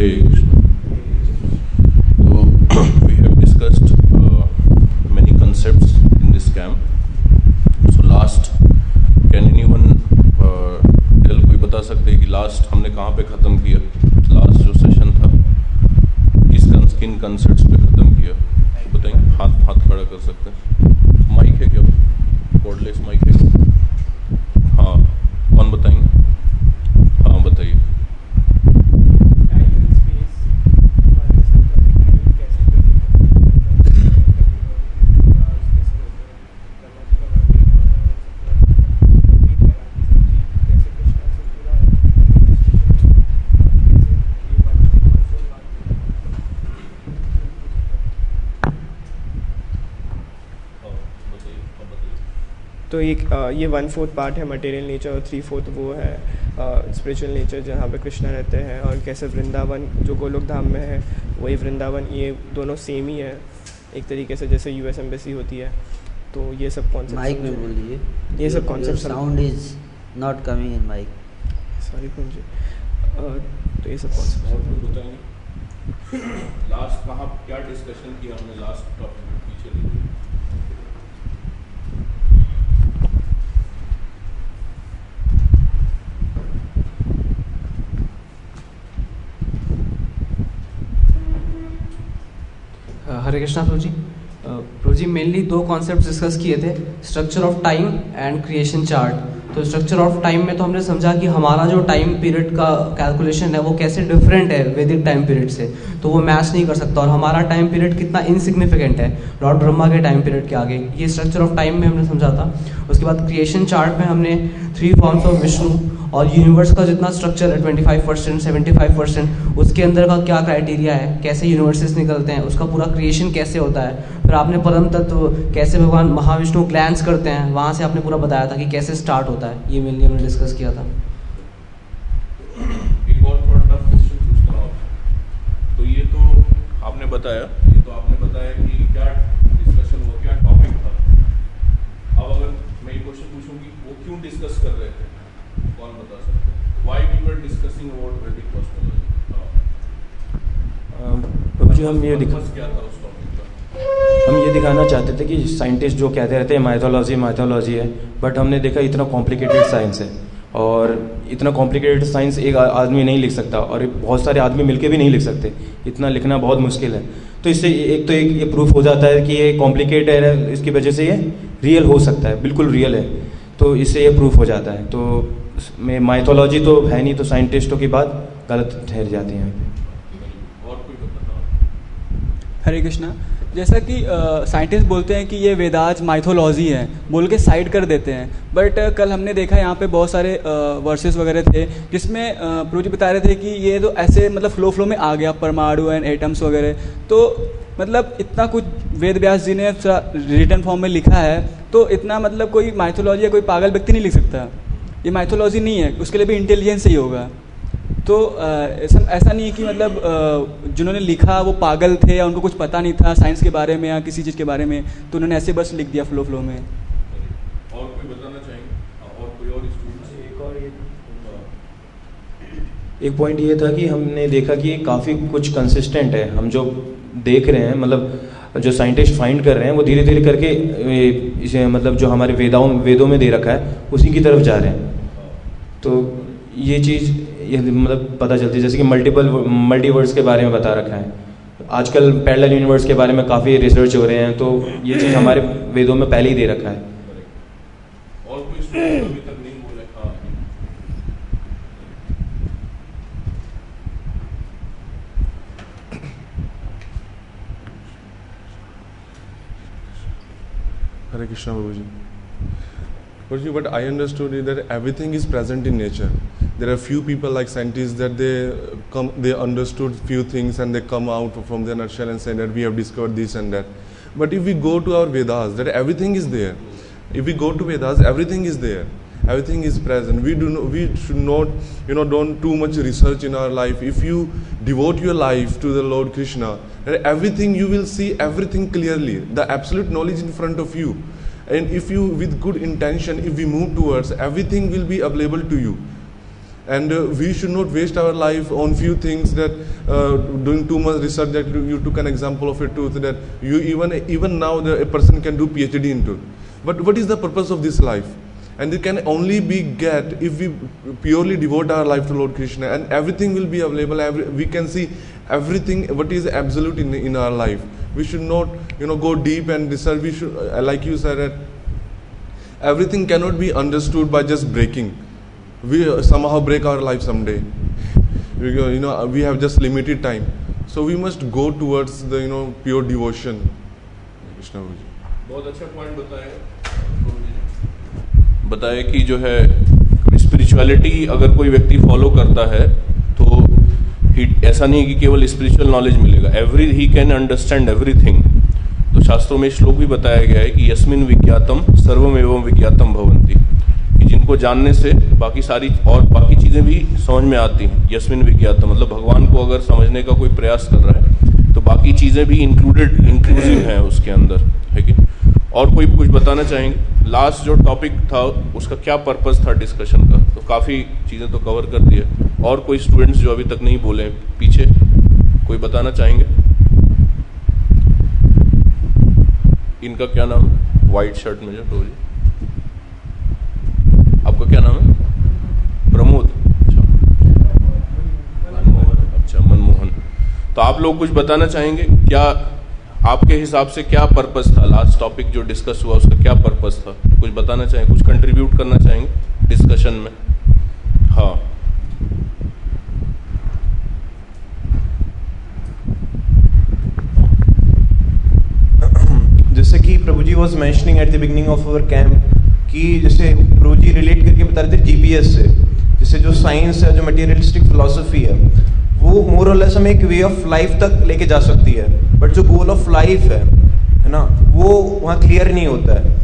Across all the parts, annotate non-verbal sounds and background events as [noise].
Hare Krishna. So [coughs] we have discussed uh, many concepts in this camp. So last, can anyone uh, कोई बता सकते कि last हमने कहाँ पे ख़त्म किया? लास्ट जो सेशन था किस किन कंसेप्ट्स पे ख़त्म किया? बताएँगे हाथ हाथ खड़ा कर सकते हैं। माइक है क्या? कॉर्डलेस माइक है हाँ कौन बताएँगे? हाँ बताइए टाइम एंड स्पेस हमारे संदर्भ में कैसे तो एक ये वन फोर्थ पार्ट है मटेरियल नेचर और थ्री फोर्थ वो है स्पिरिचुअल नेचर जहाँ पे कृष्णा रहते हैं और कैसे वृंदावन जो गोलोक धाम में है वही वृंदावन ये दोनों सेम ही है एक तरीके से जैसे यूएस एम्बेसी होती है। तो ये सब कॉन्सेप्ट माइक में बोलिए ये सब concept sound is not coming in mic sorry जी तो ये सब कॉन्सेप्ट लास्ट कहाँ क्या डिस्कशन किया हमने लास्ट टॉपिक पीछे लीजिए हरे कृष्णा प्रभु जी। प्रभु जी मेनली दो कॉन्सेप्ट डिस्कस किए थे structure of time and creation chart तो स्ट्रक्चर ऑफ़ टाइम में तो हमने समझा कि हमारा जो टाइम पीरियड का कैलकुलेशन है, वो कैसे डिफरेंट है वैदिक टाइम पीरियड से। तो वो मैच नहीं कर सकता और हमारा टाइम पीरियड कितना इनसिग्निफिकेंट है लॉर्ड ब्रह्मा के टाइम पीरियड के आगे। ये स्ट्रक्चर ऑफ़ टाइम में हमने समझा था। उसके बाद क्रिएशन चार्ट में हमने थ्री फॉर्म्स ऑफ़ विष्णु और यूनिवर्स का जितना स्ट्रक्चर है twenty five percent seventy five percent उसके अंदर का क्या क्राइटेरिया है? कैसे यूनिवर्सेस निकलते हैं? उसका पूरा क्रिएशन कैसे होता है? फिर आपने परम तत्व, कैसे भगवान महाविष्णु ग्लैंस करते हैं? वहाँ से आपने पूरा बताया था कि कैसे स्टार्ट होता है। ये मेनली हमने डिस्कस किया था। तो ये तो आपने बताया, ये तो आपने बताया कि क्या डिस्कशन हुआ, क्या टॉपिक था। अब अगर मैं ये क्वेश्चन पूछूँ कि वो क्यों डिस्कस कर रहे थे? We were discussing about Vedic cosmology प्रभु जी हम ये दिखा हम ये दिखाना चाहते थे कि साइंटिस्ट जो कहते रहते हैं माइथोलॉजी माइथोलॉजी है। बट हमने देखा इतना कॉम्प्लिकेटेड साइंस है। और इतना कॉम्प्लिकेटेड साइंस एक आदमी नहीं लिख सकता और बहुत सारे आदमी मिलके भी नहीं लिख सकते। इतना लिखना बहुत मुश्किल है। तो इससे एक तो एक ये प्रूफ हो जाता है कि ये कॉम्प्लिकेटेड है इसकी वजह से ये रियल हो सकता है। बिल्कुल रियल है। तो इससे ये प्रूफ हो जाता है। तो में माइथोलॉजी तो है नहीं तो साइंटिस्टों की बात गलत ठहर जाती है। हरे कृष्णा, जैसा कि साइंटिस्ट बोलते हैं कि ये वेदाज माइथोलॉजी है, बोल के साइड कर देते हैं। बट कल हमने देखा यहाँ पे बहुत सारे वर्सेस वगैरह थे, जिसमें प्रो जी बता रहे थे कि ये तो ऐसे मतलब फ्लो फ्लो में आ गया, परमाणु एंड एटम्स वगैरह। तो मतलब इतना कुछ वेद व्यास जी ने रिटर्न फॉर्म में लिखा है तो इतना मतलब कोई माइथोलॉजी या कोई पागल व्यक्ति नहीं लिख सकता। ये माइथोलॉजी नहीं है उसके लिए भी इंटेलिजेंस ही होगा। तो ऐसा ऐसा नहीं है कि मतलब जिन्होंने लिखा वो पागल थे या उनको कुछ पता नहीं था साइंस के बारे में या किसी चीज़ के बारे में तो उन्होंने ऐसे बस लिख दिया फ्लो फ्लो में। और कोई बताना चाहेंगे? हाँ, और कोई और एक और एक पॉइंट ये था कि हमने देखा कि काफ़ी कुछ कंसिस्टेंट है। हम जो देख रहे हैं मतलब जो साइंटिस्ट फाइंड कर रहे हैं, वो धीरे धीरे करके इसे मतलब जो हमारे वेदाओं, वेदों में दे रखा है, उसी की तरफ़ जा रहे हैं। तो ये चीज़, ये मतलब पता चलती है, जैसे कि मल्टीपल मल्टीवर्स के बारे में बता रखा है। आजकल पैरेलल यूनिवर्स के बारे में काफ़ी रिसर्च हो रहे हैं तो ये चीज़ हमारे वेदों में पहले ही दे रखा है। Hare Krishna what I understood is that everything is present in nature. There are few people like scientists that they come, they understood few things and they come out from their nutshell and say that we have discovered this and that. But if we go to our Vedas, that everything is there. If we go to Vedas, everything is there. Everything is present. We do not, we should not, you know, don't too much research in our life. If you devote your life to the Lord Krishna, everything you will see everything clearly. The absolute knowledge in front of you. And if you, with good intention, if we move towards, everything will be available to you. and uh, we should not waste our life on few things that uh, doing too much research that you, you took an example of a tooth that you even even now the, a person can do phd into but what is the purpose of this life and it can only be get if we purely devote our life to lord krishna and everything will be available every, we can see everything what is absolute in, in our life we should not you know go deep and research we should uh, like you said that everything cannot be understood by just breaking we uh, somehow break our life someday we, go- you know uh, we have just limited time so we must go towards the you know pure devotion krishna Guruji. बहुत अच्छा point बताया बताया कि जो है spirituality अगर कोई व्यक्ति फॉलो करता है तो ही ऐसा नहीं है कि केवल स्पिरिचुअल नॉलेज मिलेगा। Every he can understand everything तो शास्त्रों में श्लोक भी बताया गया है कि यस्मिन विज्ञातम, सर्वम एवं विज्ञातम भवंती कि जिनको जानने से बाकी सारी, और बाकी चीज़ें भी समझ में आती हैं। यस्मिन विज्ञातम मतलब भगवान को अगर समझने का कोई प्रयास कर रहा है तो बाकी चीज़ें भी इंक्लूडेड इंक्लूसिव हैं उसके अंदर। है कि? और कोई कुछ बताना चाहेंगे। लास्ट जो टॉपिक था, उसका क्या पर्पस था डिस्कशन का? तो काफ़ी चीज़ें तो कवर कर दी है। और कोई स्टूडेंट्स जो अभी तक नहीं बोले, पीछे कोई बताना चाहेंगे? इनका क्या नाम वाइट शर्ट में जो टोली आपका क्या नाम है? प्रमोद। अच्छा। अच्छा मनमोहन। तो आप लोग कुछ बताना चाहेंगे? क्या आपके हिसाब से क्या पर्पस था? लास्ट टॉपिक जो डिस्कस हुआ, उसका क्या पर्पस था? कुछ बताना चाहेंगे कुछ कंट्रीब्यूट करना चाहेंगे डिस्कशन में? हाँ। [clears throat] जैसे कि प्रभु जी was mentioning at the beginning of our camp कि जैसे प्रभु जी रिलेट करके बता रहे थे जीपीएस से। जैसे जो साइंस है, जो मटेरियलिस्टिक फिलोसफी है वो मोर लेस हमें एक वे ऑफ़ लाइफ तक लेके जा सकती है। बट जो गोल ऑफ़ लाइफ है है ना, वो वहाँ क्लियर नहीं होता है।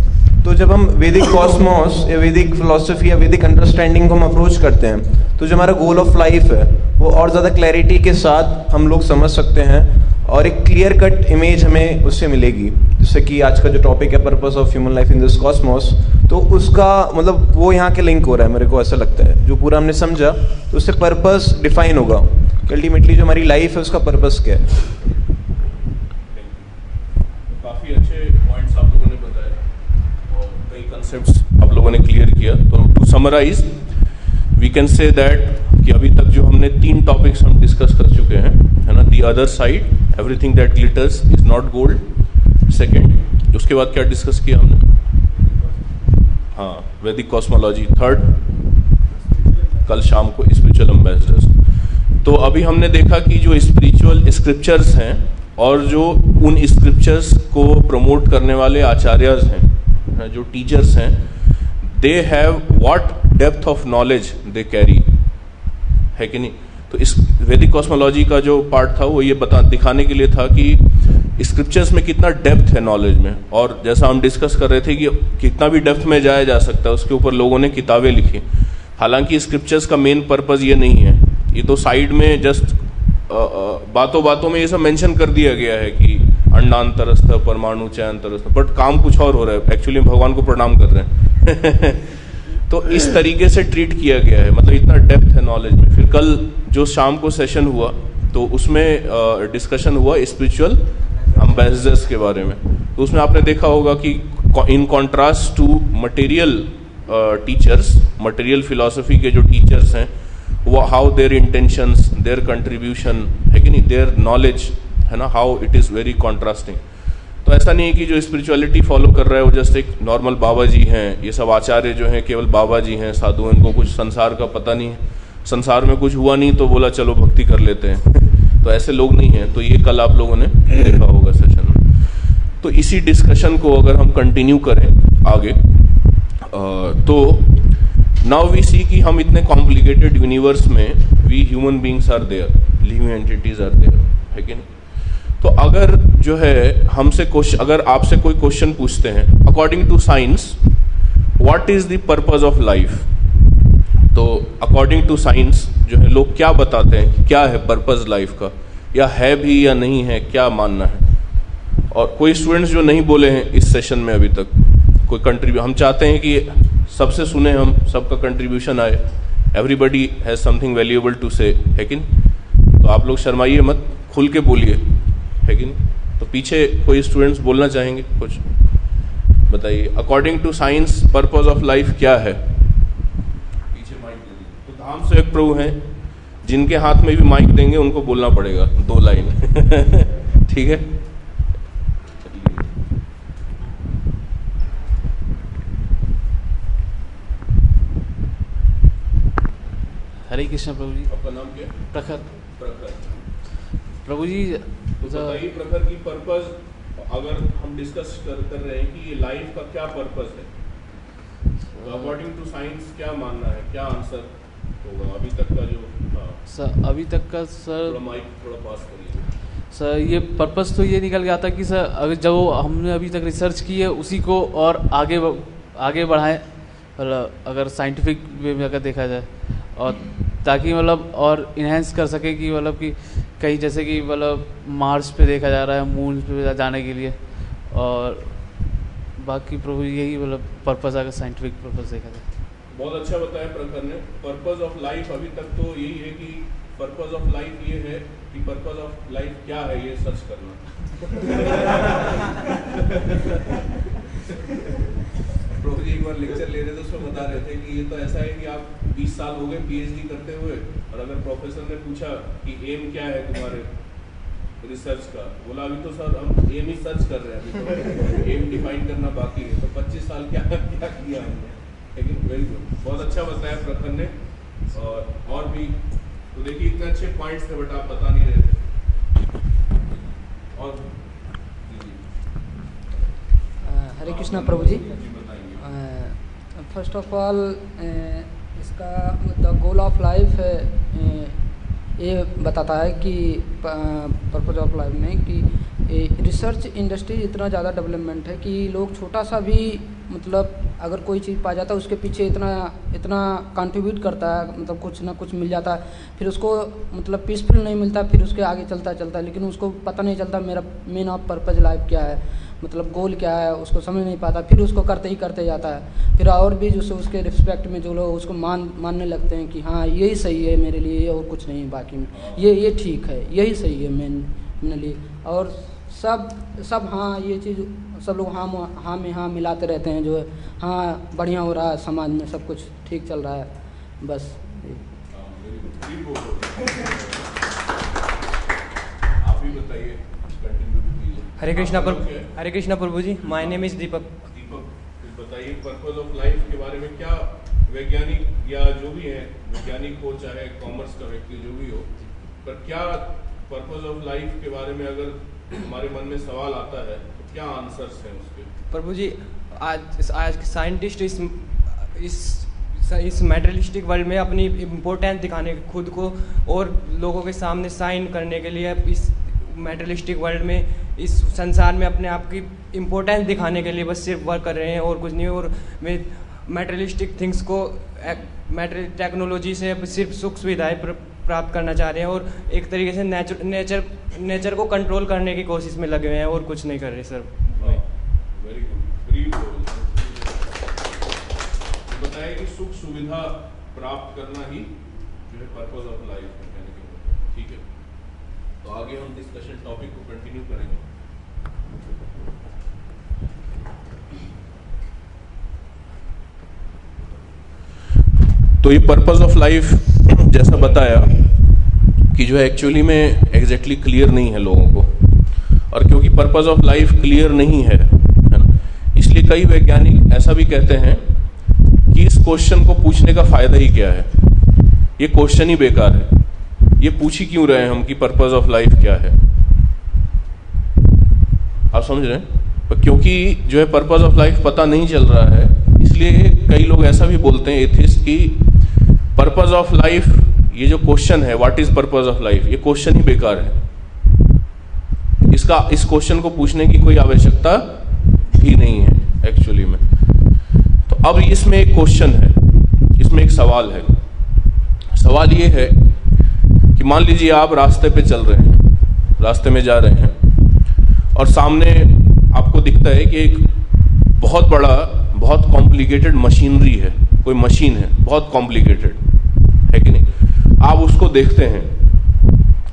तो जब हम वैदिक कॉस्मोस या वैदिक फिलोसफी या वैदिक अंडरस्टैंडिंग को हम अप्रोच करते हैं तो जो हमारा गोल ऑफ़ लाइफ है, वो और ज़्यादा क्लैरिटी के साथ हम लोग समझ सकते हैं और एक क्लियर कट इमेज हमें उससे मिलेगी। जैसे कि आज का जो टॉपिक है purpose of human life in this cosmos तो उसका मतलब वो यहाँ के लिंक हो रहा है, मेरे को ऐसा लगता है। जो पूरा हमने समझा तो उससे पर्पस डिफाइन होगा। कि अल्टीमेटली जो हमारी लाइफ है, उसका पर्पस क्या है? काफ़ी अच्छे पॉइंट्स आप लोगों ने बताए और कई कंसेप्ट्स आप लोगों ने क्लियर किया। तो to summarize we can say that कि अभी तक जो हमने तीन टॉपिक्स हम डिस्कस कर चुके हैं, है ना? The other side everything that glitters is not gold second उसके बाद क्या डिस्कस किया हमने? हाँ वैदिक कॉस्मोलॉजी थर्ड कल शाम को स्पिरिचुअल एम्बेसडर्स तो अभी हमने देखा कि जो स्पिरिचुअल स्क्रिप्चर्स हैं और जो उन स्क्रिप्चर्स को प्रमोट करने वाले आचार्यस हैं जो टीचर्स हैं they have what depth of knowledge they carry है कि नहीं? तो इस वैदिक कॉस्मोलॉजी का जो पार्ट था, वो ये बता, दिखाने के लिए था कि स्क्रिप्चर्स में कितना डेप्थ है नॉलेज में। और जैसा हम डिस्कस कर रहे थे कि कितना भी डेप्थ में जाया जा सकता है, उसके ऊपर लोगों ने किताबें लिखी। हालाँकि स्क्रिप्चर्स का मेन पर्पज ये नहीं है। ये तो साइड में जस्ट बातों बातों में ये सब मेंशन कर दिया गया है कि अंडांतरस्थ, परमाणु चयांतरस्थ बट काम कुछ और हो रहा है। एक्चुअली भगवान को प्रणाम कर रहे हैं। [laughs] तो इस तरीके से ट्रीट किया गया है। मतलब इतना डेप्थ है नॉलेज में। फिर कल जो शाम को सेशन हुआ तो उसमें डिस्कशन हुआ स्पिरिचुअल अम्बेसडर्स के बारे में। तो उसमें आपने देखा होगा कि in contrast to material teachers material philosophy के जो टीचर्स हैं how their intentions their contribution है कि नहीं देयर नॉलेज है ना how it is very contrasting तो ऐसा नहीं है कि जो स्पिरिचुअलिटी फॉलो कर रहा है, वो जस्ट एक नॉर्मल बाबा जी हैं, ये सब आचार्य जो हैं, केवल बाबा जी हैं, साधु, इनको कुछ संसार का पता नहीं है। संसार में कुछ हुआ नहीं तो बोला, चलो, भक्ति कर लेते हैं। तो ऐसे लोग नहीं हैं। तो ये कल आप लोगों ने देखा होगा सेशन तो इसी डिस्कशन को अगर हम कंटिन्यू करें आगे तो नाउ वी सी कि हम इतने कॉम्प्लिकेटेड यूनिवर्स में we human beings are there living entities are there है कि नहीं? तो अगर जो है हमसे क्वेश्चन अगर आपसे कोई क्वेश्चन पूछते हैं according to science what is the of life तो अकॉर्डिंग टू साइंस जो है लोग क्या बताते हैं क्या है पर्पज लाइफ का? या है भी या नहीं है, क्या मानना है? और कोई स्टूडेंट्स जो नहीं बोले हैं इस सेशन में अभी तक, कोई कंट्रीब्यू हम चाहते हैं कि सबसे सुने हम, सबका कंट्रीब्यूशन आए। Everybody has something valuable to say है कि तो आप लोग शर्माइए मत, खुल के बोलिए, है कि तो पीछे कोई स्टूडेंट्स बोलना चाहेंगे? कुछ? बताइए according to science purpose of life क्या है? पीछे माइक तो धाम से एक प्रभु हैं, जिनके हाथ में भी माइक देंगे, उनको बोलना पड़ेगा, दो लाइन [laughs] ठीक है? हरे कृष्ण प्रभु जी। आपका नाम क्या? प्रखर। प्रखर। प्रभु जी तो बताइए प्रखर की पर्पस अगर हम डिस्कस कर, कर रहे हैं कि ये लाइफ का क्या पर्पस है? तो अकॉर्डिंग टू साइंस क्या मानना है? क्या आंसर होगा? अभी तक का जो हाँ, सर अभी तक का थोड़ा सर माइक थोड़ा पास करिए। सर ये पर्पस तो ये निकल गया था कि सर अगर जो हमने अभी तक रिसर्च की है उसी को और आगे आगे बढ़ाएँ। मतलब अगर साइंटिफिक वे में अगर देखा जाए और ताकि मतलब और इन्हेंस कर सके कि मतलब कि कहीं जैसे कि मतलब मार्स पे देखा जा रहा है मून पे जाने के लिए। और बाकी प्रभु यही मतलब पर्पस अगर साइंटिफिक पर्पस देखा जाए। बहुत अच्छा बताया प्रखर ने। पर्पस ऑफ़ लाइफ अभी तक तो यही है कि पर्पस ऑफ़ लाइफ ये है कि पर्पस ऑफ़ लाइफ क्या है ये सर्च करना। [laughs] जी एक बार लेक्चर ले रहे थे, उसमें बता रहे थे कि ये तो ऐसा है कि आप 20 साल हो गए पीएचडी करते हुए, और अगर प्रोफेसर ने पूछा कि एम क्या है तुम्हारे रिसर्च का, बोला, अभी तो सर हम एम ही सर्च कर रहे हैं, अभी तो [laughs] एम डिफाइन करना बाकी है तो 25 साल क्या क्या किया हमने? लेकिन वेरी गुड बहुत अच्छा बताया प्रखर ने, और और भी तो देखिए इतने अच्छे पॉइंट्स थे बट आप बता नहीं रहे थे। और हरे कृष्णा प्रभु जी। फ़र्स्ट ऑफ़ ऑल इसका द गोल ऑफ़ लाइफ ये बताता है कि पर्पज ऑफ़ लाइफ में कि रिसर्च इंडस्ट्री इतना ज़्यादा डेवलपमेंट है कि लोग छोटा सा भी मतलब अगर कोई चीज़ पा जाता है, उसके पीछे इतना इतना कंट्रीब्यूट करता है मतलब कुछ ना कुछ मिल जाता है, फिर उसको मतलब पीसफुल नहीं मिलता, फिर उसके आगे चलता चलता लेकिन उसको पता नहीं चलता मेरा मेन ऑफ़ पर्पज लाइफ क्या है। मतलब गोल क्या है, उसको समझ नहीं पाता, फिर उसको करते ही करते जाता है। फिर और भी जो उसके रिस्पेक्ट में जो लोग उसको मान, मानने लगते हैं कि हाँ यही सही है मेरे लिए और कुछ नहीं बाकी में। ये ये ठीक है, यही सही है मेन, मेरे लिए। और सब सब हाँ ये चीज़, सब लोग हाँ हाँ में हाँ मिलाते रहते हैं, जो है हाँ बढ़िया हो रहा है समाज में, सब कुछ ठीक चल रहा है, बस ये। हाँ, very good. Please go forward. आप भी बताइए कंटिन्यू कीजिए हरे कृष्णा प्रभु है? हरे कृष्णा प्रभु जी my name is Deepak Deepak बताइए ऑफ़ लाइफ के बारे में क्या वैज्ञानिक या जो भी है वैज्ञानिक हो चाहे कॉमर्स का व्यक्ति जो भी हो पर क्या पर्पज ऑफ़ लाइफ के बारे में अगर हमारे मन में सवाल आता है तो क्या आंसर्स हैं उसके प्रभु जी आज आज के साइंटिस्ट इस इस इस वर्ल्ड में अपनी इम्पोर्टेंस दिखाने के खुद को और लोगों के सामने साइन करने के लिए इस मेटरलिस्टिक वर्ल्ड में इस संसार में अपने आप की इम्पोर्टेंस दिखाने के लिए बस सिर्फ़ वर्क कर रहे हैं और कुछ नहीं, और वे मेटरलिस्टिक थिंग्स को मेटर टेक्नोलॉजी से सिर्फ़ सुख सुविधाएँ प्राप्त करना चाह रहे हैं और एक तरीके से नेचर नेचर नेचर को कंट्रोल करने की कोशिश में लगे हुए हैं और कुछ नहीं कर रहे सर ब्रीफ कि सुख सुविधा प्राप्त करना ही जो है पर्पज ऑफ़ लाइफ ठीक है। तो आगे हम डिस्कशन टॉपिक को कंटिन्यू करेंगे। तो ये पर्पज ऑफ़ लाइफ जैसा बताया, कि जो है एक्चुअली में एग्जैक्टली exactly क्लियर नहीं है लोगों को। और क्योंकि पर्पज ऑफ़ लाइफ क्लियर नहीं है है ना? इसलिए कई वैज्ञानिक ऐसा भी कहते हैं कि इस क्वेश्चन को पूछने का फ़ायदा ही क्या है? ये क्वेश्चन ही बेकार है। ये पूछ ही क्यों रहे हैं हम कि पर्पज ऑफ़ लाइफ क्या है? आप समझ रहे हैं? क्योंकि जो है पर्पज ऑफ़ लाइफ पता नहीं चल रहा है, इसलिए कई लोग ऐसा भी बोलते हैं एथिस्ट की पर्पज ऑफ़ लाइफ ये जो क्वेश्चन है what is purpose of life ये क्वेश्चन ही बेकार है। इसका, इस क्वेश्चन को पूछने की कोई आवश्यकता ही नहीं है एक्चुअली में। तो अब इसमें एक क्वेश्चन है, इसमें एक सवाल है। सवाल ये है कि मान लीजिए आप रास्ते पे चल रहे हैं, रास्ते में जा रहे हैं, और सामने आपको दिखता है कि एक बहुत बड़ा, बहुत कॉम्प्लिकेटेड मशीनरी है। कोई मशीन है, बहुत कॉम्प्लिकेटेड है कि नहीं? आप उसको देखते हैं,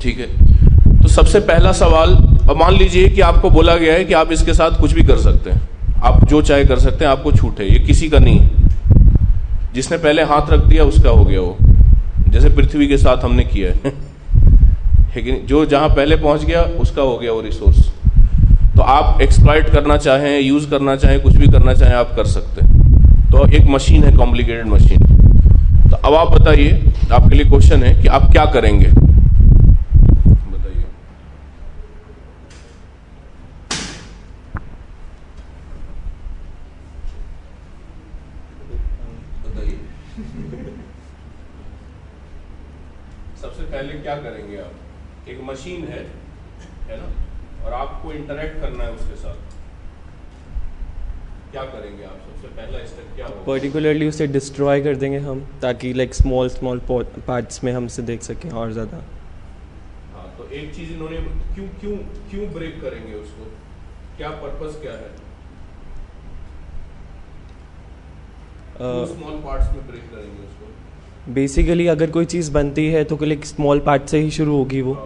ठीक है? तो सबसे पहला सवाल, अब मान लीजिए कि आपको बोला गया है कि आप इसके साथ कुछ भी कर सकते हैं। आप जो चाहे कर सकते हैं, आपको छूट है, ये किसी का नहीं है। जिसने पहले हाथ रख दिया, उसका हो गया वो। जैसे पृथ्वी के साथ हमने किया है। [laughs] कि नहीं? जो जहाँ पहले पहुँच गया, उसका हो गया वो रिसोर्स तो आप एक्सप्लॉइट करना चाहें यूज़ करना चाहें, कुछ भी करना चाहें, आप कर सकते हैं। तो एक मशीन है कॉम्प्लिकेटेड मशीन तो अब आप बताइए आपके लिए क्वेश्चन है कि आप क्या करेंगे? बताइए। बताइए। सबसे पहले क्या करेंगे आप? एक मशीन है है ना? और आपको इंटरेक्ट करना है उसके साथ। क्या करेंगे आप? सबसे पहला स्टेप क्या होगा? पर्टिकुलरली उसे डिस्ट्रॉय कर देंगे हम ताकि लाइक स्मॉल स्मॉल पार्ट्स में हमसे देख सकें और ज़्यादा। हाँ तो एक चीज़ इन्होंने क्यों क्यों क्यों ब्रेक करेंगे उसको? क्या पर्पस क्या है? स्मॉल पार्ट्स में ब्रेक करेंगे उसको? बेसिकली अगर कोई चीज़ बनती है तो लाइक स्मॉल पार्ट से ही शुरू होगी वो।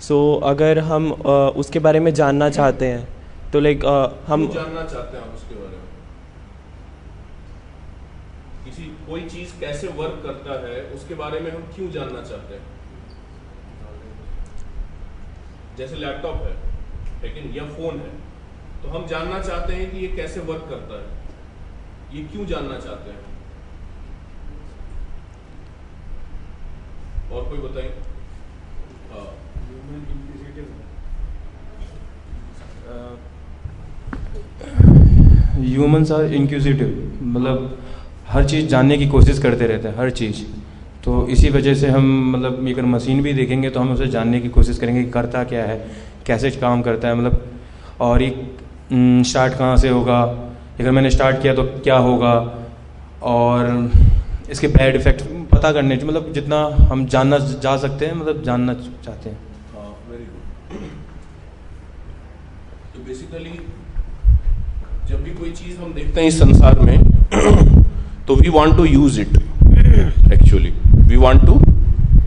सो so, अगर हम uh, उसके बारे में जानना चाहते हैं तो लाइक हम क्यों जानना चाहते हैं उसके बारे में। किसी कोई चीज़ कैसे वर्क करता है उसके बारे में हम क्यों जानना चाहते हैं? जैसे लैपटॉप है लेकिन या फ़ोन है तो हम जानना चाहते हैं कि ये कैसे वर्क करता है। ये क्यों जानना चाहते हैं? और कोई बताइए हाँ। ह्यूमंस आर इंक्यूजिटिव मतलब हर चीज़ जानने की कोशिश करते रहते हैं, हर चीज़। तो इसी वजह से हम मतलब अगर मशीन भी देखेंगे तो हम उसे जानने की कोशिश करेंगे कि करता क्या है, कैसे काम करता है मतलब और ये स्टार्ट कहाँ से होगा? अगर मैंने स्टार्ट किया तो क्या होगा? और इसके बैड इफ़ेक्ट पता करने मतलब जितना हम जानना जा सकते हैं मतलब जानना चाहते हैं। वेरी गुड तो बेसिकली जब भी कोई चीज़ हम देखते हैं इस संसार में [clears throat] तो we want to use it actually we want to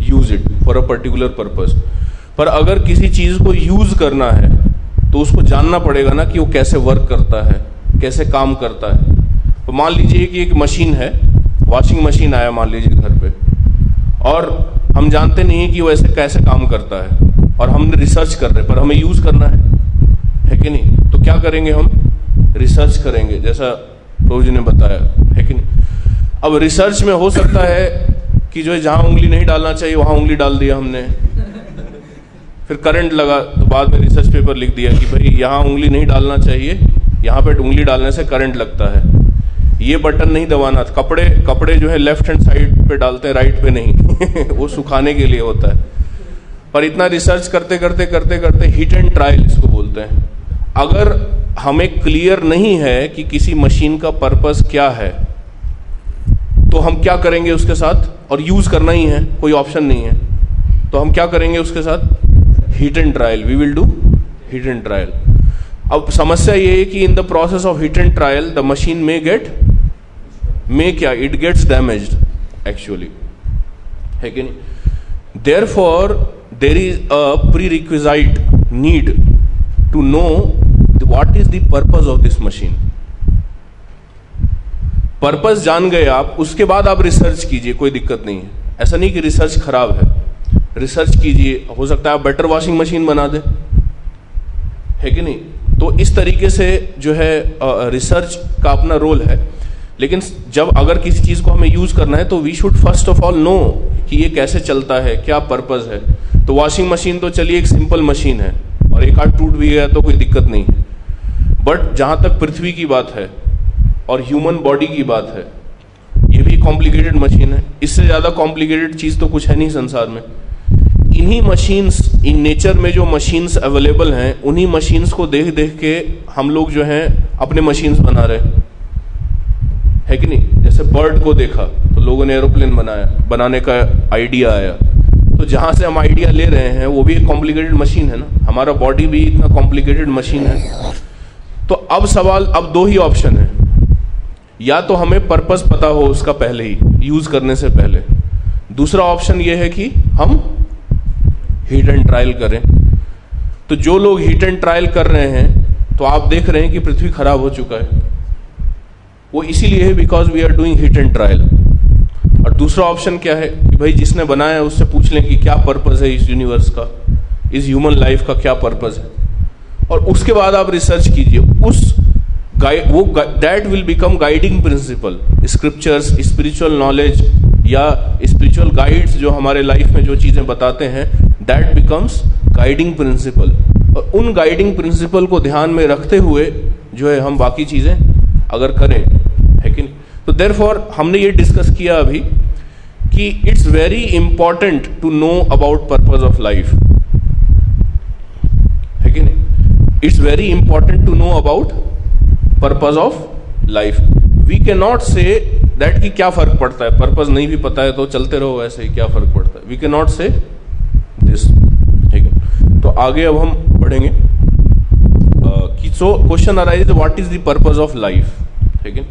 use it for a particular purpose पर अगर किसी चीज़ को यूज़ करना है तो उसको जानना पड़ेगा ना कि वो कैसे वर्क करता है, कैसे काम करता है। तो मान लीजिए कि एक मशीन है वॉशिंग मशीन आया मान लीजिए घर पे। और हम जानते नहीं है कि वो ऐसे कैसे काम करता है। और हमने रिसर्च कर रहे पर हमें यूज़ करना है। है कि नहीं? तो क्या करेंगे हम? रिसर्च करेंगे, जैसा प्रभु जी ने बताया, है कि नहीं? अब रिसर्च में हो सकता है कि जो है, जहाँ उंगली नहीं डालना चाहिए, वहाँ उंगली डाल दिया हमने। फिर करंट लगा तो बाद में रिसर्च पेपर लिख दिया कि भाई, यहाँ उंगली नहीं डालना चाहिए, यहाँ पे उंगली डालने से करंट लगता है। ये बटन नहीं दबाना, कपड़े कपड़े जो है लेफ़्ट हैंड साइड पे डालते हैं राइट पे नहीं। [laughs] वो सुखाने के लिए होता है। पर इतना रिसर्च करते करते करते करते हिट एंड ट्रायल इसको बोलते हैं। अगर हमें क्लियर नहीं है कि किसी मशीन का पर्पस क्या है। तो हम क्या करेंगे उसके साथ? और यूज़ करना ही है, कोई ऑप्शन नहीं है। तो हम क्या करेंगे उसके साथ? Hit and trial we will do hit and trial अब समस्या ये है कि in the process of hit and trial the machine may get may क्या? इट गेट्स डैमेज एक्चुअली है कि नहीं? Therefore there is a prerequisite need to know what is the purpose of this machine? Purpose जान गए आप, उसके बाद आप रिसर्च कीजिए, कोई दिक्कत नहीं है। ऐसा नहीं कि रिसर्च खराब है। रिसर्च कीजिए, हो सकता है आप बेटर वॉशिंग मशीन बना दे। है कि नहीं? तो इस तरीके से जो है रिसर्च का अपना रोल है। लेकिन जब अगर किसी चीज़ को हमें यूज़ करना है तो we should first of all know कि ये कैसे चलता है, क्या पर्पज है। तो वॉशिंग मशीन तो चलिए, एक सिंपल मशीन है। और एक आध टूट भी गया तो कोई दिक्कत नहीं है। बट जहाँ तक पृथ्वी की बात है और ह्यूमन बॉडी की बात है, ये भी कॉम्प्लिकेटेड मशीन है। इससे ज़्यादा कॉम्प्लिकेटेड चीज़ तो कुछ है नहीं संसार में। इन्हीं मशीन्स इन नेचर में जो मशीन्स अवेलेबल हैं, उन्हीं मशीन्स को देख देख के हम लोग जो हैं, अपने मशीन्स बना रहे है। कि नहीं? जैसे बर्ड को देखा तो लोगों ने एरोप्लेन बनाया, बनाने का आइडिया आया। तो जहाँ से हम आइडिया ले रहे हैं, वो भी एक कॉम्प्लिकेटेड मशीन है ना? हमारा बॉडी भी इतना कॉम्प्लिकेटेड मशीन है। तो अब सवाल, अब दो ही ऑप्शन है। या तो हमें पर्पस पता हो उसका पहले ही यूज़ करने से पहले। दूसरा ऑप्शन यह है कि हम हीट एंड ट्रायल करें। तो जो लोग हीट एंड ट्रायल कर रहे हैं तो आप देख रहे हैं कि पृथ्वी खराब हो चुका है। वो इसीलिए है because we are doing hit and trial और दूसरा ऑप्शन क्या है कि भाई जिसने बनाया है, उससे पूछ लें कि क्या पर्पज है इस यूनिवर्स का, इस ह्यूमन लाइफ का क्या पर्पज है। और उसके बाद आप रिसर्च कीजिए। उस वो that will become guiding principle scriptures spiritual knowledge या स्पिरिचुअल गाइड्स जो हमारे लाइफ में जो चीज़ें बताते हैं दैट बिकम्स गाइडिंग प्रिंसिपल और उन गाइडिंग प्रिंसिपल को ध्यान में रखते हुए जो है हम बाकी चीज़ें अगर करें, है कि नहीं? तो देर फॉर हमने ये डिस्कस किया अभी कि it's very important to know about purpose of life है कि very important to know about purpose of life we cannot say that कि क्या फ़र्क पड़ता है। पर्पज नहीं भी पता है तो चलते रहो ऐसे ही क्या फ़र्क पड़ता है। We cannot say this ठीक है? तो आगे अब हम बढ़ेंगे। कि so question arise what is the purpose of life ठीक है?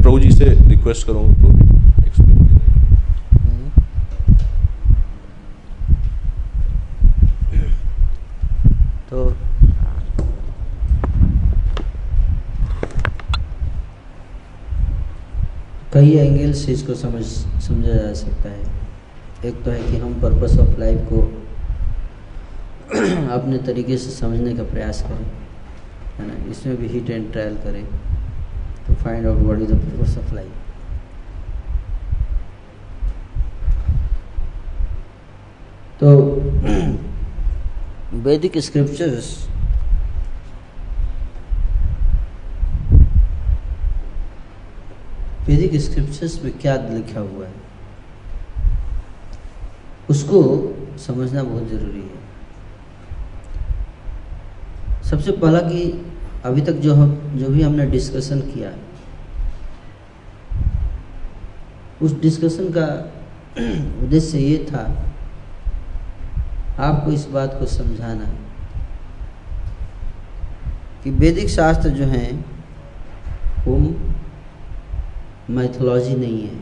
प्रभु जी से रिक्वेस्ट करूँगा, प्रभु एक्सप्लेन तो कई एंगल से इसको समझ, समझा जा सकता है। एक तो है कि हम पर्पस ऑफ़ लाइफ को [clears throat] अपने तरीके से समझने का प्रयास करें, है ना? इसमें भी हिट एंड ट्रायल करें to find out what is the purpose of life तो [clears throat] वैदिक स्क्रिप्चर्स वैदिक स्क्रिप्चर्स में क्या लिखा हुआ है? उसको समझना बहुत ज़रूरी है। सबसे पहला कि अभी तक जो हम, जो भी हमने डिस्कशन किया है, उस डिस्कशन का [clears throat] उद्देश्य ये था, आपको इस बात को समझाना कि वैदिक शास्त्र जो हैं, वो मैथोलॉजी नहीं है।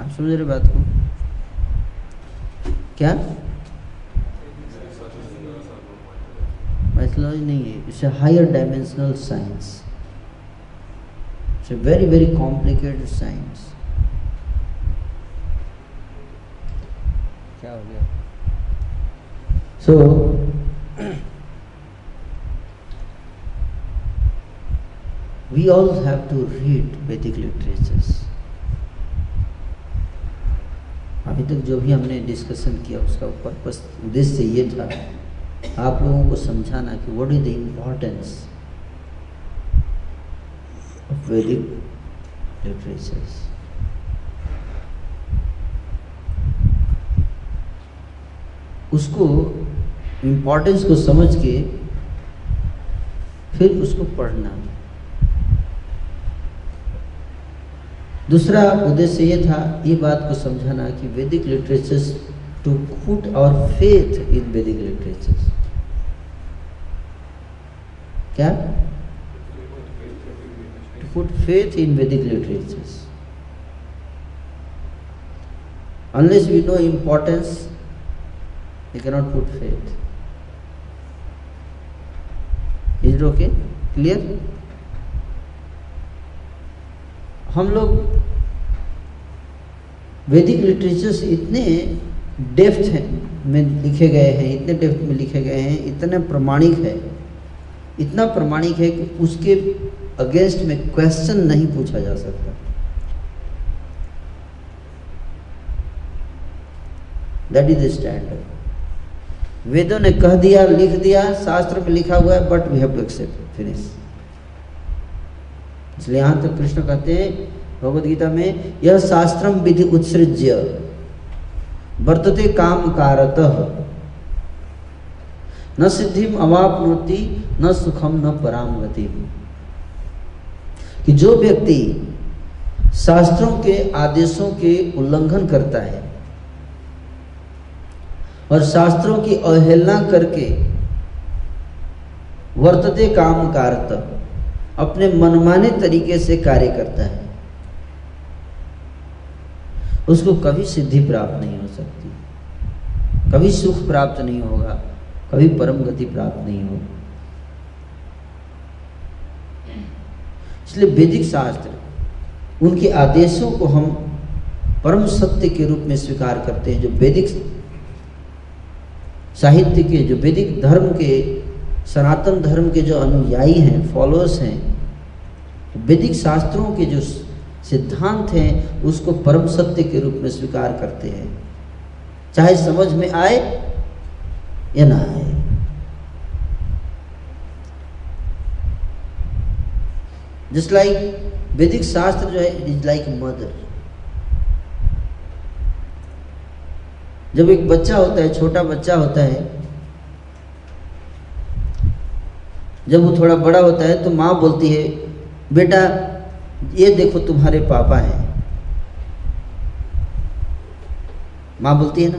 आप समझ रहे बात को? क्या? मैथोलॉजी नहीं है। It's a higher dimensional science it's a very very complicated science क्या हो गया? सो we all have to read Vedic literatures. अभी तक जो भी हमने डिस्कशन किया, उसका पर्पस उद्देश्य ये था, आप लोगों को समझाना कि what is the importance of Vedic literatures उसको इम्पोर्टेंस को समझ के फिर उसको पढ़ना दूसरा उद्देश्य ये था, ये बात को समझाना कि Vedic literatures to put our faith in Vedic literatures क्या? To put faith in Vedic literatures unless we know importance, we cannot put faith is it okay? Clear? हम लोग वैदिक लिटरेचर्स इतने डेप्थ हैं, में लिखे गए हैं, इतने डेप्थ में लिखे गए हैं, इतने प्रमाणिक है, इतना प्रमाणिक है कि उसके अगेंस्ट में क्वेश्चन नहीं पूछा जा सकता। दैट इज़ द स्टैंडर्ड वेदों ने कह दिया, लिख दिया, शास्त्र में लिखा हुआ है but we have to accept finish इसलिए यहाँ तक कृष्ण कहते हैं भगवत गीता में, यह शास्त्रम विधि उत्सृज्य, वर्तते काम कारत। न सिद्धिम अवापनोति, न सुखम न पराम कि जो व्यक्ति शास्त्रों के आदेशों के उल्लंघन करता है और शास्त्रों की अवहेलना करके वर्तते काम कारत अपने मनमाने तरीके से कार्य करता है। उसको कभी सिद्धि प्राप्त नहीं हो सकती। कभी सुख प्राप्त नहीं होगा, कभी परम गति प्राप्त नहीं होगी। इसलिए वैदिक शास्त्र उनके आदेशों को हम परम सत्य के रूप में स्वीकार करते हैं, जो वैदिक साहित्य के, जो वैदिक धर्म के, सनातन धर्म के जो अनुयायी हैं फॉलोअर्स हैं वैदिक शास्त्रों के जो सिद्धांत हैं, उसको परम सत्य के रूप में स्वीकार करते हैं। चाहे समझ में आए या ना आए। जस्ट लाइक वैदिक शास्त्र जो है इज़ लाइक मदर जब एक बच्चा होता है, छोटा बच्चा होता है, जब वो थोड़ा बड़ा होता है तो माँ बोलती है बेटा, ये देखो तुम्हारे पापा हैं। माँ बोलती है ना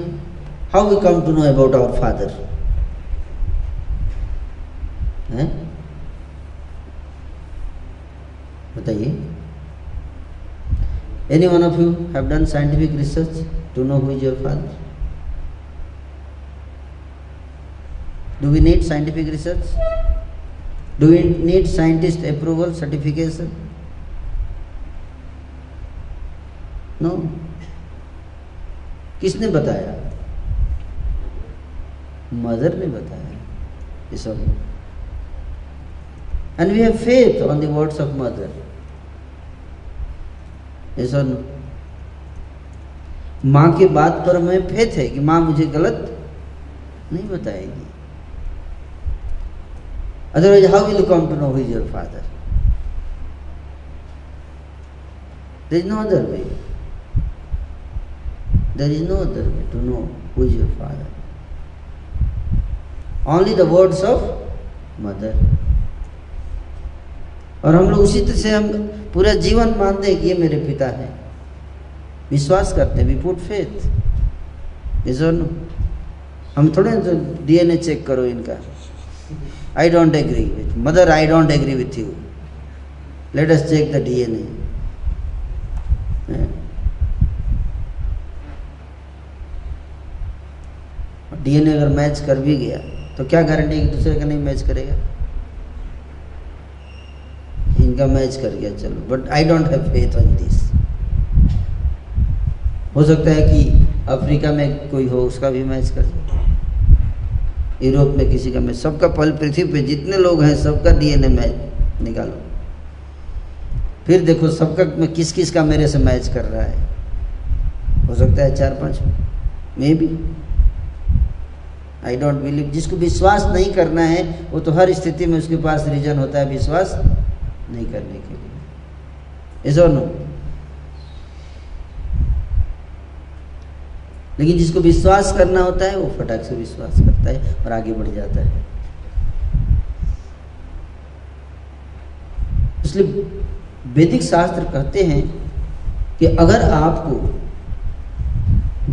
how we come to know about our father हैं? बताइए। Any one of you have done scientific research to know who is your father do we need scientific research? Do we need scientist approval, certification? No. किसने बताया? Mother ने बताया ये and we have faith on words of mother ये माँ के बात पर हमें फेथ है कि माँ मुझे गलत नहीं बताएगी। Otherwise, how will you come to know who is your father? There is no other way. There is no other way to know who is your father. Only the words of mother. और हम लोग उसी तरह से हम पूरा जीवन मानते हैं कि ये मेरे पिता हैं विश्वास करते हैं वी पुट फेथ हम थोड़े डीएनए चेक करो इनका I don't agree with mother. I don't agree with you. Let us check the DNA. DNA अगर मैच कर भी गया तो क्या गारंटी कि दूसरे का नहीं मैच करेगा इनका मैच कर गया, चलो but I don't have faith on this हो सकता है कि अफ्रीका में कोई हो, उसका भी मैच कर जाए यूरोप में किसी का मैच सबका पहले पृथ्वी पे जितने लोग हैं, सबका डीएनए मैच निकालो। फिर देखो सबका, में किस किस का मेरे से मैच कर रहा है। हो सकता है चार पाँच may be I don't believe जिसको विश्वास नहीं करना है, वो तो हर स्थिति में उसके पास रीजन होता है विश्वास नहीं करने के लिए। इज़ और नो लेकिन जिसको विश्वास करना होता है, वो फटाक से विश्वास करता है और आगे बढ़ जाता है। इसलिए वैदिक शास्त्र कहते हैं कि अगर आपको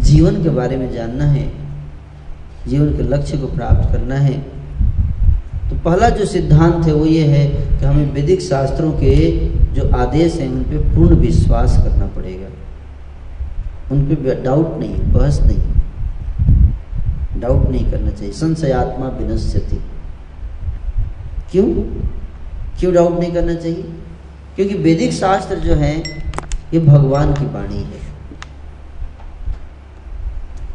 जीवन के बारे में जानना है, जीवन के लक्ष्य को प्राप्त करना है तो पहला जो सिद्धांत है वो ये है कि हमें वैदिक शास्त्रों के जो आदेश हैं, उन पर पूर्ण विश्वास करना पड़ेगा। उन पर डाउट नहीं, बहस नहीं। डाउट नहीं करना चाहिए। संशयात्मा विनश्यति क्यों? क्यों डाउट नहीं करना चाहिए? क्योंकि वैदिक शास्त्र जो है, ये भगवान की वाणी है।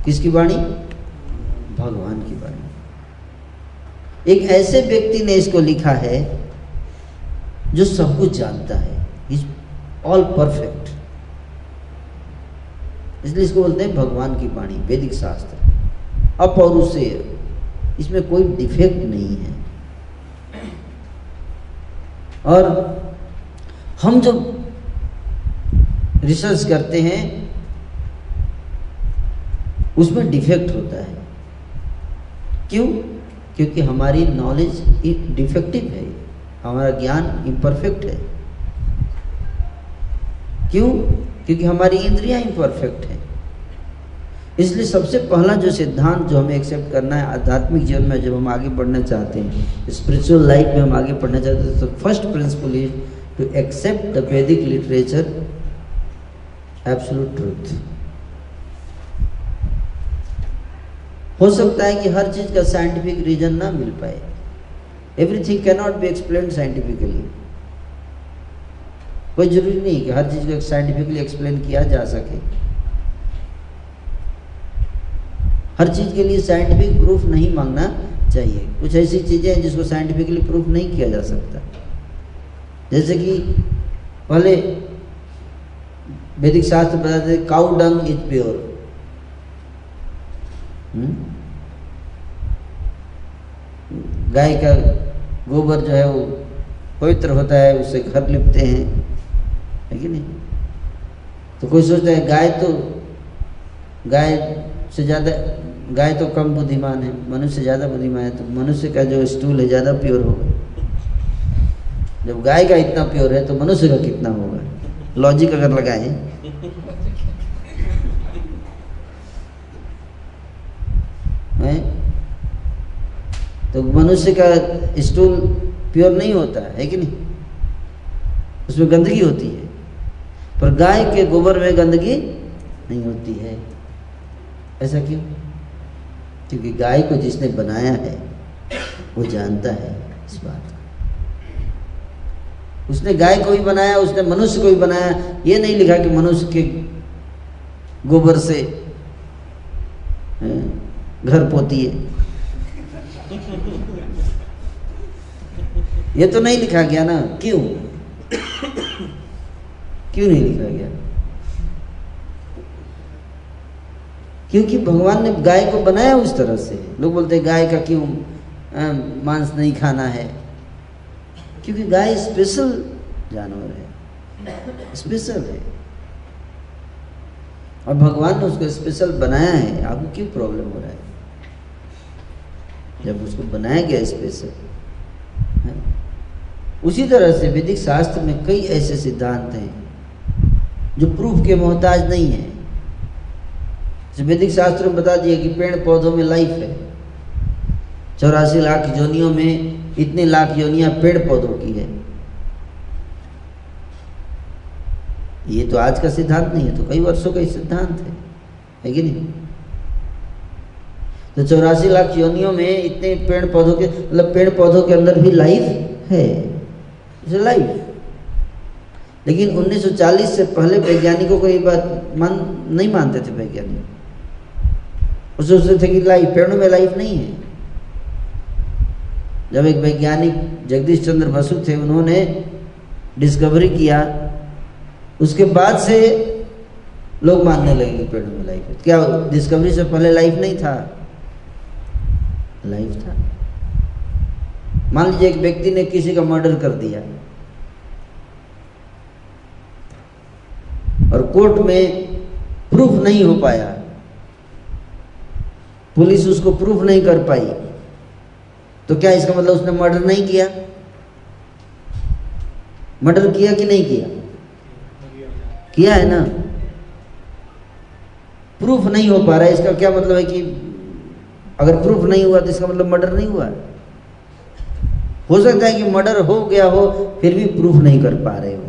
किसकी वाणी? भगवान की वाणी। एक ऐसे व्यक्ति ने इसको लिखा है, जो सब कुछ जानता है। इज़ ऑल परफेक्ट इसलिए इसको बोलते हैं भगवान की वाणी, वैदिक शास्त्र। अपौरुषेय इसमें कोई डिफेक्ट नहीं है। और हम जो रिसर्च करते हैं, उसमें डिफेक्ट होता है। क्यों? क्योंकि हमारी नॉलेज डिफेक्टिव है। हमारा ज्ञान इम्परफेक्ट है। क्यों? क्योंकि हमारी इंद्रियाँ इम्परफेक्ट है। इसलिए सबसे पहला जो सिद्धांत जो हमें एक्सेप्ट करना है, आध्यात्मिक जीवन में जब हम आगे बढ़ना चाहते हैं स्पिरिचुअल लाइफ में हम आगे बढ़ना चाहते हैं तो first principle is to accept the Vedic literature absolute truth हो सकता है कि हर चीज़ का साइंटिफिक रीजन ना मिल पाए। Everything cannot be explain scientifically कोई ज़रूरी नहीं कि हर चीज़ को साइंटिफिकली एक्सप्लेन किया जा सके। हर चीज़ के लिए साइंटिफिक प्रूफ नहीं मांगना चाहिए। कुछ ऐसी चीज़ें हैं जिसको साइंटिफिकली प्रूफ नहीं किया जा सकता। जैसे कि पहले वैदिक शास्त्र बताते काउ डंग इज़ प्योर गाय का गोबर जो है वो पवित्र होता है, उससे घर लिपते हैं। है कि नहीं? तो कोई सोचता है, गाय तो गाय से ज़्यादा, गाय तो कम बुद्धिमान है, मनुष्य ज़्यादा बुद्धिमान है तो मनुष्य का जो स्टूल है, ज़्यादा प्योर होगा। जब गाय का इतना प्योर है तो मनुष्य का कितना होगा? लॉजिक अगर लगाए। तो मनुष्य का स्टूल प्योर नहीं होता, है कि नहीं? उसमें गंदगी होती है। पर गाय के गोबर में गंदगी नहीं होती है। ऐसा क्यों? क्योंकि गाय को जिसने बनाया है, वो जानता है इस बात को। उसने गाय को भी बनाया, उसने मनुष्य को भी बनाया। ये नहीं लिखा कि मनुष्य के गोबर से घर पोती है। ये तो नहीं लिखा गया ना, क्यों? क्यों नहीं लिखा गया? क्योंकि भगवान ने गाय को बनाया उस तरह से। लोग बोलते हैं, गाय का क्यों मांस नहीं खाना है? क्योंकि गाय स्पेशल जानवर है। स्पेशल है। और भगवान ने उसको स्पेशल बनाया है। आपको क्यों प्रॉब्लम हो रहा है? जब उसको बनाया गया स्पेशल उसी तरह से वैदिक शास्त्र में कई ऐसे सिद्धांत हैं। जो प्रूफ के मोहताज नहीं है। वैदिक शास्त्र में बता दिया कि पेड़ पौधों में लाइफ है। चौरासी लाख योनियों में इतने लाख योनियाँ पेड़ पौधों की है। ये तो आज का सिद्धांत नहीं है तो कई वर्षों का ही सिद्धांत है। है कि नहीं? तो चौरासी लाख योनियों में इतने पेड़ पौधों के मतलब पेड़ पौधों के अंदर भी लाइफ है। लाइफ लेकिन 1940 से पहले वैज्ञानिकों को ये बात मान, नहीं मानते थे वैज्ञानिक। वो सोचते थे कि लाइफ पेड़ों में लाइफ नहीं है। जब एक वैज्ञानिक जगदीश चंद्र बसु थे, उन्होंने डिस्कवरी किया, उसके बाद से लोग मानने लगे कि पेड़ों में लाइफ है। क्या डिस्कवरी से पहले लाइफ नहीं था? लाइफ था। मान लीजिए एक व्यक्ति ने किसी का मर्डर कर दिया। और कोर्ट में प्रूफ नहीं हो पाया। पुलिस उसको प्रूफ नहीं कर पाई। तो क्या इसका मतलब उसने मर्डर नहीं किया? मर्डर किया कि नहीं किया? किया है ना? प्रूफ नहीं हो पा रहा है। इसका क्या मतलब है कि अगर प्रूफ नहीं हुआ तो इसका मतलब मर्डर नहीं हुआ? हो सकता है कि मर्डर हो गया हो, फिर भी प्रूफ नहीं कर पा रहे हो।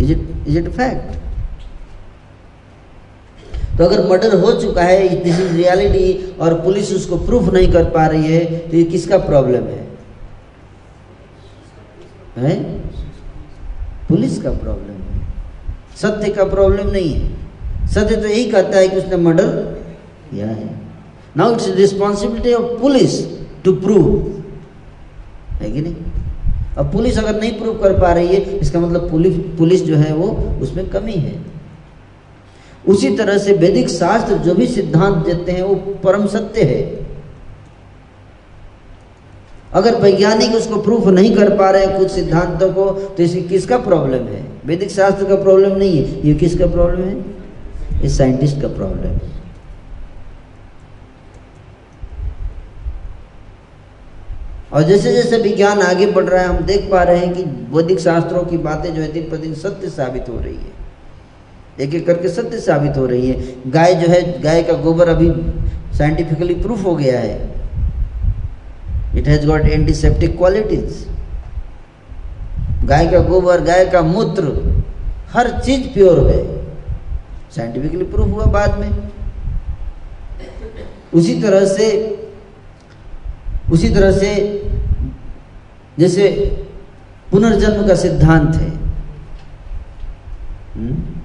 Is it is it fact तो अगर मर्डर हो चुका है दिस इज़ रियलिटी और पुलिस उसको प्रूफ नहीं कर पा रही है तो ये किसका प्रॉब्लम है? है? पुलिस का प्रॉब्लम है। सत्य का प्रॉब्लम नहीं है। सत्य तो यही कहता है कि उसने मर्डर किया है। Now it's responsibility of police to prove है कि नहीं? अब पुलिस अगर नहीं प्रूव कर पा रही है, इसका मतलब पुलिस पुलिस जो है वो उसमें कमी है। उसी तरह से वैदिक शास्त्र जो भी सिद्धांत देते हैं, वो परम सत्य है। अगर वैज्ञानिक उसको प्रूफ नहीं कर पा रहे हैं कुछ सिद्धांतों को तो इसकी किसका प्रॉब्लम है? वैदिक शास्त्र का प्रॉब्लम नहीं है। ये किसका प्रॉब्लम है? ये साइंटिस्ट का प्रॉब्लम है। और जैसे जैसे विज्ञान आगे बढ़ रहा है, हम देख पा रहे हैं कि वैदिक शास्त्रों की बातें जो है, दिन प्रतिदिन सत्य साबित हो रही है। एक एक करके सत्य साबित हो रही है। गाय जो है, गाय का गोबर अभी साइंटिफिकली प्रूफ हो गया है। It has got antiseptic qualities गाय का गोबर, गाय का मूत्र, हर चीज़ प्योर है। साइंटिफिकली प्रूफ हुआ बाद में। उसी तरह से, उसी तरह से जैसे पुनर्जन्म का सिद्धांत है। हम्म?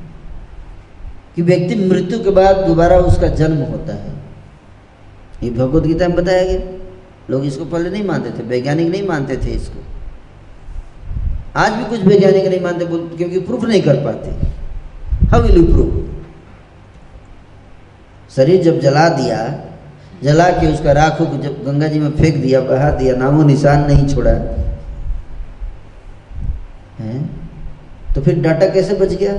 कि व्यक्ति मृत्यु के बाद दोबारा उसका जन्म होता है। ये भगवत गीता में बताया गया। लोग इसको पहले नहीं मानते थे, वैज्ञानिक नहीं मानते थे इसको। आज भी कुछ वैज्ञानिक नहीं मानते क्योंकि प्रूफ नहीं कर पाते। हाउ विल यू प्रूव शरीर जब जला दिया, जला के उसका राखों को जब गंगा जी में फेंक दिया, बहा दिया, नामो निशान नहीं छोड़ा, है? तो फिर डाटा कैसे बच गया?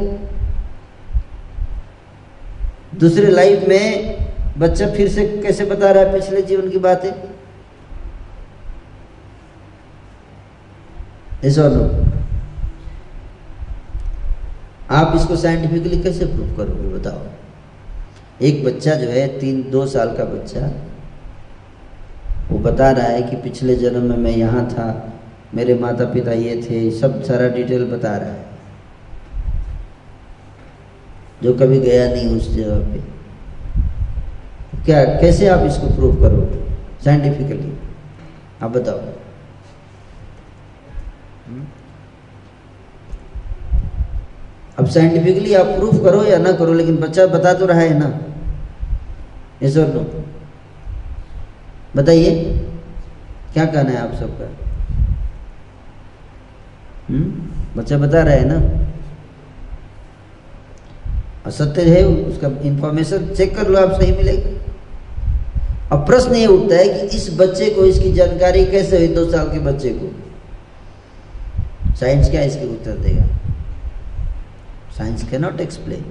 दूसरे लाइफ में बच्चा फिर से कैसे बता रहा है पिछले जीवन की बातें? ऐसा नो आप इसको साइंटिफिकली कैसे प्रूव करोगे बताओ? एक बच्चा जो है, तीन, दो साल का बच्चा, वो बता रहा है कि पिछले जन्म में मैं यहाँ था, मेरे माता पिता ये थे, सब सारा डिटेल बता रहा है। जो कभी गया नहीं उस जगह पे। क्या, कैसे आप इसको प्रूव करोगे? साइंटिफिकली आप बताओ। अब साइंटिफिकली आप प्रूफ करो या ना करो, लेकिन बच्चा बता तो रहा है ना। यस और नो बताइए। क्या कहना है आप सबका? हम्म? बच्चा बता रहा है ना? और सत्य है, उसका इंफॉर्मेशन चेक कर लो, आप सही मिलेगा। अब प्रश्न ये उठता है कि इस बच्चे को, इसकी जानकारी कैसे हुई, दो साल के बच्चे को? साइंस क्या इसके उत्तर देगा? Science can not explain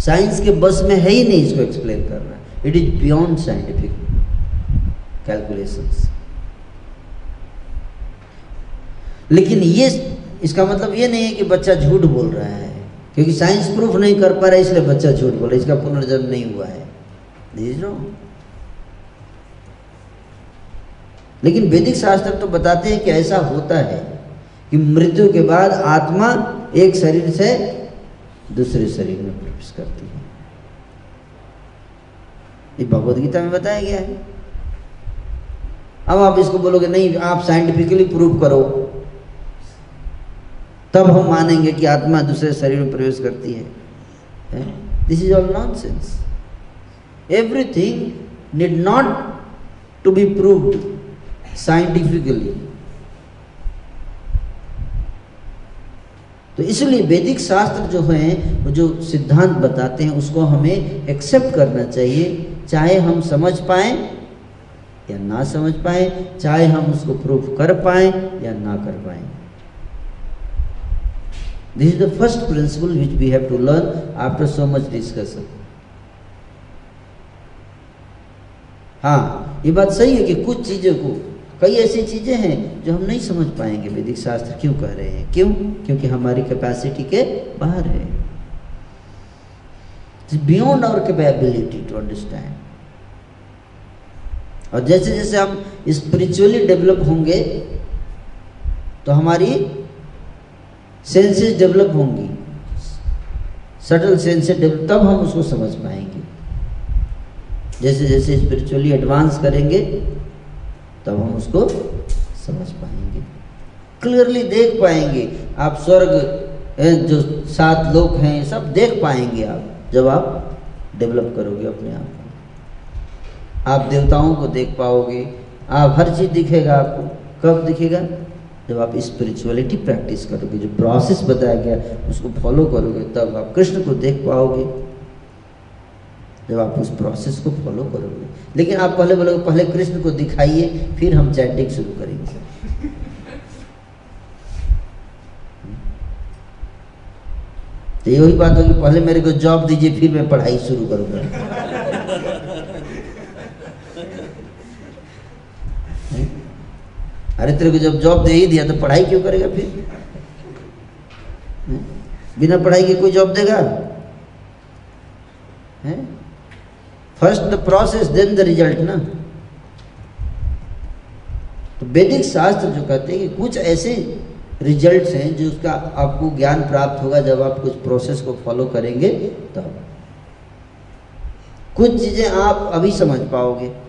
science के बस में है ही नहीं इसको एक्सप्लेन करना। It is beyond scientific calculations लेकिन ये, इसका मतलब ये नहीं है कि बच्चा झूठ बोल रहा है। क्योंकि साइंस प्रूफ नहीं कर पा रहा इसलिए बच्चा झूठ बोल इसका पुनर्जन्म नहीं हुआ है। लेकिन वैदिक शास्त्र तो बताते हैं कि ऐसा होता है कि मृत्यु के बाद आत्मा एक शरीर से दूसरे शरीर में प्रवेश करती है। ये भगवत गीता में बताया गया है। अब आप इसको बोलोगे, नहीं, आप साइंटिफिकली प्रूव करो। तब हम मानेंगे कि आत्मा दूसरे शरीर में प्रवेश करती है। This is all nonsense everything need not to be proved scientifically तो इसलिए वैदिक शास्त्र जो हैं जो सिद्धांत बताते हैं, उसको हमें एक्सेप्ट करना चाहिए, चाहे हम समझ पाए या ना समझ पाए, चाहे हम उसको प्रूफ कर पाए या ना कर पाए। This is the first principle which we have to learn after so much discussion हाँ ये बात सही है कि कुछ चीज़ों को, कई ऐसी चीज़ें हैं जो हम नहीं समझ पाएँगे वैदिक शास्त्र क्यों कह रहे हैं? क्यों? क्योंकि हमारी कैपेसिटी के बाहर है। Beyond our capability to understand और जैसे जैसे हम स्पिरिचुअली डेवलप होंगे तो हमारी सेंसेस डेवलप होंगी। सटल सेंसेस डेवलप, तब हम उसको समझ पाएँगे। जैसे जैसे स्पिरिचुअली एडवांस करेंगे, तब हम उसको समझ पाएँगे। क्लियरली देख पाएँगे। आप स्वर्ग जो सात लोग हैं, सब देख पाएँगे आप, जब आप डेवलप करोगे अपने आप को। आप देवताओं को देख पाओगे। आप, हर चीज़ दिखेगा आपको। कब दिखेगा? जब आप स्पिरिचुअलिटी प्रैक्टिस करोगे, जो प्रोसेस बताया गया, उसको फॉलो करोगे, तब आप कृष्ण को देख पाओगे। जब आप उस प्रोसेस को फॉलो करोगे। लेकिन आप पहले बोलोगे, पहले कृष्ण को दिखाइए, फिर हम चैटिंग शुरू करेंगे। तो यही बात होगी, पहले मेरे को जॉब दीजिए, फिर मैं पढ़ाई शुरू करूँगा। अरे तेरे को जब जॉब दे ही दिया तो पढ़ाई क्यों करेगा फिर? बिना पढ़ाई के कोई जॉब देगा? First the process then the result ना? तो वैदिक शास्त्र जो कहते हैं कि कुछ ऐसे रिजल्ट्स हैं जो उसका आपको ज्ञान प्राप्त होगा, जब आप कुछ प्रोसेस को फॉलो करेंगे, तब। तो। कुछ चीज़ें आप अभी समझ पाओगे।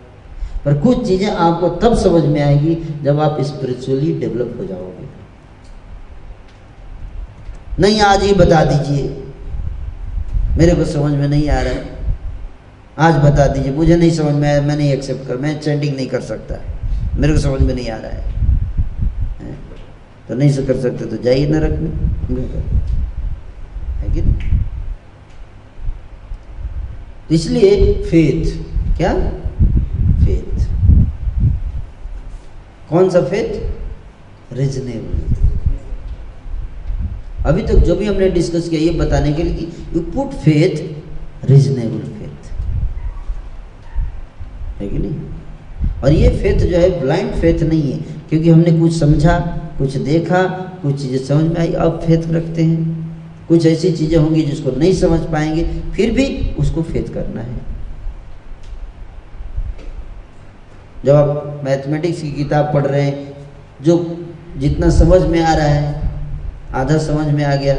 पर कुछ चीज़ें आपको तब समझ में आएगी जब आप स्पिरिचुअली डेवलप हो जाओगे। नहीं, आज ही बता दीजिए। मेरे को समझ में नहीं आ रहा। है आज बता दीजिए। मुझे नहीं समझ में आया, मैं नहीं एक्सेप्ट कर, मैं चैंटिंग नहीं कर सकता। मेरे को समझ में नहीं आ रहा है। तो नहीं कर सकते तो जाइए नरक में। है कि नहीं? इसलिए फेथ क्या? फेथ कौन सा फेथ रीजनेबल अभी तक जो भी हमने डिस्कस किया, ये बताने के लिए you put faith reasonable faith है कि नहीं? और ये फेथ जो है ब्लाइंड फेथ नहीं है, क्योंकि हमने कुछ समझा, कुछ देखा, कुछ चीज़ें समझ में आई, अब फेथ रखते हैं। कुछ ऐसी चीज़ें होंगी जिसको नहीं समझ पाएँगे, फिर भी उसको फेथ करना है। जब आप मैथमेटिक्स की किताब पढ़ रहे हैं, जो जितना समझ में आ रहा है, आधा समझ में आ गया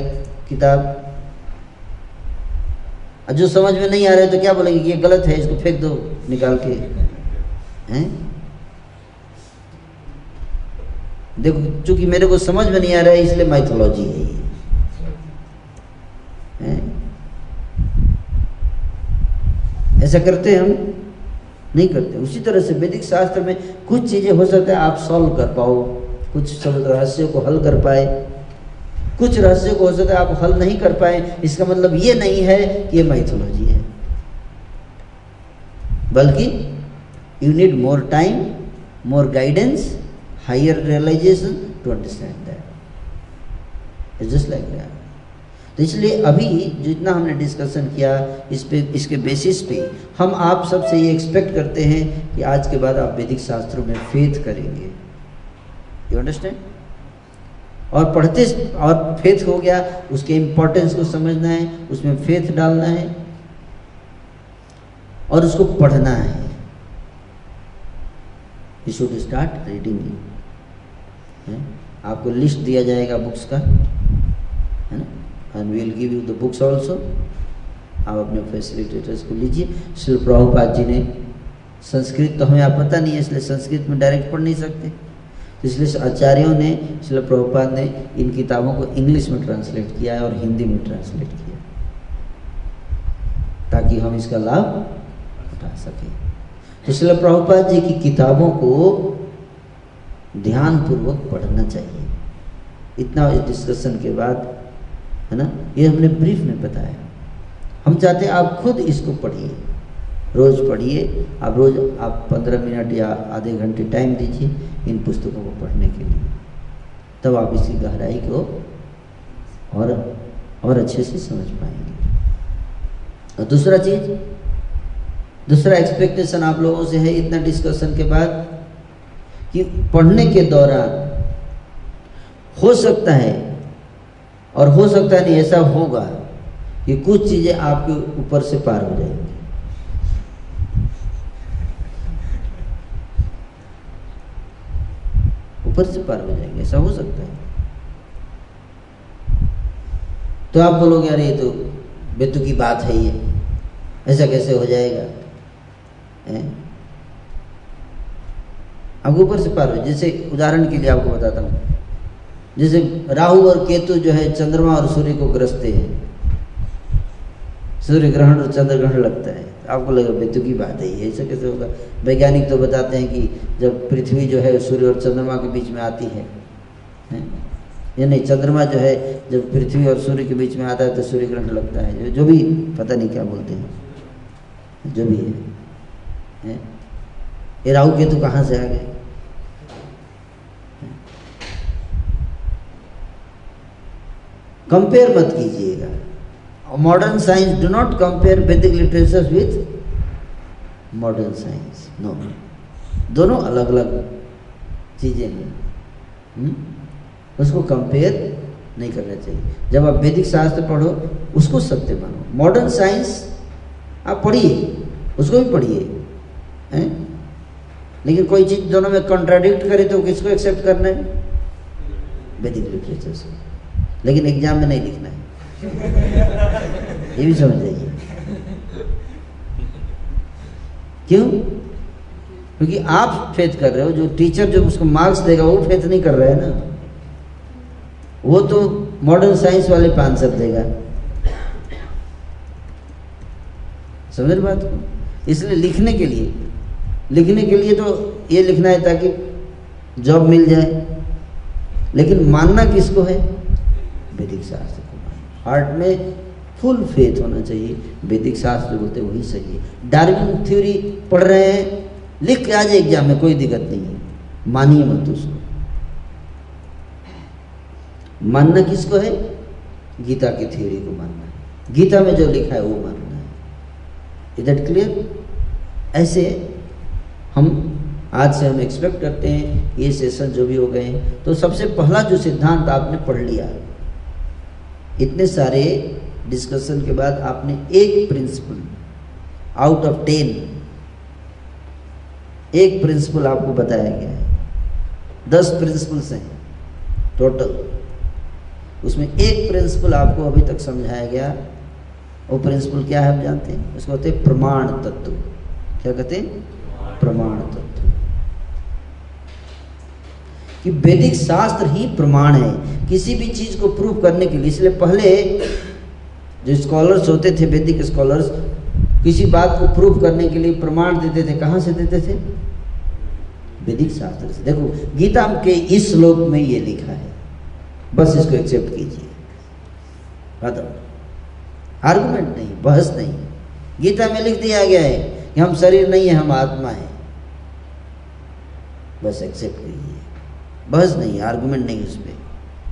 किताब जो समझ में नहीं आ रहा है तो क्या बोलेंगे ये गलत है, इसको फेंक दो, निकाल के। हैं? देखो, चूँकि मेरे को समझ में नहीं आ रहा है, इसलिए माइथोलॉजी है? ऐसा करते हैं हम नहीं करते। उसी तरह से वैदिक शास्त्र में कुछ चीज़ें हो सकता है, आप सॉल्व कर पाओ। कुछ सब रहस्यों को हल कर पाए। कुछ रहस्यों को हो सकता है आप हल नहीं कर पाए। इसका मतलब ये नहीं है कि ये माइथोलॉजी है। बल्कि you need more time more guidance higher realisation to understand that it's just like that तो इसलिए अभी जितना हमने डिस्कशन किया इस पे, इसके बेसिस पे, हम आप सबसे ये एक्सपेक्ट करते हैं कि आज के बाद आप वैदिक शास्त्रों में फेथ करेंगे। यू अंडरस्टैंड और पढ़ते, और फेथ हो गया, उसके इम्पोर्टेंस को समझना है, उसमें फेथ डालना है, और उसको पढ़ना है। यू शुड स्टार्ट रीडिंग आपको लिस्ट दिया जाएगा बुक्स का। है ना? And will give you the books also आप अपने फैसिलिटेटर्स को लीजिए। श्री प्रभुपाद जी ने संस्कृत तो हमें आप पता नहीं है, इसलिए संस्कृत में डायरेक्ट पढ़ नहीं सकते। इसलिए आचार्यों ने, श्री प्रभुपाद ने इन किताबों को इंग्लिश में ट्रांसलेट किया है और हिंदी में ट्रांसलेट किया ताकि हम इसका लाभ उठा सकें। तो श्री प्रभुपाद जी की किताबों को ध्यानपूर्वक पढ़ना चाहिए। इतना इस डिस्कशन के बाद है ना? ये हमने ब्रीफ में बताया। हम चाहते हैं आप खुद इसको पढ़िए। रोज़ पढ़िए। आप रोज़, आप पंद्रह मिनट या आधे घंटे टाइम दीजिए इन पुस्तकों को पढ़ने के लिए। तब आप इसकी गहराई को और और अच्छे से समझ पाएँगे। और दूसरा चीज़, दूसरा एक्सपेक्टेशन आप लोगों से है इतना डिस्कशन के बाद कि पढ़ने के दौरान हो सकता है और हो सकता नहीं ऐसा होगा कि कुछ चीज़ें आपके ऊपर से पार हो जाएँगी। ऊपर से पार हो जाएँगे, ऐसा हो सकता है। तो आप बोलोगे, अरे, ये तो बेतु की बात है ये। ऐसा कैसे हो जाएगा? है? अब ऊपर से पार हो जैसे उदाहरण के लिए आपको बताता हूँ। जैसे राहु और केतु जो है चंद्रमा और सूर्य को ग्रसते हैं। सूर्य ग्रहण और चंद्र ग्रहण लगता है। आपको लगा बेतु की बात है ऐसा कैसे होगा? वैज्ञानिक तो बताते हैं कि जब पृथ्वी जो है सूर्य और चंद्रमा के बीच में आती है? या नहीं चंद्रमा जो है जब पृथ्वी और सूर्य के बीच में आता है तो सूर्य ग्रहण लगता है। जो, भी पता नहीं क्या बोलते हैं। जो भी है? ये राहु केतु कहाँ से आ गए? कंपेयर मत कीजिएगा। Modern science do not compare Vedic literature with modern science no दोनों अलग अलग चीज़ें हैं। उसको कंपेयर नहीं करना चाहिए। जब आप वैदिक शास्त्र पढ़ो, उसको सत्य मानो। मॉडर्न साइंस आप पढ़िए, उसको भी पढ़िए। लेकिन कोई चीज़ दोनों में कॉन्ट्राडिक्ट करे तो किसको एक्सेप्ट करना है? वैदिक लिटरेचर से लेकिन एग्ज़ाम में नहीं लिखना है। ये भी समझ जाइए। क्यों? क्योंकि आप फेथ कर रहे हो, जो टीचर जो उसको मार्क्स देगा, वो फेथ नहीं कर रहा है ना। वो तो मॉडर्न साइंस वाले पे आंसर देगा। समझ बात को? इसलिए लिखने के लिए, लिखने के लिए तो ये लिखना है ताकि जॉब मिल जाए। लेकिन मानना किसको है? वैदिक शास्त्र को। हार्ट में फुल फेथ होना चाहिए। वैदिक शास्त्र बोलते वही सही है। डार्विन थ्योरी पढ़ रहे हैं। लिख के आ जाए एग्ज़ाम में, कोई दिक्कत नहीं है। मानिए मत उसको। मानना किसको है? गीता की थ्योरी को मानना है। गीता में जो लिखा है, वो मानना है। इज़ क्लियर ऐसे हम, आज से हम एक्सपेक्ट करते हैं, ये सेशन जो भी हो गए हैं। तो सबसे पहला जो सिद्धांत आपने पढ़ लिया इतने सारे डिस्कशन के बाद आपने एक प्रिंसिपल आउट ऑफ़ टेन एक प्रिंसिपल आपको बताया गया है। दस प्रिंसिपल्स हैं टोटल उसमें एक प्रिंसिपल आपको अभी तक समझाया गया। वो प्रिंसिपल क्या है हम जानते हैं? उसको कहते हैं प्रमाण तत्व। क्या कहते हैं? प्रमाण तत्व। कि वैदिक शास्त्र ही प्रमाण है। किसी भी चीज़ को प्रूव करने के लिए। इसलिए पहले जो स्कॉलर्स होते थे, वैदिक स्कॉलर्स किसी बात को प्रूव करने के लिए प्रमाण देते थे। कहाँ से देते थे? वैदिक शास्त्र से। देखो, गीता के इस श्लोक में ये लिखा है। बस इसको एक्सेप्ट कीजिए। खत्म। आर्गुमेंट नहीं, बहस नहीं। गीता में लिख दिया गया है कि हम शरीर नहीं है, हम आत्मा है। बस एक्सेप्ट कीजिए। बहस नहीं आर्गुमेंट नहीं उस पर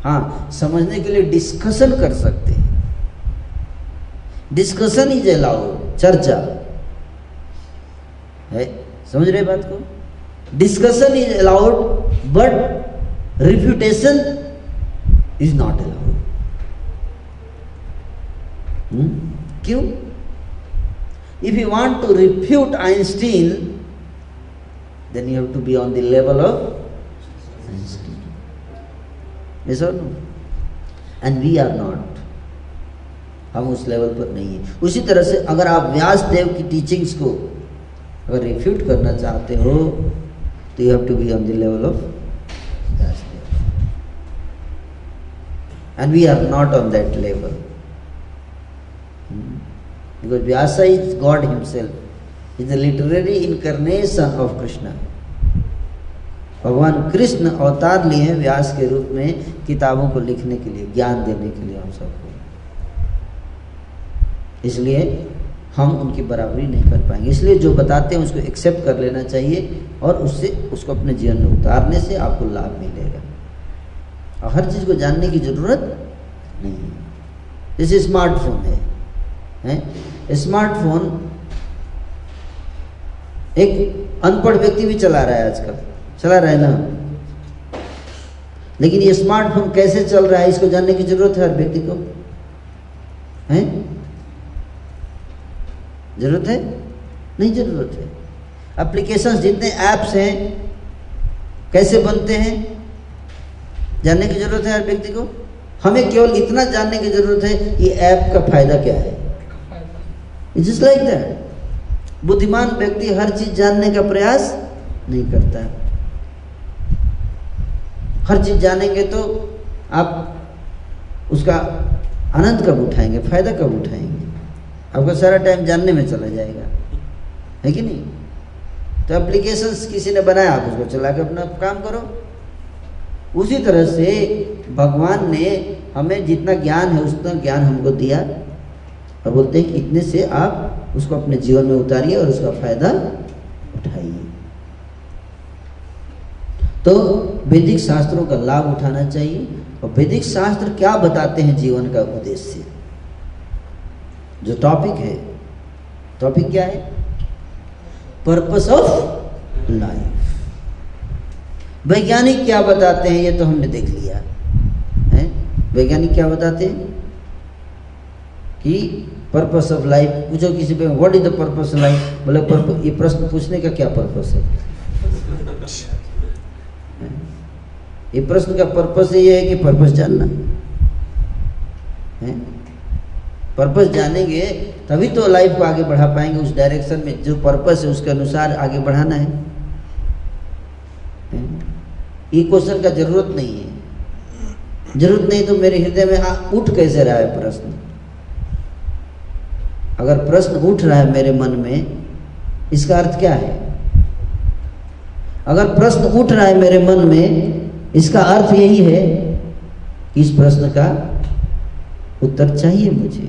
हाँ समझने के लिए डिस्कशन कर सकते हैं। डिस्कशन इज़ अलाउड चर्चा। है? समझ रहे बात को? Discussion is allowed but refutation is not allowed क्यों? If you want to refute Einstein then you have to be on the level of Yes or no? And we are not. हम उस level पर नहीं है। उसी तरह से अगर आप व्यास देव की टीचिंग्स को अगर रिफ्यूट करना चाहते हो तो you have to be on the level of Vyas Dev. And we are not on that level because Vyasa is God himself is the literary incarnation of Krishna भगवान कृष्ण अवतार लिए हैं व्यास के रूप में किताबों को लिखने के लिए ज्ञान देने के लिए हम सबको। इसलिए हम उनकी बराबरी नहीं कर पाएँगे। इसलिए जो बताते हैं उसको एक्सेप्ट कर लेना चाहिए और उससे उसको अपने जीवन में उतारने से आपको लाभ मिलेगा। और हर चीज़ को जानने की ज़रूरत नहीं है। जैसे स्मार्टफ़ोन है, है? स्मार्टफ़ोन एक अनपढ़ व्यक्ति भी चला रहा है आजकल। चला रहा है ना? लेकिन ये स्मार्टफ़ोन कैसे चल रहा है, इसको जानने की ज़रूरत है हर व्यक्ति को? है? ज़रूरत है? नहीं ज़रूरत है। एप्लीकेशंस जितने ऐप्स हैं, कैसे बनते हैं, जानने की ज़रूरत है हर व्यक्ति को? हमें केवल इतना जानने की ज़रूरत है ये ऐप का फ़ायदा क्या है। इट्स लाइक दैट बुद्धिमान व्यक्ति हर चीज़ जानने का प्रयास नहीं करता। हर चीज़ जानेंगे तो आप उसका आनंद कब उठाएँगे, फ़ायदा कब उठाएँगे? आपका सारा टाइम जानने में चला जाएगा। है कि नहीं? तो एप्लीकेशंस किसी ने बनाया, आप उसको चला के अपना काम करो। उसी तरह से भगवान ने हमें जितना ज्ञान है, उतना ज्ञान हमको दिया। और बोलते हैं कि इतने से आप उसको अपने जीवन में उतारिए और उसका फ़ायदा उठाइए। तो वैदिक शास्त्रों का लाभ उठाना चाहिए। और वैदिक शास्त्र क्या बताते हैं जीवन का उद्देश्य? जो टॉपिक है टॉपिक क्या है? पर्पस ऑफ़ लाइफ वैज्ञानिक क्या बताते हैं, ये तो हमने देख लिया। है? वैज्ञानिक क्या बताते हैं? कि पर्पस ऑफ़ लाइफ पूछो किसी पे what is the purpose of life बोले ये प्रश्न पूछने का क्या पर्पस है? ये प्रश्न का पर्पस ये है कि पर्पस जानना। है? पर्पस जानेंगे तभी तो लाइफ को आगे बढ़ा पाएँगे उस डायरेक्शन में। जो पर्पस है उसके अनुसार आगे बढ़ाना है। ये क्वेश्चन का ज़रूरत नहीं है। ज़रूरत नहीं तो मेरे हृदय में आ, उठ कैसे रहा है प्रश्न? अगर प्रश्न उठ रहा है मेरे मन में इसका अर्थ क्या है? अगर प्रश्न उठ रहा है मेरे मन में इसका अर्थ यही है कि इस प्रश्न का उत्तर चाहिए मुझे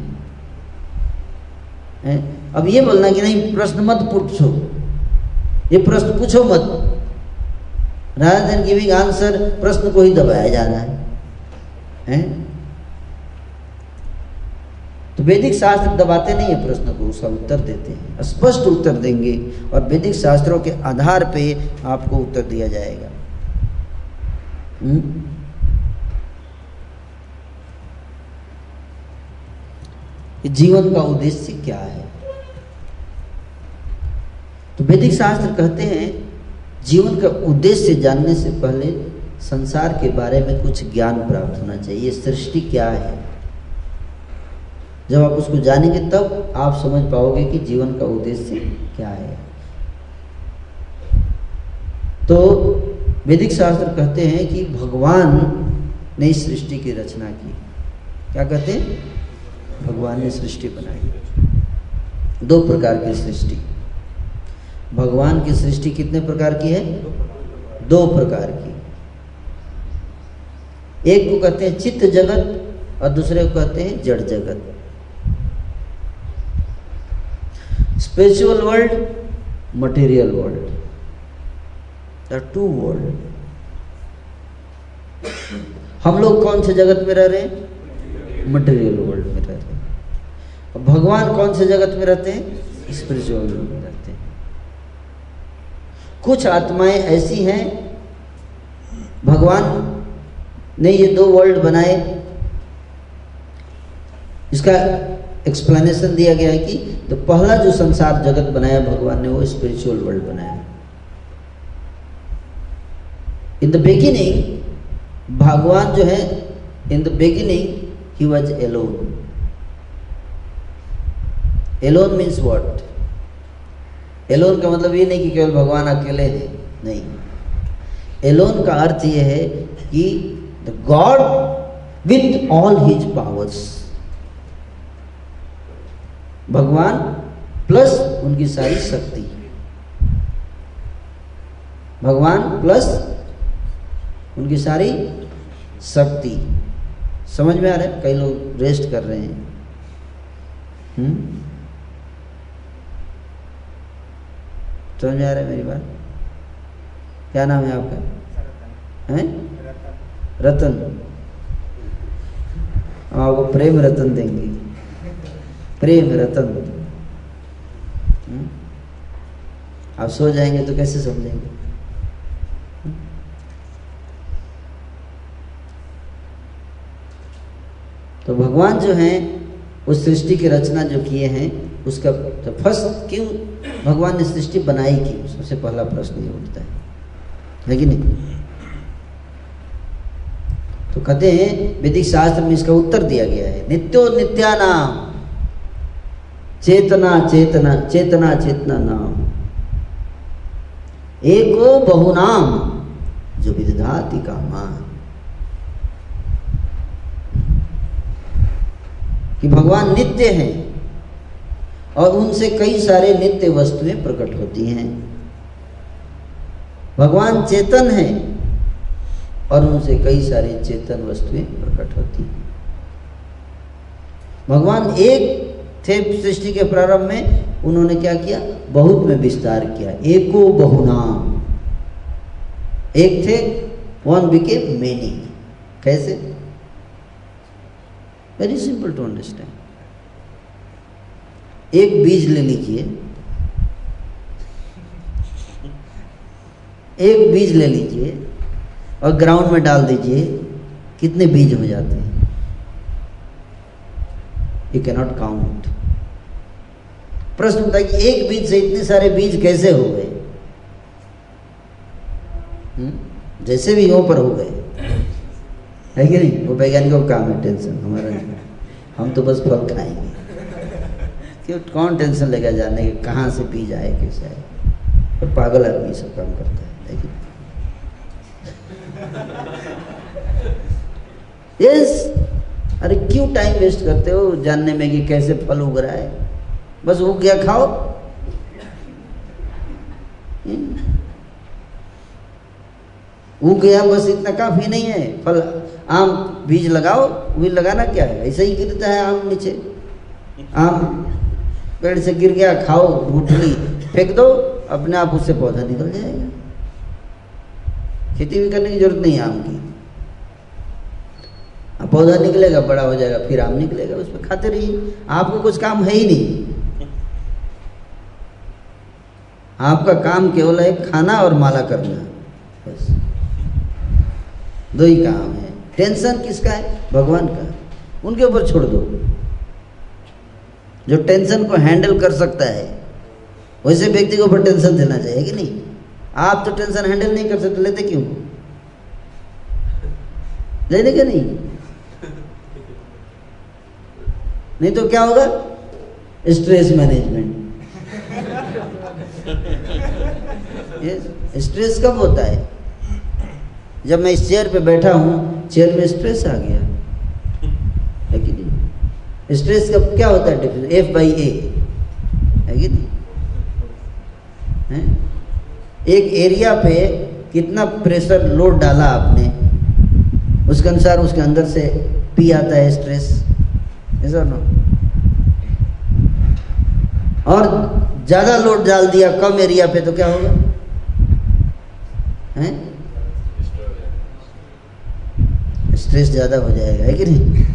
है? अब ये बोलना कि नहीं प्रश्न मत पूछो ये प्रश्न पूछो मत देन गिविंग आंसर प्रश्न को ही दबाया जा रहा है, है? तो वैदिक शास्त्र दबाते नहीं है प्रश्न को उसका उत्तर देते हैं स्पष्ट उत्तर देंगे और वैदिक शास्त्रों के आधार पे आपको उत्तर दिया जाएगा? जीवन का उद्देश्य क्या है? तो वैदिक शास्त्र कहते हैं, जीवन का उद्देश्य जानने से पहले संसार के बारे में कुछ ज्ञान प्राप्त होना चाहिए। सृष्टि क्या है? जब आप उसको जानेंगे तब आप समझ पाओगे कि जीवन का उद्देश्य क्या है। तो वैदिक शास्त्र कहते हैं कि भगवान ने इस सृष्टि की रचना की। क्या कहते हैं? भगवान ने सृष्टि बनाई। दो प्रकार की सृष्टि। भगवान की सृष्टि कितने प्रकार की है? दो प्रकार की। एक को कहते हैं चित्त जगत और दूसरे को कहते हैं जड़ जगत। Spiritual world material world two world हम लोग कौन से जगत में रह रहे हैं? मटेरियल वर्ल्ड में रह रहे हैं भगवान कौन से जगत में रहते हैं? स्पिरिचुअल वर्ल्ड में रहते हैं। कुछ आत्माएँ ऐसी हैं, भगवान ने ये दो वर्ल्ड बनाए। इसका एक्सप्लेनेशन दिया गया है कि तो पहला जो संसार जगत बनाया भगवान ने, वो स्पिरिचुअल वर्ल्ड बनाया। इन द बिगिनिंग भगवान जो है in the beginning he was alone alone means what alone का मतलब ये नहीं कि केवल भगवान अकेले हैं, नहीं। एलोन का अर्थ ये है कि the God with all his powers भगवान प्लस उनकी सारी शक्ति। भगवान प्लस उनकी सारी शक्ति। समझ में आ रहा है? कई लोग रेस्ट कर रहे हैं। हम्म? समझ में आ रहा है मेरी बात? क्या नाम है आपका? हैं? रतन। हाँ वो प्रेम रतन देंगे। प्रेम रतन। आप सो जाएँगे तो कैसे समझेंगे तो भगवान जो हैं, उस सृष्टि की रचना जो किए हैं, उसका तो फ़र्स्ट क्यों भगवान ने सृष्टि बनाई क्यों सबसे पहला प्रश्न ये उठता है। लेकिन तो कहते हैं, वैदिक शास्त्र में इसका उत्तर दिया गया है। नित्यो नित्यानाम, चेतना चेतना चेतना चेतना नाम। एको बहुनाम, जो विदधाति का मान। कि भगवान नित्य हैं और उनसे कई सारे नित्य वस्तुएँ प्रकट होती हैं। भगवान चेतन हैं और उनसे कई सारी चेतन वस्तुएँ प्रकट होती हैं। भगवान एक थे सृष्टि के प्रारंभ में, उन्होंने क्या किया? बहुत में विस्तार किया। एको बहुनाम। एक थे वन बिके मेनी कैसे? वेरी सिंपल टू अंडरस्टैंड एक बीज ले लीजिए एक बीज ले लीजिए और ग्राउंड में डाल दीजिए, कितने बीज हो जाते हैं। यू कैनॉट काउंट प्रश्न होता है कि एक बीज से इतने सारे बीज कैसे हो गए? जैसे भी हो पर हो गए। है कि नहीं? वो वैज्ञानिकों का काम है टेंशन हमारा हम तो बस फल खाएँगे। क्यों? कौन टेंशन लेगा जाने के? कहाँ से पी जाए, कैसे आए? तो पागल आदमी सब काम करता है लेकिन यस अरे क्यों टाइम वेस्ट करते हो जानने में कि कैसे फल उग रहा है? बस उग गया, खाओ। हम्म। उग गया, बस इतना काफ़ी नहीं है। फल आम बीज लगाओ, बीज लगाना क्या है? ऐसे ही गिरता है आम नीचे। आम पेड़ से गिर गया, खाओ भूटली फेंक दो, अपने आप उससे पौधा निकल जाएगा। खेती भी करने की ज़रूरत नहीं है आम की। पौधा निकलेगा, बड़ा हो जाएगा, फिर आम निकलेगा उसमें खाते रहिए। आपको कुछ काम है ही नहीं। आपका काम केवल है खाना और माला करना, बस। दो ही काम है। टेंशन किसका है? भगवान का। उनके ऊपर छोड़ दो। जो टेंशन को हैंडल कर सकता है, वैसे व्यक्ति के ऊपर टेंशन देना चाहिए, कि नहीं? आप तो टेंशन हैंडल नहीं कर सकते, लेते क्यों? लेने के नहीं? नहीं तो क्या होगा? स्ट्रेस मैनेजमेंट स्ट्रेस कब होता है? जब मैं इस चेयर पे बैठा हूँ, चेयर में स्ट्रेस आ गया। है कि नहीं? स्ट्रेस का क्या होता है डिफरेंस एफ़ बाई ए है कि नहीं? है? एक एरिया पे कितना प्रेशर लोड डाला आपने, उसके अनुसार उसके अंदर से पी आता है स्ट्रेस ऐसा नो और ज़्यादा लोड डाल दिया कम एरिया पे तो क्या होगा? हैं? स्ट्रेस ज़्यादा हो जाएगा, है कि नहीं?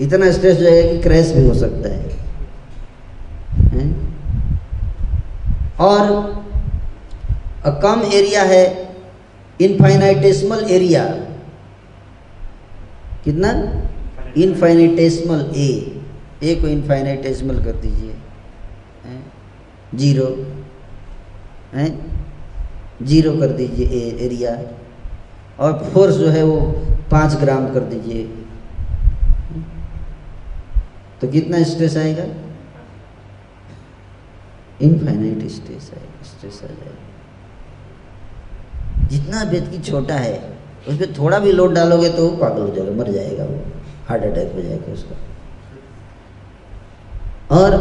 इतना स्ट्रेस हो जाएगा कि क्रैश भी हो सकता है? और कम एरिया है इनफाइनाइटेसिमल एरिया कितना? इनफाइनाइटेसिमल ए ए को इनफाइनाइटेसिमल कर दीजिए। ज़ीरो ज़ीरो कर दीजिए ए एरिया और फोर्स जो है वो पाँच ग्राम कर दीजिए। तो कितना स्ट्रेस आएगा? इनफाइनाइट स्ट्रेस आएगा स्ट्रेस आ जाएगा जितना व्यक्ति छोटा है उस पर थोड़ा भी लोड डालोगे तो पागल हो जाएगा, मर जाएगा वो। हार्ट अटैक हो जाएगा उसका। और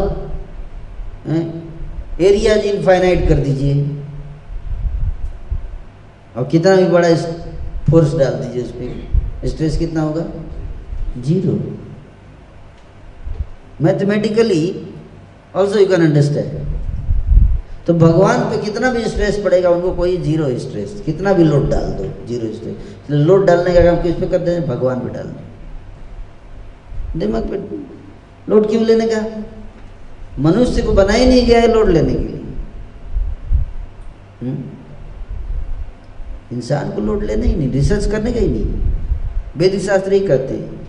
एरियाज़ इनफाइनाइट कर दीजिए। और कितना भी बड़ा फोर्स डाल दीजिए उस पर स्ट्रेस कितना होगा? Zero. Mathematically also you can understand तो भगवान पे कितना भी स्ट्रेस पड़ेगा, उनको कोई ज़ीरो स्ट्रेस कितना भी लोड डाल दो, ज़ीरो स्ट्रेस तो लोड डालने का काम किस पे करते हैं? भगवान पे डाल दो। दिमाग पे लोड क्यों लेने का? मनुष्य को बना ही नहीं गया है लोड लेने के लिए। हुँ? इंसान को लोड लेना ही नहीं रिसर्च करने का ही नहीं। वैदिक शास्त्र ही कहते हैं।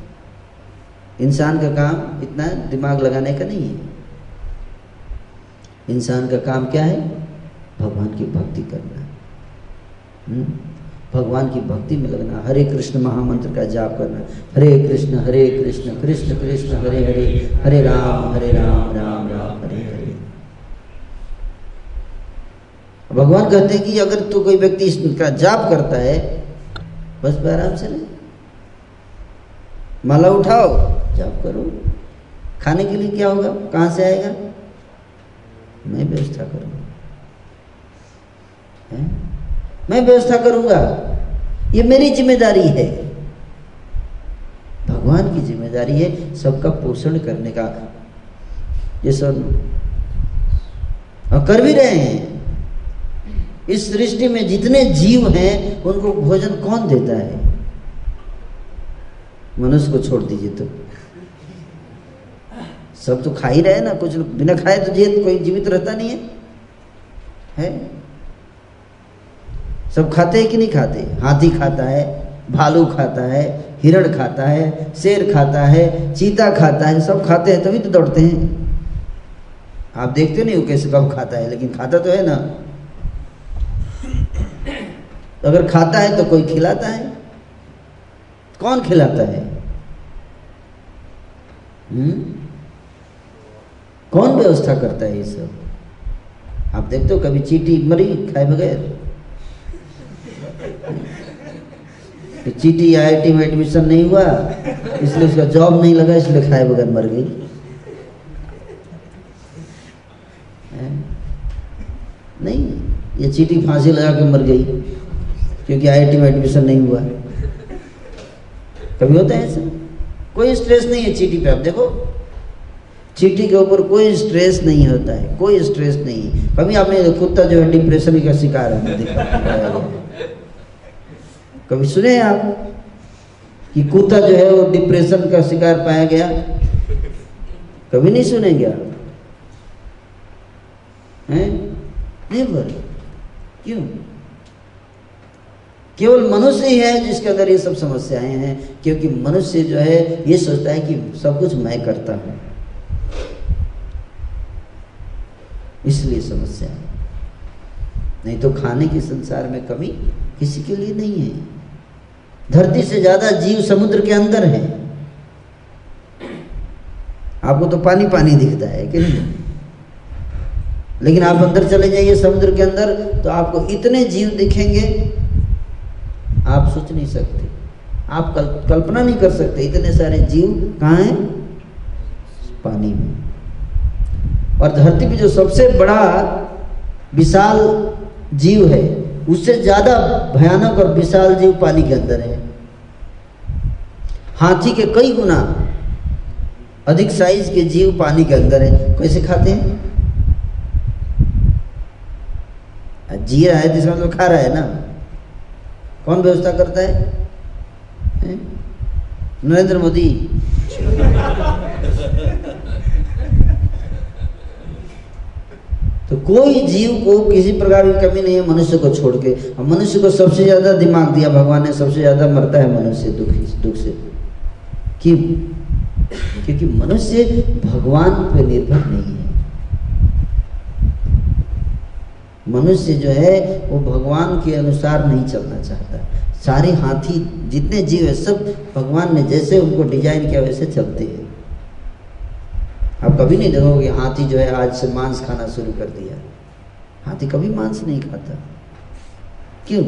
इंसान का काम इतना दिमाग लगाने का नहीं है। इंसान का काम क्या है? भगवान की भक्ति करना। हुँ? भगवान की भक्ति में लगना, हरे कृष्ण महामंत्र का जाप करना। हरे कृष्ण हरे कृष्ण कृष्ण कृष्ण, हरे हरे हरे राम हरे राम राम राम, हरे हरे। भगवान कहते हैं कि अगर तो कोई व्यक्ति इसका जाप करता है, बस आराम से रहे माला उठाओ, जाप करो। खाने के लिए क्या होगा? कहाँ से आएगा? मैं व्यवस्था करूँगा। मैं व्यवस्था करूँगा। ये मेरी ज़िम्मेदारी है। भगवान की ज़िम्मेदारी है सबका पोषण करने का। ये सब और कर भी रहे हैं। इस सृष्टि में जितने जीव हैं, उनको भोजन कौन देता है? मनुष्य को छोड़ दीजिए तो। सब तो खा ही रहे ना, कुछ बिना खाए तो जीत, कोई जीवित रहता नहीं है। है? सब खाते हैं कि नहीं खाते? हाथी खाता है, भालू खाता है, हिरण खाता है, शेर खाता है, चीता खाता है, सब खाते हैं, तभी तो दौड़ते हैं। आप देखते नहीं हो कैसे कब खाता है, लेकिन खाता तो है ना। अगर खाता है तो कोई खिलाता है? कौन खिलाता है? हम्म? कौन व्यवस्था करता है ये सब? आप देखते हो कभी चीटी मरी, खाए बगैर? कि चीटी आईआईटी में एडमिशन नहीं हुआ, इसलिए उसका जॉब नहीं लगा, इसलिए खाए बगैर मर गई। नहीं, ये चीटी फांसी लगा के मर गई। क्योंकि आईआईटी में एडमिशन नहीं हुआ। कभी होता है ऐसा? कोई स्ट्रेस नहीं है चीटी पे, आप देखो। चीटी के ऊपर कोई स्ट्रेस नहीं होता है, कोई स्ट्रेस नहीं है। कभी आपने कुत्ता जो है डिप्रेशन का शिकार है। कभी सुने आप कि कुत्ता जो है वो डिप्रेशन का शिकार पाया गया? कभी नहीं सुनेंगे आप हैं? नेवर क्यों? केवल मनुष्य ही है जिसके अंदर ये सब समस्याएँ हैं, क्योंकि मनुष्य जो है, ये सोचता है कि सब कुछ मैं करता हूँ। इसलिए समस्या है। नहीं तो खाने के संसार में कमी किसी के लिए नहीं है। धरती से ज़्यादा जीव समुद्र के अंदर है। आपको तो पानी पानी दिखता है कि नहीं? लेकिन आप अंदर चले जाइए समुद्र के अंदर तो आपको इतने जीव दिखेंगे आप सोच नहीं सकते। आप कल, कल्पना नहीं कर सकते इतने सारे जीव कहाँ हैं? पानी में। और धरती पे जो सबसे बड़ा विशाल जीव है उससे ज़्यादा भयानक और विशाल जीव पानी के अंदर है। हाथी के कई गुना अधिक साइज़ के जीव पानी के अंदर है। कैसे खाते हैं? जी रहा है मतलब खा रहा है ना। कौन व्यवस्था करता है? नरेंद्र मोदी। तो कोई जीव को किसी प्रकार की कमी नहीं है मनुष्य को छोड़ के। और मनुष्य को सबसे ज़्यादा दिमाग दिया भगवान ने, सबसे ज़्यादा मरता है मनुष्य दुख दुख से। क्यों क्योंकि मनुष्य भगवान पर निर्भर नहीं है। मनुष्य जो है, वो भगवान के अनुसार नहीं चलना चाहता। सारे हाथी जितने जीव है, सब भगवान ने जैसे उनको डिज़ाइन किया, वैसे चलते हैं। आप कभी नहीं देखोगे हाथी जो है, आज से मांस खाना शुरू कर दिया। हाथी कभी मांस नहीं खाता। क्यों?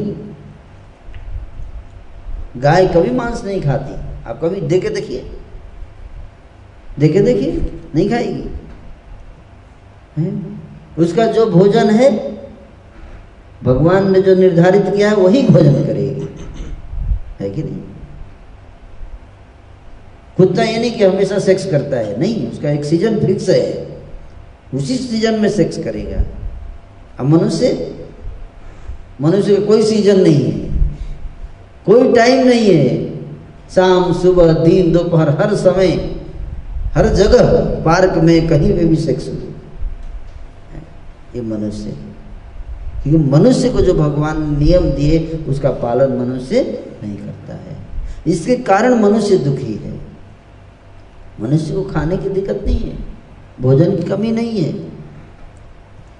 गाय कभी मांस नहीं खाती। आप कभी देखे देखिए। देखे देखिए, नहीं खाएगी? उसका जो भोजन है भगवान ने जो निर्धारित किया है, वही भोजन करेगी। है कि नहीं? कुत्ता ये नहीं कि हमेशा सेक्स करता है। नहीं, उसका एक सीज़न फिक्स है। उसी सीज़न में सेक्स करेगा। अब मनुष्य मनुष्य का कोई सीज़न नहीं है। कोई टाइम नहीं है। शाम, सुबह, दिन, दोपहर, हर समय, हर जगह पार्क में कहीं पे भी सेक्स हो। ये मनुष्य है। क्योंकि मनुष्य को जो भगवान नियम दिए, उसका पालन मनुष्य नहीं करता है। इसके कारण मनुष्य दुखी है। मनुष्य को खाने की दिक्कत नहीं है, भोजन की कमी नहीं है।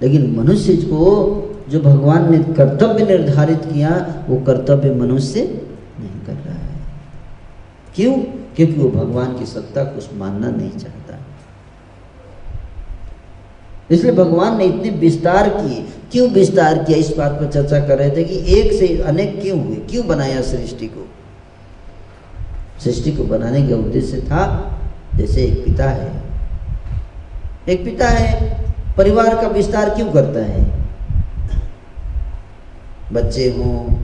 लेकिन मनुष्य को जो भगवान ने कर्तव्य निर्धारित किया, वो कर्तव्य मनुष्य नहीं कर रहा है। क्यों? क्योंकि वो भगवान की सत्ता को मानना नहीं चाहता। इसलिए भगवान ने इतने विस्तार किए क्यों विस्तार किया? इस बात पर चर्चा कर रहे थे कि एक से अनेक क्यों हुए? क्यों बनाया सृष्टि को? सृष्टि को बनाने का उद्देश्य था, जैसे एक पिता है। एक पिता है, परिवार का विस्तार क्यों करता है? बच्चे हों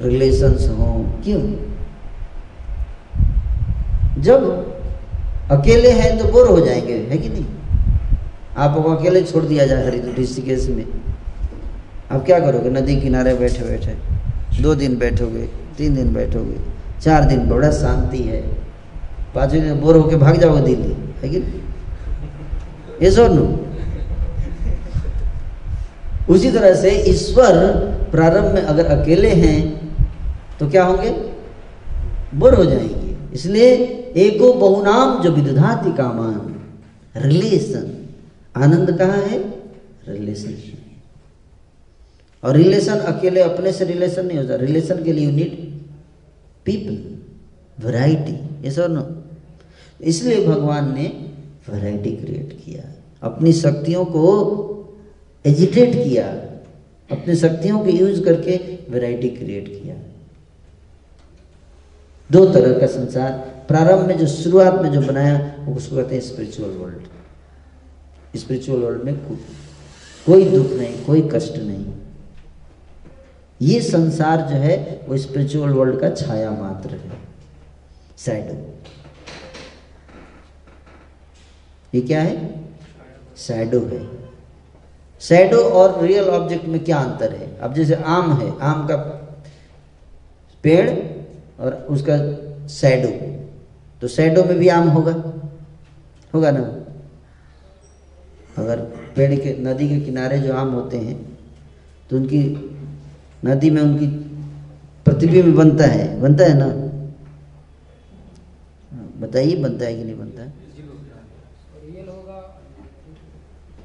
रिलेशंस हों, क्यों? जब अकेले हैं तो बोर हो जाएँगे, है कि नहीं? आपको अकेले छोड़ दिया जाए हरिद्वार ऋषिकेश में। आप क्या करोगे? नदी किनारे बैठे बैठे। दो दिन बैठोगे, तीन दिन बैठोगे, चार दिन। बड़ा शांति है। पाँचवें दिन बोर होके भाग जाओगे दिल्ली, है कि ये नो उसी तरह से ईश्वर प्रारंभ में अगर अकेले हैं तो क्या होंगे? बोर हो जाएँगे। इसलिए एको बहुनाम जो विदधाति कामान रिलेशन। आनंद कहाँ है? रिलेशन। और रिलेशन अकेले अपने से रिलेशन नहीं होता रिलेशन के लिए यू नीड पीपल वैरायटी ये सर नो इसलिए भगवान ने वैरायटी क्रिएट किया। अपनी शक्तियों को एजिटेट किया। अपनी शक्तियों को यूज़ करके वैरायटी क्रिएट किया। दो तरह का संसार। प्रारंभ में जो, शुरुआत में जो बनाया वो उसको कहते हैं स्पिरिचुअल वर्ल्ड स्पिरिचुअल वर्ल्ड में कोई दुख नहीं, कोई कष्ट नहीं। ये संसार जो है, वो स्पिरिचुअल वर्ल्ड का छाया मात्र है। सैडो ये क्या है? सैडो है। सैडो और रियल ऑब्जेक्ट में क्या अंतर है? अब जैसे आम है, आम का पेड़ और उसका सैडो तो सैडो में भी आम होगा। होगा ना? अगर पेड़ के नदी के किनारे जो आम होते हैं तो उनकी नदी में उनकी प्रतिबिंब बनता है। बनता है ना? बताइए, बनता है कि नहीं बनता? है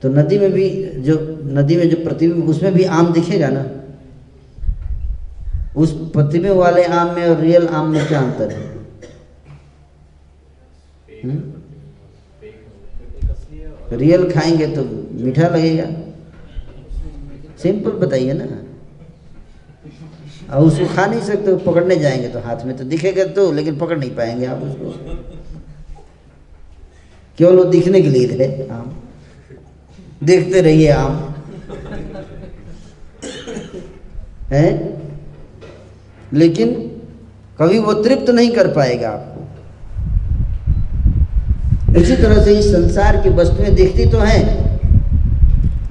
तो नदी में भी जो, नदी में जो प्रतिबिंब उसमें भी आम दिखेगा ना? उस प्रतिबिंब वाले आम में और रियल आम में क्या अंतर है? हुँ? रियल खाएँगे तो मीठा लगेगा। सिंपल बताइए ना। और उसको खा नहीं सकते, पकड़ने जाएँगे तो हाथ में तो दिखेगा तो लेकिन पकड़ नहीं पाएँगे आप उसको। केवल वो दिखने के लिए रहे, आम। देखते रहिए, आम। है? लेकिन कभी वो तृप्त नहीं कर पाएगा आपको। इसी तरह से इस संसार की वस्तुएँ दिखती तो हैं,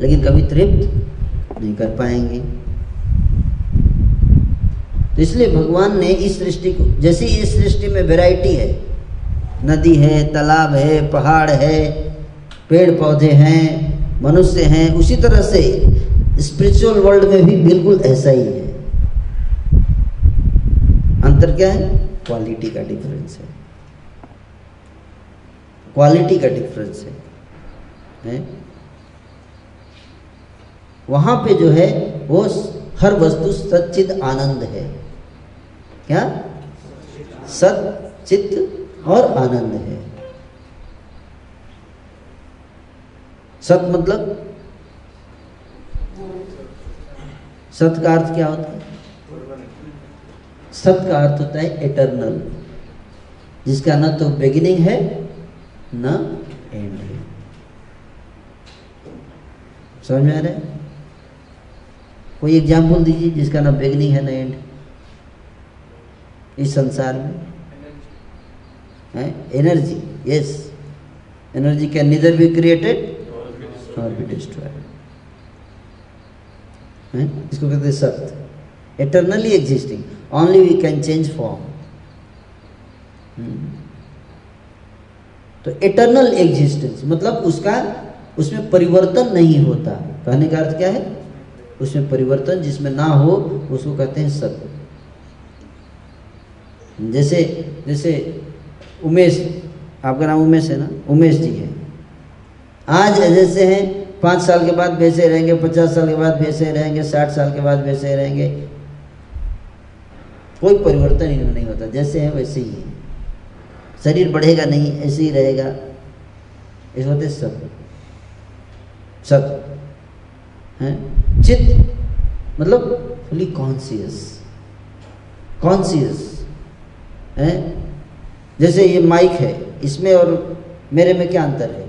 लेकिन कभी तृप्त नहीं कर पाएँगे। तो इसलिए भगवान ने इस सृष्टि को जैसे इस सृष्टि में वैरायटी है नदी है तालाब है पहाड़ है पेड़ पौधे हैं मनुष्य हैं उसी तरह से स्पिरिचुअल वर्ल्ड में भी बिल्कुल ऐसा ही है। अंतर क्या है? क्वालिटी का डिफरेंस है। क्वालिटी का डिफरेंस है, है? वहाँ पे जो है वो हर वस्तु सचिद आनंद है। क्या? सत, चित्त और आनंद है। सत मतलब? सत का अर्थ क्या होता है? सत का अर्थ होता है एटर्नल जिसका न तो बिगिनिंग है, न एंड है। समझ में आ रहा है? कोई एग्ज़ाम्पल दीजिए जिसका ना बिगनिंग है, ना एंड इस संसार में? Energy yes energy can neither be created और बी डिस्ट्रॉयड इसको कहते हैं सत्य। Eternally existing only we can change form तो एटर्नल एग्जिस्टेंस मतलब उसका, उसमें परिवर्तन नहीं होता। कहने का अर्थ क्या है? उसमें परिवर्तन जिसमें ना हो, उसको कहते हैं सत्य। जैसे जैसे उमेश, आपका नाम उमेश है ना? उमेश जी है। आज जैसे हैं, पाँच साल के बाद वैसे रहेंगे, पचास साल के बाद वैसे रहेंगे, साठ साल के बाद वैसे रहेंगे। कोई परिवर्तन इनमें नहीं होता, जैसे हैं वैसे ही है। शरीर बढ़ेगा नहीं, ऐसे ही रहेगा। इस होते सब सब, है? चित्त मतलब फुली कॉन्सियस कॉन्सियस है? जैसे ये माइक है, इसमें और मेरे में क्या अंतर है?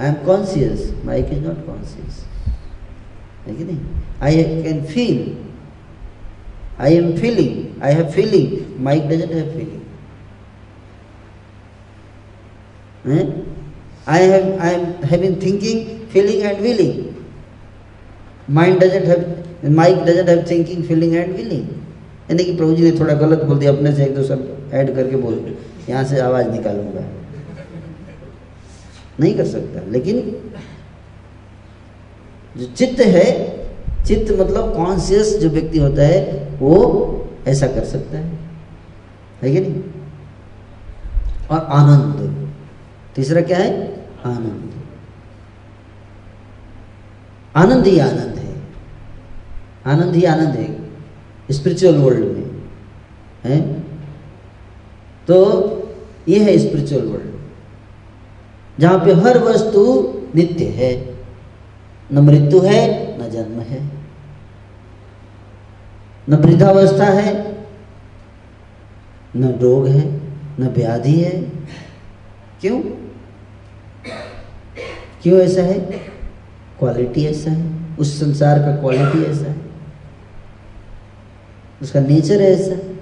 I am conscious mike is not conscious है कि नहीं? I can feel I am feeling I have feeling mike doesn't have feeling I have I am having thinking feeling and willing mind doesn't have mike doesn't have thinking feeling and willing यानी कि प्रभु जी ने थोड़ा गलत बोल दिया, अपने से एक दो शब्द ऐड करके बोल यहाँ से आवाज़ निकालूँगा। नहीं कर सकता। लेकिन जो चित्त है, चित्त मतलब कॉन्शियस जो व्यक्ति होता है, वो ऐसा कर सकता है। है कि नहीं? और आनंद। तीसरा क्या है? आनंद। आनंद ही आनंद है। आनंद ही आनंद है। स्पिरिचुअल वर्ल्ड में, है? तो ये है स्पिरिचुअल वर्ल्ड जहाँ पे हर वस्तु नित्य है, न मृत्यु है, न जन्म है। न वृद्धावस्था है, न रोग है, न व्याधि है। क्यों? क्यों ऐसा है? क्वालिटी ऐसा है। उस संसार का क्वालिटी ऐसा है। उसका नेचर है ऐसा।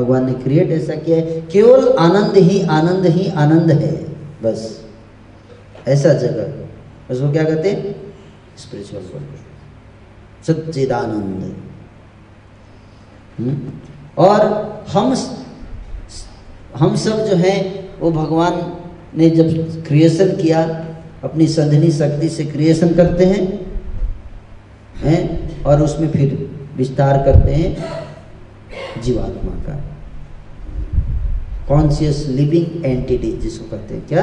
भगवान ने क्रिएट ऐसा किया है। केवल आनंद ही आनंद ही आनंद है, बस। ऐसा जगह। उसको क्या कहते हैं? स्पिरिचुअल वर्ल्ड सच्चिदानंद। हम्म? और हम हम सब जो हैं, वो भगवान ने जब क्रिएशन किया, अपनी संधनी शक्ति से क्रिएशन करते हैं हैं? और उसमें फिर विस्तार करते हैं जीवात्मा का। कॉन्शियस लिविंग एंटिटीज जिसको कहते हैं, क्या?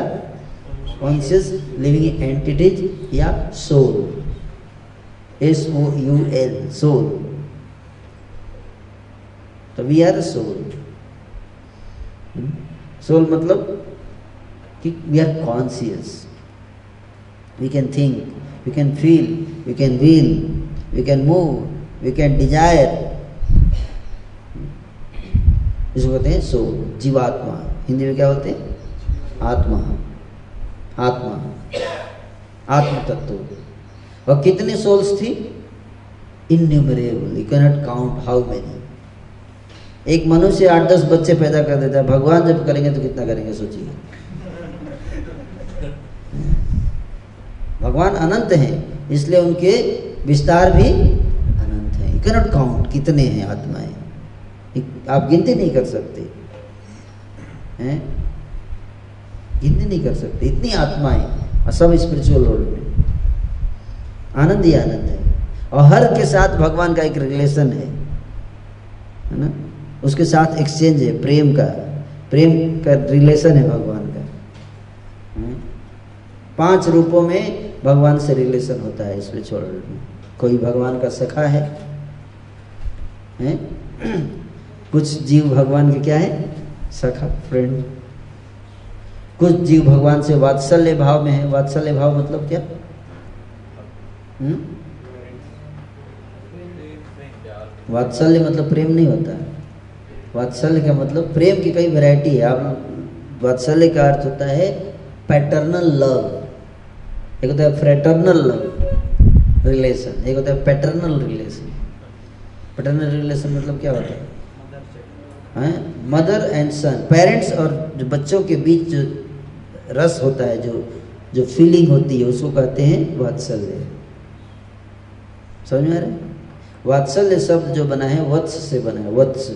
कॉन्शियस लिविंग एंटिटीज या soul S O U L soul तो वी आर सोल सोल मतलब कि we are conscious we can think we can feel we can will we can move we can desire इसको कहते हैं soul जीवात्मा। हिंदी में क्या बोलते हैं? आत्मा। आत्मा। आत्म तत्व और कितने सोल्स थी? Innumerable you cannot count how many एक मनुष्य आठ दस बच्चे पैदा कर देता है। भगवान जब करेंगे तो कितना करेंगे, सोचिए। भगवान अनंत हैं, इसलिए उनके विस्तार भी कैनॉट काउंट कितने हैं आत्माएँ। आप गिनती नहीं कर सकते। हैं? गिनती नहीं कर सकते। इतनी आत्माएँ सब स्पिरिचुअल वर्ल्ड में। आनंद ही आनंद है। और हर के साथ भगवान का एक रिलेशन है। है ना? उसके साथ एक्सचेंज है प्रेम का। प्रेम का रिलेशन है भगवान का? पाँच रूपों में भगवान से रिलेशन होता है स्पिरिचुअल वर्ल्ड में। कोई भगवान का सखा है, है? कुछ जीव भगवान के क्या है? सखा फ्रेंड कुछ जीव भगवान से वात्सल्य भाव में है। वात्सल्य भाव मतलब क्या? हुँ? वात्सल्य मतलब प्रेम नहीं होता। वात्सल्य का मतलब प्रेम की कई वैरायटी है। आप वात्सल्य का अर्थ होता है पैटर्नल लव एक होता है फ्रेटर्नल लव रिलेशन एक होता है पैटर्नल रिलेशन पैटर्नल रिलेशन मतलब क्या होता है? हैं? मदर एंड सन पेरेंट्स और जो बच्चों के बीच जो रस होता है जो जो फीलिंग होती है उसको कहते हैं वात्सल्य। समझ में आ रहा है? वात्सल्य शब्द जो बना है वत्स से बना है वत्स।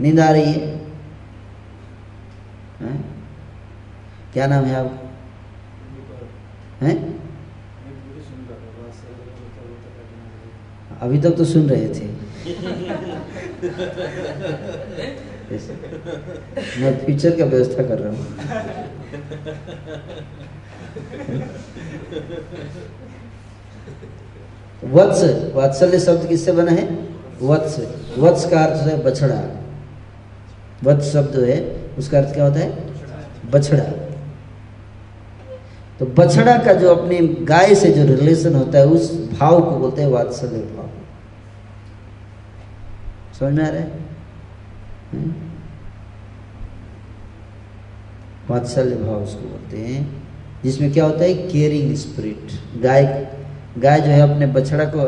नींद आ रही है? हैं? क्या नाम है आपका? हैं? अभी तक तो सुन रहे थे। [laughs] मैं फ्यूचर का व्यवस्था कर रहा हूँ। वत्स वात्सल्य शब्द किससे बना है? वत्स वत्स का अर्थ है बछड़ा। वत्स शब्द है उसका अर्थ क्या होता है? बछड़ा। तो बछड़ा का जो अपने गाय से जो रिलेशन होता है उस भाव को बोलते हैं वात्सल्य भाव। समझ में आ रहा? है? वात्सल्य भाव उसको बोलते हैं। जिसमें क्या होता है? केयरिंग स्पिरिट गाय गाय जो है अपने बछड़ा को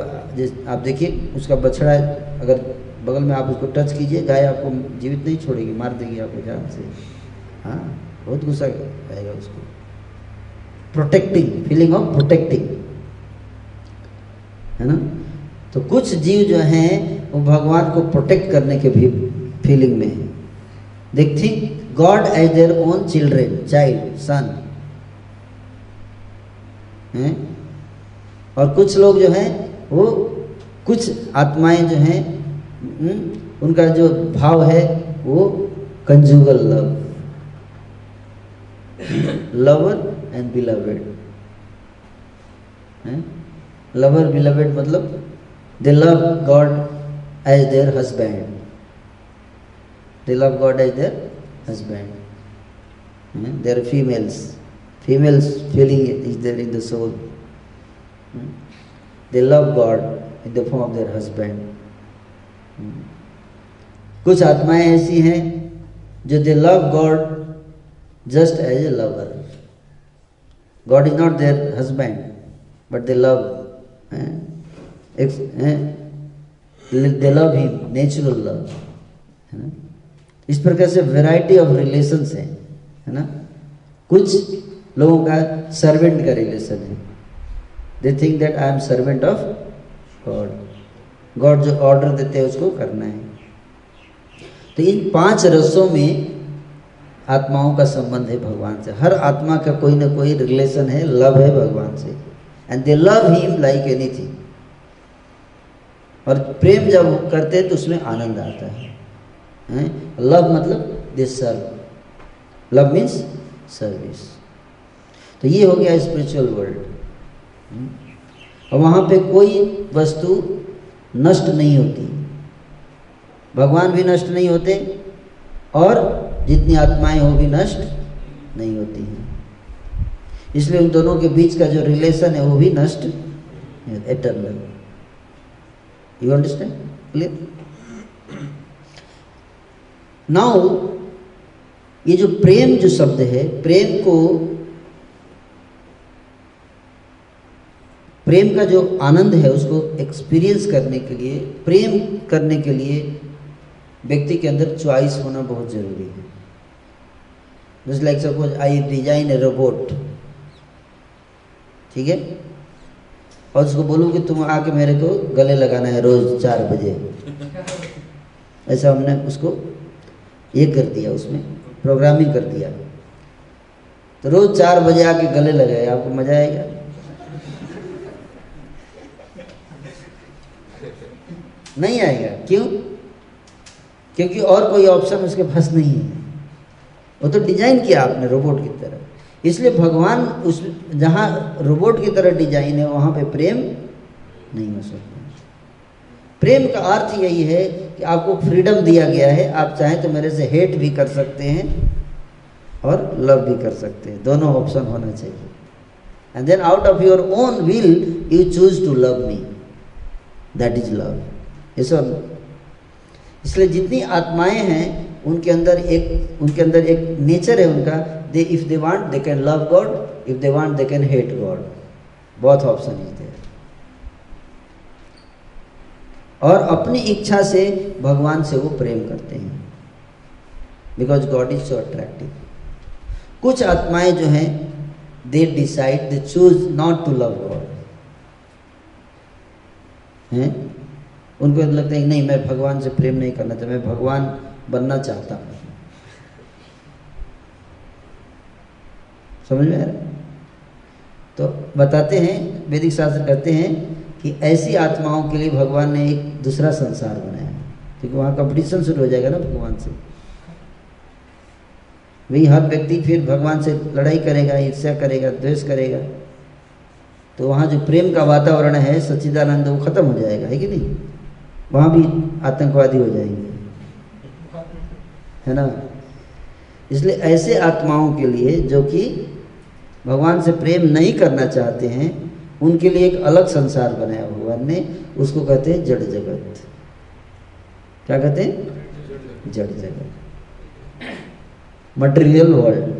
आप देखिए, उसका बछड़ा अगर बगल में आप उसको टच कीजिए, गाय आपको जीवित नहीं छोड़ेगी, मार देगी आपको जान से। हाँ बहुत गुस्सा आएगा उसको। प्रोटेक्टिंग फीलिंग ऑफ़ प्रोटेक्टिंग है ना? तो कुछ जीव जो हैं, वो भगवान को प्रोटेक्ट करने के भी फीलिंग में है। They think God as their own children child son और कुछ लोग जो हैं, वो कुछ आत्माएँ जो हैं उनका जो भाव है, वो conjugal love lover and beloved lover beloved मतलब They love God as their husband They love God as their husband. Hmm? They are females. Females feeling it is there in the soul. Hmm? They love God in the form of their husband. Hmm? कुछ आत्माएं ऐसी हैं जो they love God just as a lover God is not their husband but they love they love him natural love है ना? इस प्रकार से वैरायटी ऑफ़ रिलेशंस हैं, है ना? कुछ लोगों का सर्वेंट का रिलेशन है। They think that I am servant of God God जो ऑर्डर देते हैं, उसको करना है। तो इन पाँच रसों में आत्माओं का संबंध है भगवान से। हर आत्मा का कोई ना कोई रिलेशन है लव है भगवान से। And they love him like anything और प्रेम जब करते हैं तो उसमें आनंद आता है। लव मतलब they serve love means service तो ये हो गया स्पिरिचुअल वर्ल्ड और वहाँ पे कोई वस्तु नष्ट नहीं होती। भगवान भी नष्ट नहीं होते और जितनी आत्माएँ हो भी नष्ट नहीं होती हैं। इसलिए उन दोनों के बीच का जो रिलेशन है वो भी नष्ट eternal you understand clear now ये जो प्रेम जो शब्द है, प्रेम को प्रेम का जो आनंद है, उसको एक्सपीरियंस करने के लिए, प्रेम करने के लिए व्यक्ति के अंदर चॉइस होना बहुत ज़रूरी है। Just like suppose I design a robot ठीक है? और उसको बोलूँ कि तुम आके मेरे को गले लगाना है रोज चार बजे। ऐसा हमने उसको ये कर दिया, उसमें प्रोग्रामिंग कर दिया। तो रोज चार बजे आके गले लगाए, आपको मज़ा आएगा? नहीं आएगा। क्यों? क्योंकि और कोई ऑप्शन उसके पास नहीं है। वो तो डिज़ाइन किया आपने रोबोट की तरह। इसलिए भगवान उस, जहाँ रोबोट की तरह डिज़ाइन है, वहाँ पे प्रेम नहीं हो सकता। प्रेम का अर्थ यही है कि आपको फ्रीडम दिया गया है, आप चाहें तो मेरे से हेट भी कर सकते हैं और लव भी कर सकते हैं। दोनों ऑप्शन होना चाहिए। And then out of your own will you choose to love me that is love इस इसलिए जितनी आत्माएँ हैं, उनके अंदर एक, उनके अंदर एक नेचर है उनका they if they want they can love God if they want they can hate God बहुत ऑप्शन इज़ देयर और अपनी इच्छा से भगवान से वो प्रेम करते हैं। Because God is so attractive कुछ आत्माएँ जो हैं they decide they choose not to love God हैं? उनको लगता है नहीं, मैं भगवान से प्रेम नहीं करना चाहता, मैं भगवान बनना चाहता हूँ। समझ में आ रहा तो बताते हैं, वैदिक शास्त्र कहते हैं कि ऐसी आत्माओं के लिए भगवान ने एक दूसरा संसार बनाया क्योंकि वहाँ कंपटीशन शुरू हो जाएगा ना भगवान से। वही हर व्यक्ति फिर भगवान से लड़ाई करेगा ईर्ष्या करेगा, द्वेष करेगा। तो वहाँ जो प्रेम का वातावरण है, सच्चिदानंद, वो खत्म हो जाएगा, है कि नहीं? वहाँ भी आतंकवादी हो जाएँगे। है ना? इसलिए ऐसे आत्माओं के लिए जो कि भगवान से प्रेम नहीं करना चाहते हैं, उनके लिए एक अलग संसार बनाया भगवान ने, उसको कहते हैं जड़ जगत। क्या कहते हैं? जड़ जगत। मटेरियल वर्ल्ड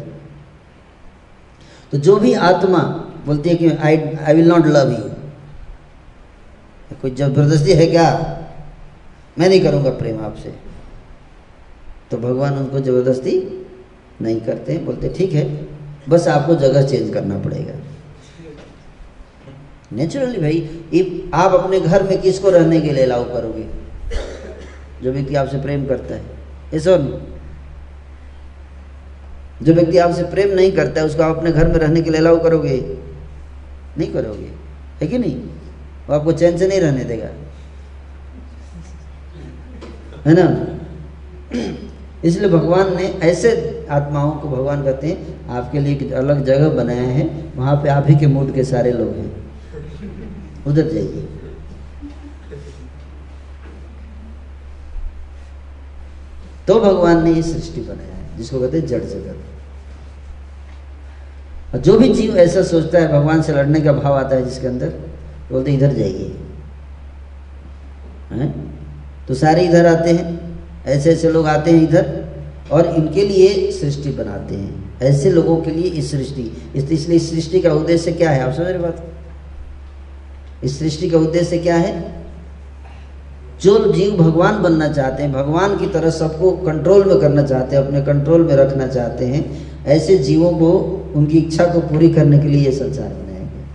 तो जो भी आत्मा बोलती है कि I I will not love you कोई ज़बरदस्ती है क्या? मैं नहीं करूँगा प्रेम आपसे। तो भगवान उनको ज़बरदस्ती नहीं करते, बोलते, ठीक है बस आपको जगह चेंज करना पड़ेगा। नेचुरली भाई आप अपने घर में किसको रहने के लिए अलाउ करोगे? जो व्यक्ति आपसे प्रेम करता है। ऐसा जो व्यक्ति आपसे प्रेम नहीं करता है, उसको आप अपने घर में रहने के लिए अलाउ करोगे? नहीं करोगे। है कि नहीं? वो आपको चैन से नहीं रहने देगा। है ना? इसलिए भगवान ने ऐसे आत्माओं को भगवान कहते हैं, आपके लिए एक अलग जगह बनाया है, वहाँ पे आप ही के मूड के सारे लोग हैं। उधर जाइए। तो भगवान ने ये सृष्टि बनाया है, जिसको कहते हैं जड़ जगत। और जो भी जीव ऐसा सोचता है, भगवान से लड़ने का भाव आता है जिसके अंदर तो बोलते इधर जाइए। तो सारे इधर आते हैं ऐसे ऐसे लोग आते हैं इधर और इनके लिए सृष्टि बनाते हैं। ऐसे लोगों के लिए इस सृष्टि। इस इसलिए इस सृष्टि का उद्देश्य क्या है? आप समझ रहे बात? इस सृष्टि का उद्देश्य क्या है? जो जीव भगवान बनना चाहते हैं, भगवान की तरह सबको कंट्रोल में करना चाहते हैं, अपने कंट्रोल में रखना चाहते हैं, ऐसे जीवों को, उनकी इच्छा को पूरी करने के लिए ये संसार बनाया गया।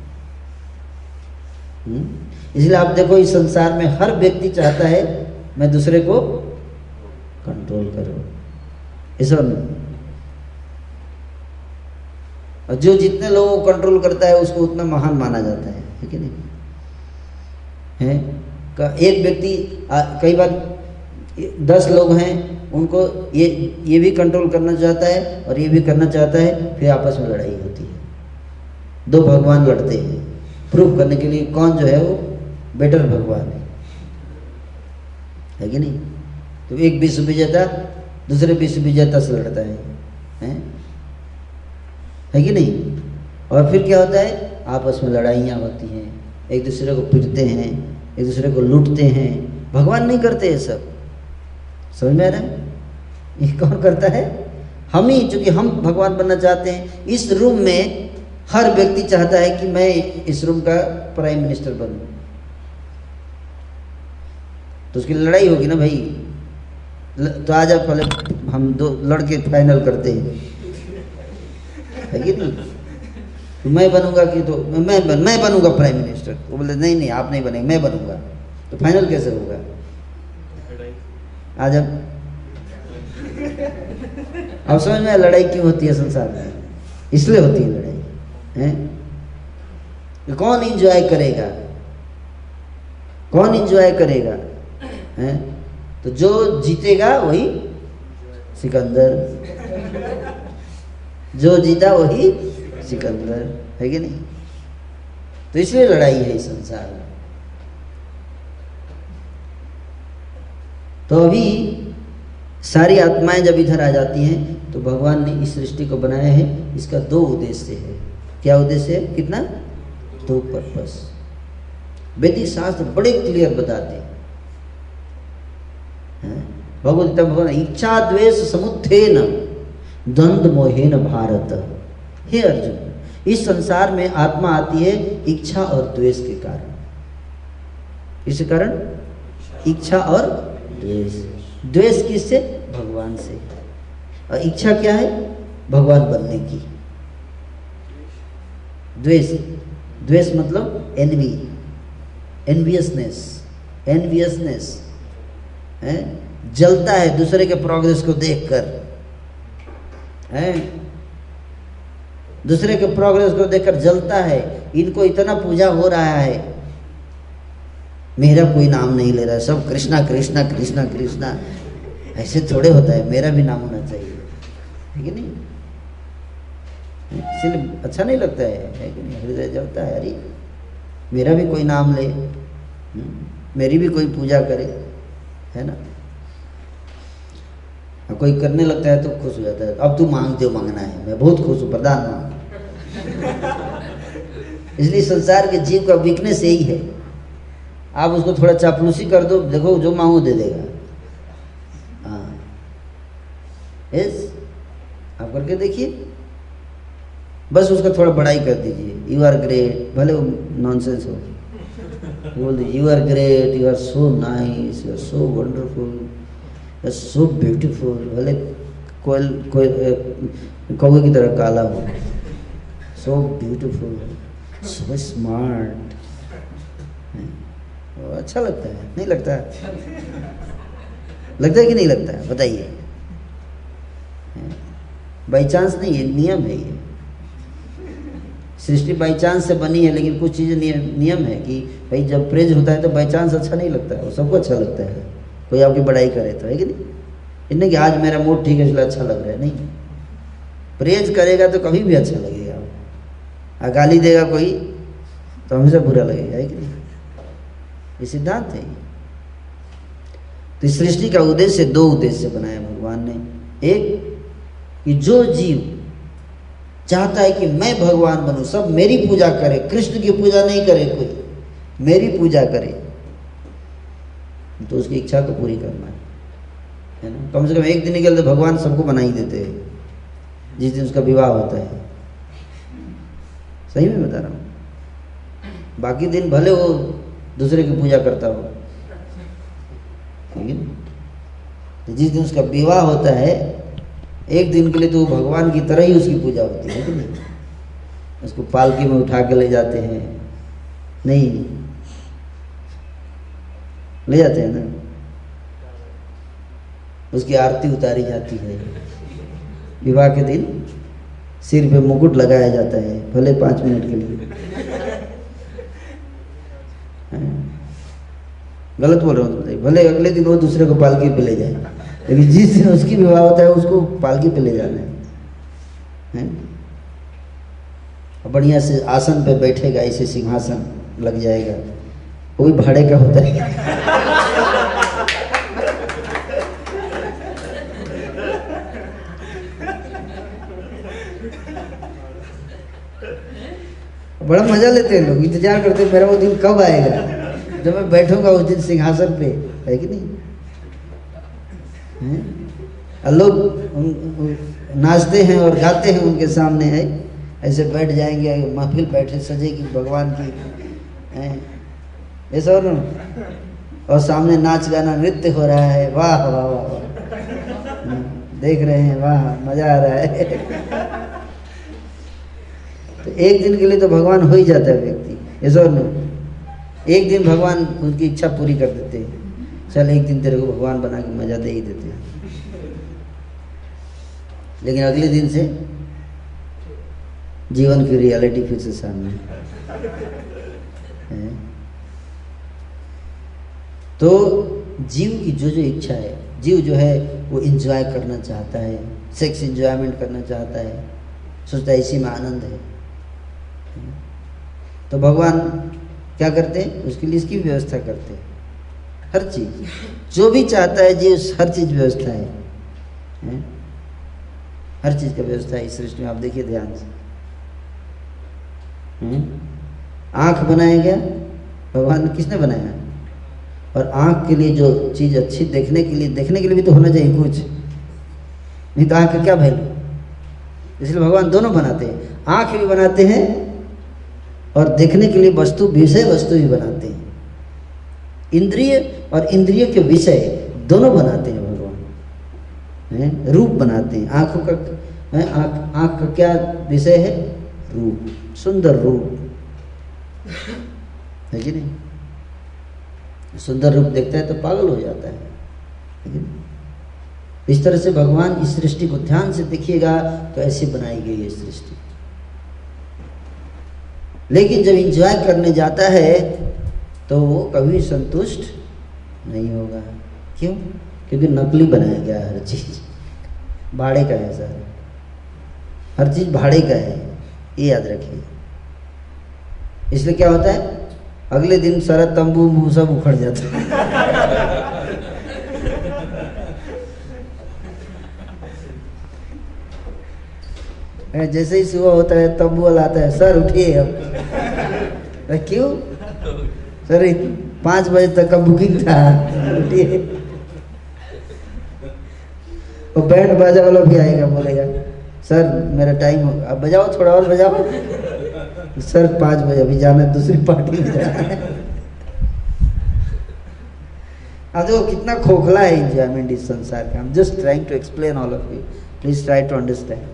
हम्म? इसलिए आप देखो, इस संसार में हर व्यक्ति चाहता है, मैं दूसरे को कंट्रोल करूँ। और जो जितने लोगों को कंट्रोल करता है, उसको उतना महान माना जाता है। है कि नहीं? है? का एक व्यक्ति कई बार दस लोग हैं, उनको ये ये भी कंट्रोल करना चाहता है और ये भी करना चाहता है, फिर आपस में लड़ाई होती है। दो भगवान लड़ते हैं। प्रूफ करने के लिए कौन जो है वो बेटर भगवान है। है कि नहीं? तो एक विश्व विजेता दूसरे विश्व विजेता से लड़ता है। हैं? है कि नहीं? और फिर क्या होता है? आपस में लड़ाइयाँ होती हैं। एक दूसरे को पीटते हैं, एक दूसरे को लूटते हैं। भगवान नहीं करते ये सब। समझ में आ रहा है? ये कौन करता है? हम ही, चूँकि हम भगवान बनना चाहते हैं। इस रूम में हर व्यक्ति चाहता है कि मैं इस रूम का प्राइम मिनिस्टर बनूं। तो उसकी लड़ाई होगी ना भाई? तो आज आप पहले हम दो लड़के फाइनल करते हैं। है कि नहीं? तो मैं बनूँगा कि तो मैं बन, मैं बनूँगा प्राइम मिनिस्टर वो बोले नहीं नहीं आप नहीं बनेंगे मैं बनूँगा। तो फाइनल कैसे होगा? आज अब अब समझ में लड़ाई क्यों होती है संसार में? इसलिए होती है लड़ाई है? तो कौन इंजॉय करेगा? कौन इंजॉय करेगा? है? तो जो जीतेगा वही सिकंदर। जो जीता वही सिकंदर। है कि नहीं? तो इसलिए लड़ाई है इस संसार में। तो अभी सारी आत्माएँ जब इधर आ जाती हैं तो भगवान ने इस सृष्टि को बनाया है। इसका दो उद्देश्य है। क्या उद्देश्य है? कितना? दो पर्पस वैदिक शास्त्र बड़े क्लियर बताते हैं। भगवत भगवान इच्छा द्वेष समुत्थेन, द्वंद मोहेन भारत। हे अर्जुन, इस संसार में आत्मा आती है इच्छा और द्वेष के कारण। इस कारण? इच्छा और द्वेष। द्वेष किससे? भगवान से। और इच्छा क्या है? भगवान बनने की। द्वेष। द्वेष मतलब एनवी एनवियसनेस एनवियसनेस है? जलता है दूसरे के प्रोग्रेस को देखकर। है? दूसरे के प्रोग्रेस को देखकर जलता है। इनको इतना पूजा हो रहा है। मेरा कोई नाम नहीं ले रहा। सब कृष्णा कृष्णा कृष्णा कृष्णा। ऐसे थोड़े होता है। मेरा भी नाम होना चाहिए। है कि नहीं? इसलिए अच्छा नहीं लगता है। है कि नहीं? हृदय जलता है। अरे, मेरा भी कोई नाम ले। मेरी भी कोई पूजा करे। है ना? कोई करने लगता है तो खुश हो जाता है। अब तू मांग दो मांगना है। मैं बहुत खुश हूँ प्रधान मांग। [laughs] इसलिए संसार के जीव का वीकनेस यही है। आप उसको थोड़ा चापलूसी कर दो देखो जो मांगो दे देगा। हाँ। यस आप करके देखिए। बस उसका थोड़ा बड़ाई कर दीजिए। यू आर ग्रेट भले वो नॉनसेंस हो। दीजिए you are great you are so nice you are so wonderful you are so beautiful भले कोयल कोयल कौवे की तरह काला हो। सो ब्यूटीफुल सो स्मार्ट अच्छा लगता है, नहीं लगता है? लगता है कि नहीं लगता है? बताइए। बाई चांस नहीं है नियम है ये। सृष्टि बाई चांस से बनी है, लेकिन कुछ चीज़ें नियम नियम है कि भाई जब प्रेज होता है तो बाई चांस अच्छा नहीं लगता है, वो सबको अच्छा लगता है। कोई आपकी बड़ाई करे तो है कि नहीं? इतने कि आज मेरा मूड ठीक है, इसलिए अच्छा लग रहा है, नहीं। प्रेज करेगा तो कभी भी अच्छा लगेगा। और गाली देगा कोई तो हमेशा बुरा लगेगा, है कि नहीं? ये सिद्धांत है तो सृष्टि का उद्देश्य दो उद्देश्य बनाया भगवान ने। एक, कि जो जीव चाहता है कि मैं भगवान बनूं, सब मेरी पूजा करे, कृष्ण की पूजा नहीं करे कोई, मेरी पूजा करे। तो उसकी इच्छा को पूरी करना है। है ना? कम से कम एक दिन निकलते भगवान सबको बना ही देते हैं, जिस दिन उसका विवाह होता है। सही में बता रहा हूँ। बाकी दिन भले वो दूसरे की पूजा करता हो। तो जिस दिन उसका विवाह होता है एक दिन के लिए तो भगवान की तरह ही उसकी पूजा होती है उसको पालकी में उठा के ले जाते हैं। नहीं। ले जाते हैं ना? उसकी आरती उतारी जाती है। विवाह के दिन सिर पे मुकुट लगाया जाता है, भले पाँच मिनट के लिए। हाँ। गलत बोल रहा हूँ भले अगले दिन वो दूसरे को पालकी पे ले जाए। लेकिन जिस दिन उसकी विवाह होता है, उसको पालकी पे ले जाना है। बढ़िया से आसन पे बैठेगा, ऐसे सिंहासन लग जाएगा। वो भी भाड़े का होता है। बड़ा मज़ा लेते हैं लोग, इंतज़ार करते हैं, मेरा वो दिन कब आएगा? जब मैं बैठूँगा उस दिन सिंहासन पे, है कि नहीं? हैं? लोग नाचते हैं और गाते हैं उनके सामने है। ऐसे बैठ जाएँगे महफिल बैठे सजेगी भगवान की ऐसा ना? और सामने नाच गाना नृत्य हो रहा है। वाह वाह वाह वाह। हम्म, देख रहे हैं वाह मज़ा आ रहा है। तो एक दिन के लिए तो भगवान हो ही जाता है व्यक्ति। ऐसा और एक दिन भगवान उनकी इच्छा पूरी कर देते हैं। चल, एक दिन तेरे को भगवान बना के मज़ा दे ही देते हैं। लेकिन अगले दिन से जीवन की रियलिटी फिर से सामने। तो जीव की जो जो इच्छा है, जीव जो है वो इंजॉय करना चाहता है सेक्स इंजॉयमेंट करना चाहता है, सोचता है इसी में आनंद है। तो भगवान क्या करते हैं? उसके लिए इसकी व्यवस्था करते हैं। हर चीज़। जो भी चाहता है जी, उस हर चीज़ व्यवस्था है? हर चीज़ का व्यवस्था है, इस सृष्टि में। आप देखिए ध्यान से। हैं? आँख बनाया गया, भगवान किसने बनाया? और आँख के लिए जो चीज़ अच्छी देखने के लिए, देखने के लिए भी तो होना चाहिए कुछ। नहीं तो आँख का क्या वैल्यू इसलिए भगवान दोनों बनाते हैं। आँख भी बनाते हैं और देखने के लिए वस्तु, विषय वस्तु भी बनाते हैं। इंद्रिय और इंद्रिय के विषय दोनों बनाते हैं भगवान। हैं? रूप बनाते हैं। आँखों का, है? आँख आँख का क्या विषय है? रूप। सुंदर रूप। है कि नहीं? सुंदर रूप देखता है तो पागल हो जाता है। इस तरह से भगवान इस सृष्टि को ध्यान से देखिएगा तो ऐसी बनाई गई है सृष्टि। लेकिन जब इंजॉय करने जाता है तो वो कभी संतुष्ट नहीं होगा। क्यों? क्योंकि नकली बनाया गया हर चीज़। भाड़े का है सर। हर चीज़ भाड़े का है। ये याद रखिए। इसलिए क्या होता है? अगले दिन सारा तंबू सब उखड़ जाता है। जैसे ही सुबह होता है, तंबू वाला है, सर उठिए अब। क्यों? सर पाँच बजे तक का बुकिंग था। वो बैंड बाजा वाला भी आएगा, बोलेगा, सर, मेरा टाइम हो अब बजाओ थोड़ा और, बजाओ। सर, पाँच बजे, अभी जाना है, दूसरी पार्टी में जाना है। अब देखो, कितना खोखला है इंजॉयमेंट इस संसार का। हम just trying to explain all of you please try to understand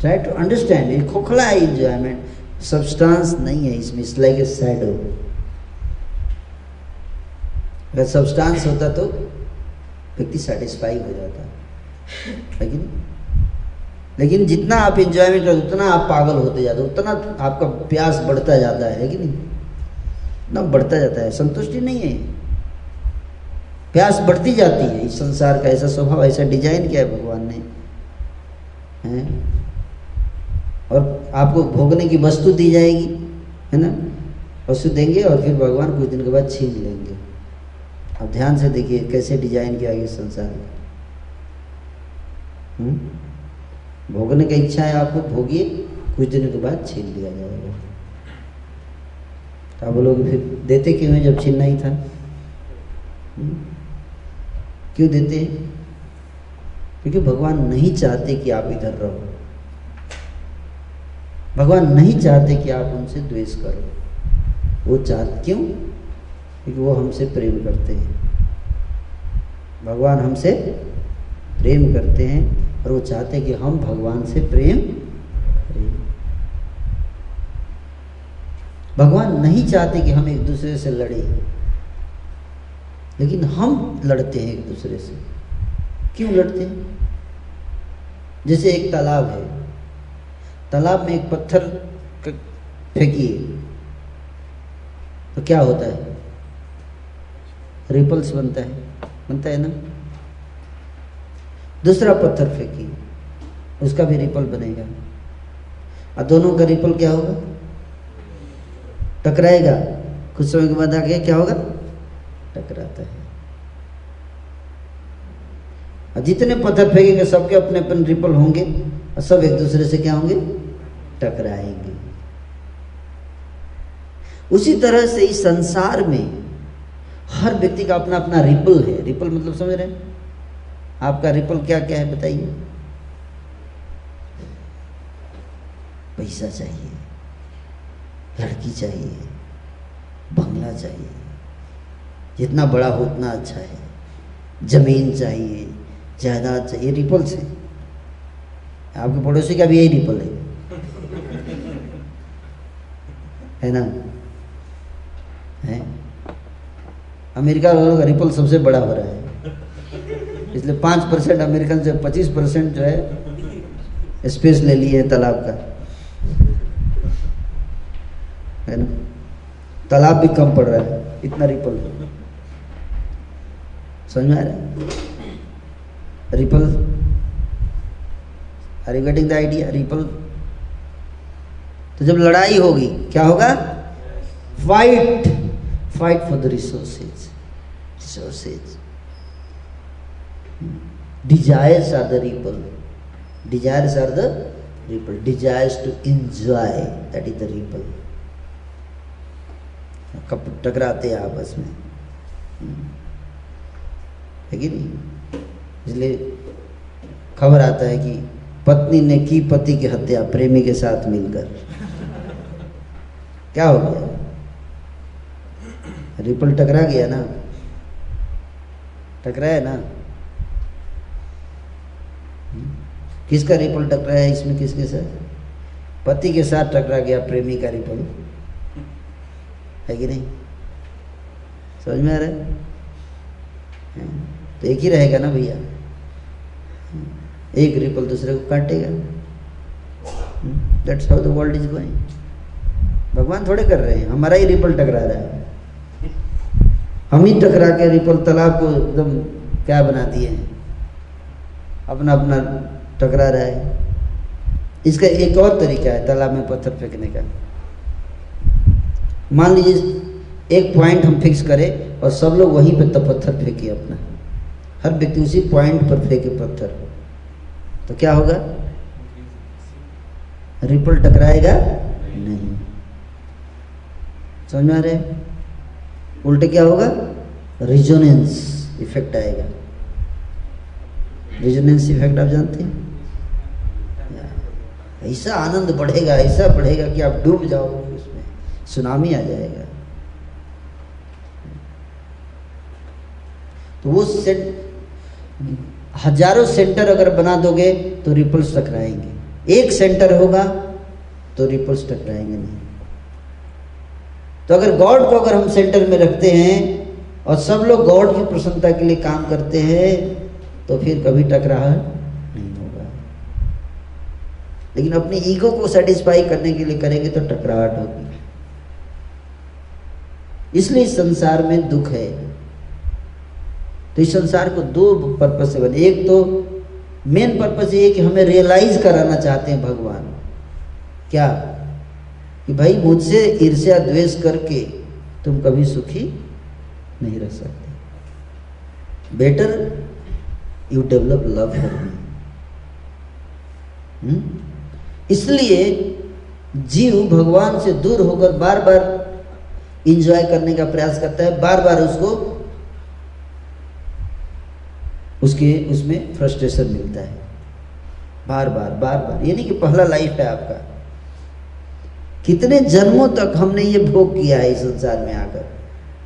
try to understand खोखला है इंजॉयमेंट सब्सटेंस नहीं है इसमें इट्स लाइक ए शैडो अगर सब्सटेंस होता तो व्यक्ति सेटिस्फाई हो जाता। लेकिन लेकिन जितना आप इंजॉयमेंट करते उतना आप पागल होते जाते हो, उतना आपका प्यास बढ़ता जाता है कि नहीं? इतना बढ़ता जाता है, संतुष्टि नहीं है। प्यास बढ़ती जाती है, इस संसार का ऐसा स्वभाव, ऐसा डिज़ाइन किया है भगवान ने। और आपको भोगने की वस्तु दी जाएगी, है ना? वस्तु देंगे और फिर भगवान कुछ दिन के बाद छीन लेंगे। अब ध्यान से देखिए कैसे डिज़ाइन किया गया संसार में। भोगने की इच्छा है आपको, भोगिए, कुछ दिनों के बाद छीन लिया जाएगा। तो आप लोग फिर देते क्यों जब छीनना ही था? हम्म? क्यों देते क्योंकि भगवान नहीं चाहते कि आप इधर रहो। भगवान नहीं चाहते कि आप उनसे द्वेष करो। वो चाह क्यों? क्योंकि वो हमसे प्रेम करते हैं। भगवान हमसे प्रेम करते हैं और वो चाहते हैं कि हम भगवान से प्रेम करें। भगवान नहीं चाहते कि हम एक दूसरे से लड़े। लेकिन हम लड़ते हैं एक दूसरे से। क्यों लड़ते हैं? जैसे एक तालाब है। तालाब में एक पत्थर फेंकिए तो क्या होता है? रिपल्स बनता है। बनता है ना? दूसरा पत्थर फेंकिए उसका भी रिपल बनेगा। और दोनों का रिपल क्या होगा? टकराएगा। कुछ समय के बाद आगे क्या होगा? टकराता है। जितने पत्थर फेंकेंगे, सबके अपने अपने रिपल होंगे। और सब एक दूसरे से क्या होंगे? टकराएँगे। उसी तरह से इस संसार में हर व्यक्ति का अपना अपना रिपल है। रिपल मतलब समझ रहे हैं? आपका रिपल क्या क्या है बताइए। पैसा चाहिए, लड़की चाहिए, बंगला चाहिए, जितना बड़ा हो उतना अच्छा है। ज़मीन चाहिए, जायदाद चाहिए रिपल्स है। आपके पड़ोसी का भी यही रिपल है। है ना? है? अमेरिका वालों का रिपल सबसे बड़ा हो रहा है। इसलिए पाँच परसेंट अमेरिकन से पच्चीस परसेंट जो है स्पेस ले लिए है तालाब का। है ना? तालाब भी कम पड़ रहा है, इतना रिपल समझ में आ रहा है? Ripple are you getting the idea ripple तो जब लड़ाई होगी, क्या होगा? Fight fight for the resources resources desires are the ripple desires are the ripple desires to enjoy that is the ripple कब टकराते हैं आपस में। है कि नहीं? इसलिए खबर आता है कि पत्नी ने की पति की हत्या? प्रेमी के साथ मिलकर। क्या हो गया? रिपल टकरा गया ना? टकराया ना? किसका रिपल टकराया है इसमें किसके साथ? पति के साथ टकरा गया, प्रेमी का रिपल। है कि नहीं? समझ में आ रहा है तो एक ही रहेगा ना भैया? एक रिपल दूसरे को काटेगा। That's how the world is going भगवान थोड़े कर रहे हैं, हमारा ही रिपल टकरा रहा है। हम ही टकरा के रिपल तालाब को एकदम क्या बना दिए हैं। अपना अपना टकरा रहा है। इसका एक और तरीका है तालाब में पत्थर फेंकने का। मान लीजिए, एक पॉइंट हम फिक्स करें और सब लोग वहीं पे तो पत्थर फेंके अपना। हर व्यक्ति उसी पॉइंट पर फेंके पत्थर। तो क्या होगा? रिपल टकराएगा? नहीं। समझ में आ रहे उल्टे क्या होगा? रिजोनेंस इफ़ेक्ट आएगा। रिजोनेंस इफ़ेक्ट आप जानते हैं? ऐसा आनंद बढ़ेगा, ऐसा बढ़ेगा कि आप डूब जाओगे उसमें। सुनामी आ जाएगा। तो वो सेंट हज़ारों सेंटर अगर बना दोगे तो रिपल्स टकराएँगे एक सेंटर होगा तो रिपल्स टकराएँगे नहीं। तो अगर गॉड को अगर हम सेंटर में रखते हैं और सब लोग गॉड की प्रसन्नता के लिए काम करते हैं तो फिर कभी टकराहट नहीं होगा। लेकिन अपने ईगो को सेटिस्फाई करने के लिए करेंगे तो टकराहट होगी। इसलिए इस संसार में दुख है। तो इस संसार को दो पर्पज से बने एक तो मेन पर्पज ये कि हमें रियलाइज़ कराना चाहते हैं भगवान। क्या? कि भाई मुझसे ईर्ष्या द्वेष करके तुम कभी सुखी नहीं रह सकते। Better you develop love for me इसलिए जीव भगवान से दूर होकर बार बार इंजॉय करने का प्रयास करता है बार बार उसको उसके, उसमें फ्रस्ट्रेशन मिलता है। बार बार बार बार। ये नहीं कि पहला लाइफ है आपका। कितने जन्मों तक हमने ये भोग किया है इस संसार में आकर?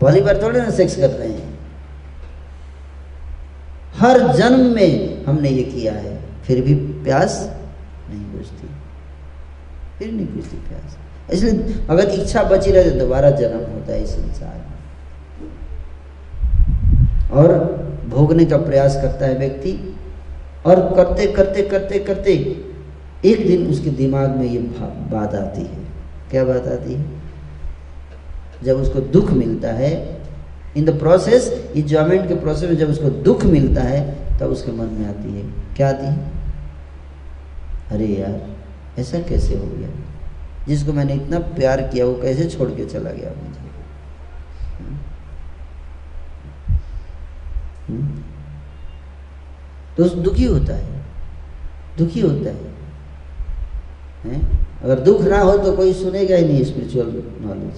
पहली बार थोड़े ना सेक्स कर रहे हैं। हर जन्म में हमने ये किया है। फिर भी प्यास नहीं बुझती। फिर नहीं बुझती प्यास। इसलिए अगर इच्छा बची रहे तो दोबारा जन्म होता है इस संसार में। और भोगने का प्रयास करता है व्यक्ति और करते करते करते करते एक दिन उसके दिमाग में ये बात आती है। क्या बात आती है? जब उसको दुख मिलता है इन द प्रोसेस इंजॉयमेंट के प्रोसेस में जब उसको दुख मिलता है, तब उसके मन में आती है। क्या आती है? अरे यार, ऐसा कैसे हो गया? जिसको मैंने इतना प्यार किया, वो कैसे छोड़ के चला गया मुझे? तो दुखी होता है। दुखी होता है। हैं? अगर दुख ना हो तो कोई सुनेगा ही नहीं स्पिरिचुअल नॉलेज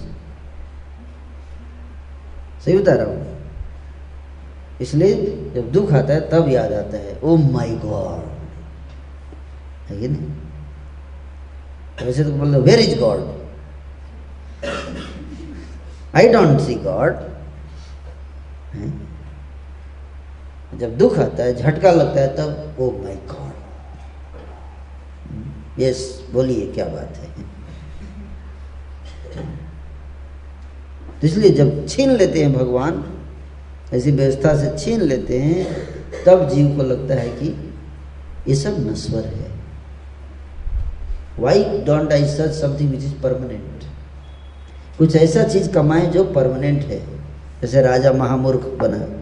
सही बता रहा हूँ। इसलिए जब दुख आता है, तब याद आता है ओ माई गॉड है कि नहीं? वैसे तो बोल where is God I don't see God जब दुख आता है, झटका लगता है, तब, ओ माई गॉड। यस, बोलिए, क्या बात है? तो इसलिए जब छीन लेते हैं भगवान, ऐसी व्यवस्था से छीन लेते हैं, तब जीव को लगता है कि ये सब नश्वर है। Why don't I search something which is permanent कुछ ऐसा चीज़ कमाए जो परमानेंट है। जैसे राजा महामूर्ख बना।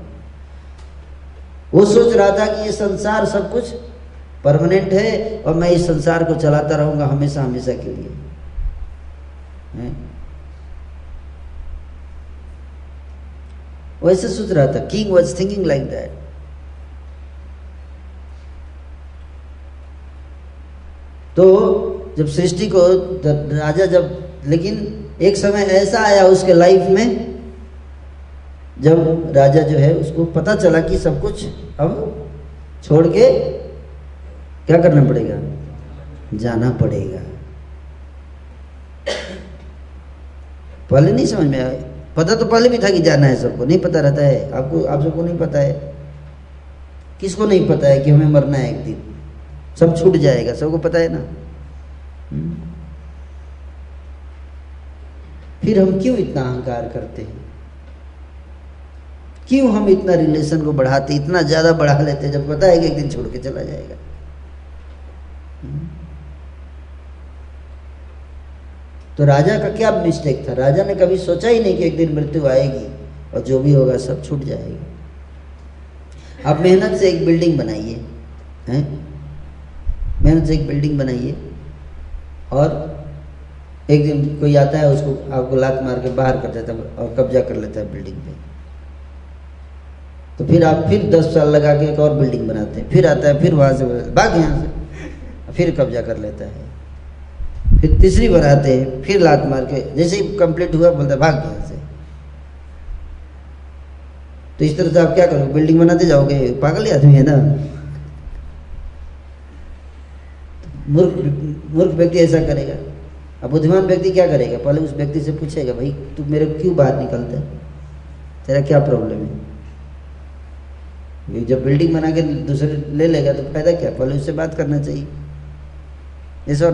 वो सोच रहा था कि ये संसार सब कुछ परमानेंट है और मैं इस संसार को चलाता रहूँगा हमेशा हमेशा के लिए? वैसे सोच रहा था। King was thinking like that तो जब सृष्टि को राजा जब, लेकिन एक समय ऐसा आया उसके लाइफ में जब राजा जो है उसको पता चला कि सब कुछ अब छोड़ के क्या करना पड़ेगा? जाना पड़ेगा। पहले नहीं समझ में आया। पता तो पहले भी था कि जाना है सबको। नहीं पता रहता है। आपको, आप सबको नहीं पता है। किसको नहीं पता है कि हमें मरना है एक दिन? सब छूट जाएगा। सबको पता है ना? हम्म। फिर हम क्यों इतना अहंकार करते हैं? क्यों हम इतना रिलेशन को बढ़ाते, इतना ज़्यादा बढ़ा लेते जब पता है कि एक दिन छोड़ के चला जाएगा? तो राजा का क्या मिस्टेक था? राजा ने कभी सोचा ही नहीं कि एक दिन मृत्यु आएगी और जो भी होगा सब छूट जाएगा। आप मेहनत से एक बिल्डिंग बनाइए, हैं? मेहनत से एक बिल्डिंग बनाइए और एक दिन कोई आता है, उसको आपको लात मार के बाहर कर देता है और कब्जा कर लेता है बिल्डिंग पे। तो फिर आप फिर दस साल लगा के एक और बिल्डिंग बनाते हैं। फिर आता है, फिर वहाँ से भाग यहाँ से। फिर कब्जा कर लेता है। फिर तीसरी बार आते हैं, फिर लात मार के, जैसे ही कंप्लीट हुआ, बोलता है, भाग यहाँ से। तो इस तरह से आप क्या करोगे? बिल्डिंग बनाते जाओगे? पागल आदमी है ना। मूर्ख मूर्ख व्यक्ति ऐसा करेगा। अब बुद्धिमान व्यक्ति क्या करेगा? पहले उस व्यक्ति से पूछेगा, भाई, तू मेरे क्यों बाहर निकलता तेरा क्या प्रॉब्लम है? जब बिल्डिंग बना के दूसरे ले लेगा तो फ़ायदा क्या? पहले उससे बात करना चाहिए। इस और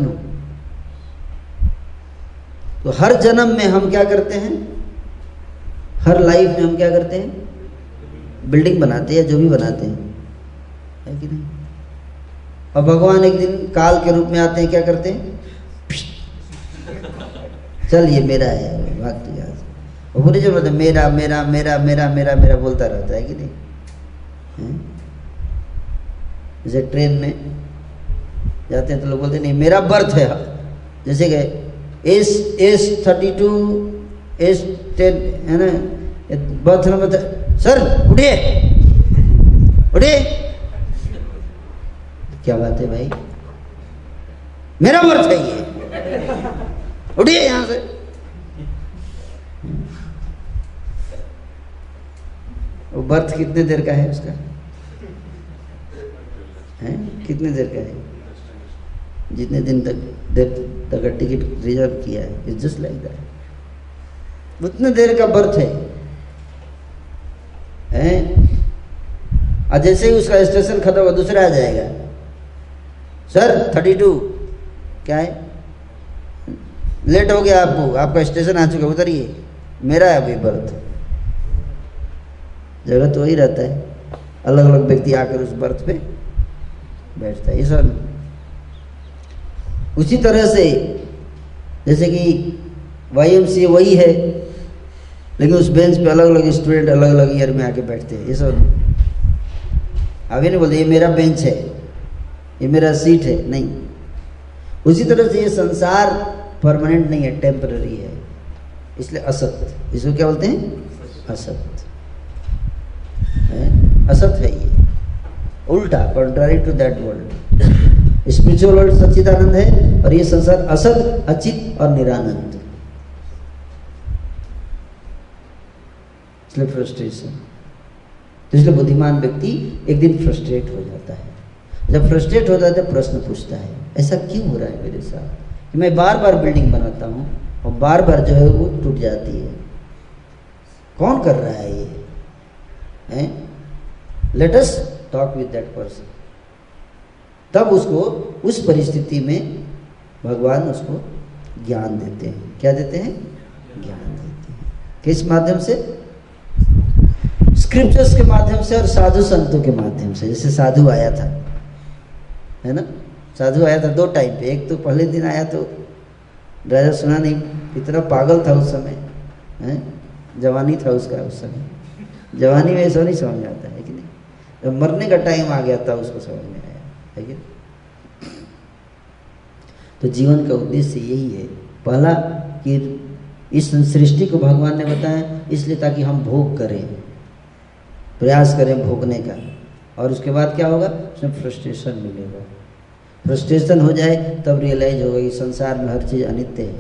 तो हर जन्म में हम क्या करते हैं? हर लाइफ में हम क्या करते हैं? बिल्डिंग बनाते हैं जो भी बनाते हैं। है कि नहीं? और भगवान एक दिन काल के रूप में आते हैं, क्या करते हैं? चल ये मेरा है भाग तू यहाँ मेरा मेरा मेरा मेरा मेरा मेरा बोलता रहता है कि नहीं? जैसे ट्रेन में जाते हैं तो लोग बोलते नहीं, मेरा बर्थ है। जैसे कि S S thirty two, S ten, है ना? बर्थ नंबर सर, उठिए। उठे क्या बात है भाई? मेरा बर्थ है ये। उठिए यहाँ से। वो बर्थ कितने देर का है उसका? है? कितने देर का है? जितने दिन तक देर तक टिकट रिज़र्व किया है इट्स जस्ट लाइक दैट उतने देर का बर्थ है। हैं? और जैसे ही उसका स्टेशन खत्म हुआ, दूसरा आ जाएगा। सर थर्टी टू क्या है? लेट हो गया आपको, आपका स्टेशन आ चुका उतरिए मेरा है अभी बर्थ। जगह तो वही रहता है। अलग अलग व्यक्ति आकर उस बर्थ पे बैठता है, ये सब। उसी तरह से, जैसे कि वाई एम सी वही है, लेकिन उस बेंच पे अलग अलग स्टूडेंट अलग अलग ईयर में आके बैठते हैं, ये सब। अभी नहीं बोलते, ये मेरा बेंच है, ये मेरा सीट है, नहीं। उसी तरह से ये संसार परमानेंट नहीं है टेम्पररी है, इसलिए असत। इसको क्या बोलते हैं? असत। असत है ये। उल्टा contrary to that world spiritual world सच्चिदानंद है और ये संसार असत, अचित और निरानंद। इसलिए फ्रस्ट्रेशन तो इसलिए बुद्धिमान व्यक्ति एक दिन फ्रस्ट्रेट हो जाता है। जब फ्रस्ट्रेट होता है तो प्रश्न पूछता है, ऐसा क्यों हो रहा है मेरे साथ? कि मैं बार बार बिल्डिंग बनाता हूँ और बार बार जो है वो टूट जाती है। कौन कर रहा है ये? हैं? Let us talk with that person तब उसको उस परिस्थिति में भगवान उसको ज्ञान देते हैं। क्या देते हैं? ज्ञान देते हैं। किस माध्यम से? स्क्रिप्चर्स के माध्यम से और साधु संतों के माध्यम से। जैसे साधु आया था, है ना? साधु आया था दो टाइम पे। एक तो पहले दिन आया तो राजा सुना नहीं, इतना पागल था उस समय, है? जवानी था उसका उस समय। जवानी में ऐसा नहीं समझ आता है। जब मरने का टाइम आ गया था, उसको समझ में आया, है कि तो जीवन का उद्देश्य यही है, पहला कि इस सृष्टि को भगवान ने बताया, इसलिए ताकि हम भोग करें, प्रयास करें भोगने का। और उसके बाद क्या होगा? उसमें फ्रस्ट्रेशन मिलेगा। फ्रस्ट्रेशन हो जाए, तब रियलाइज़ होगा कि संसार में हर चीज़ अनित्य है।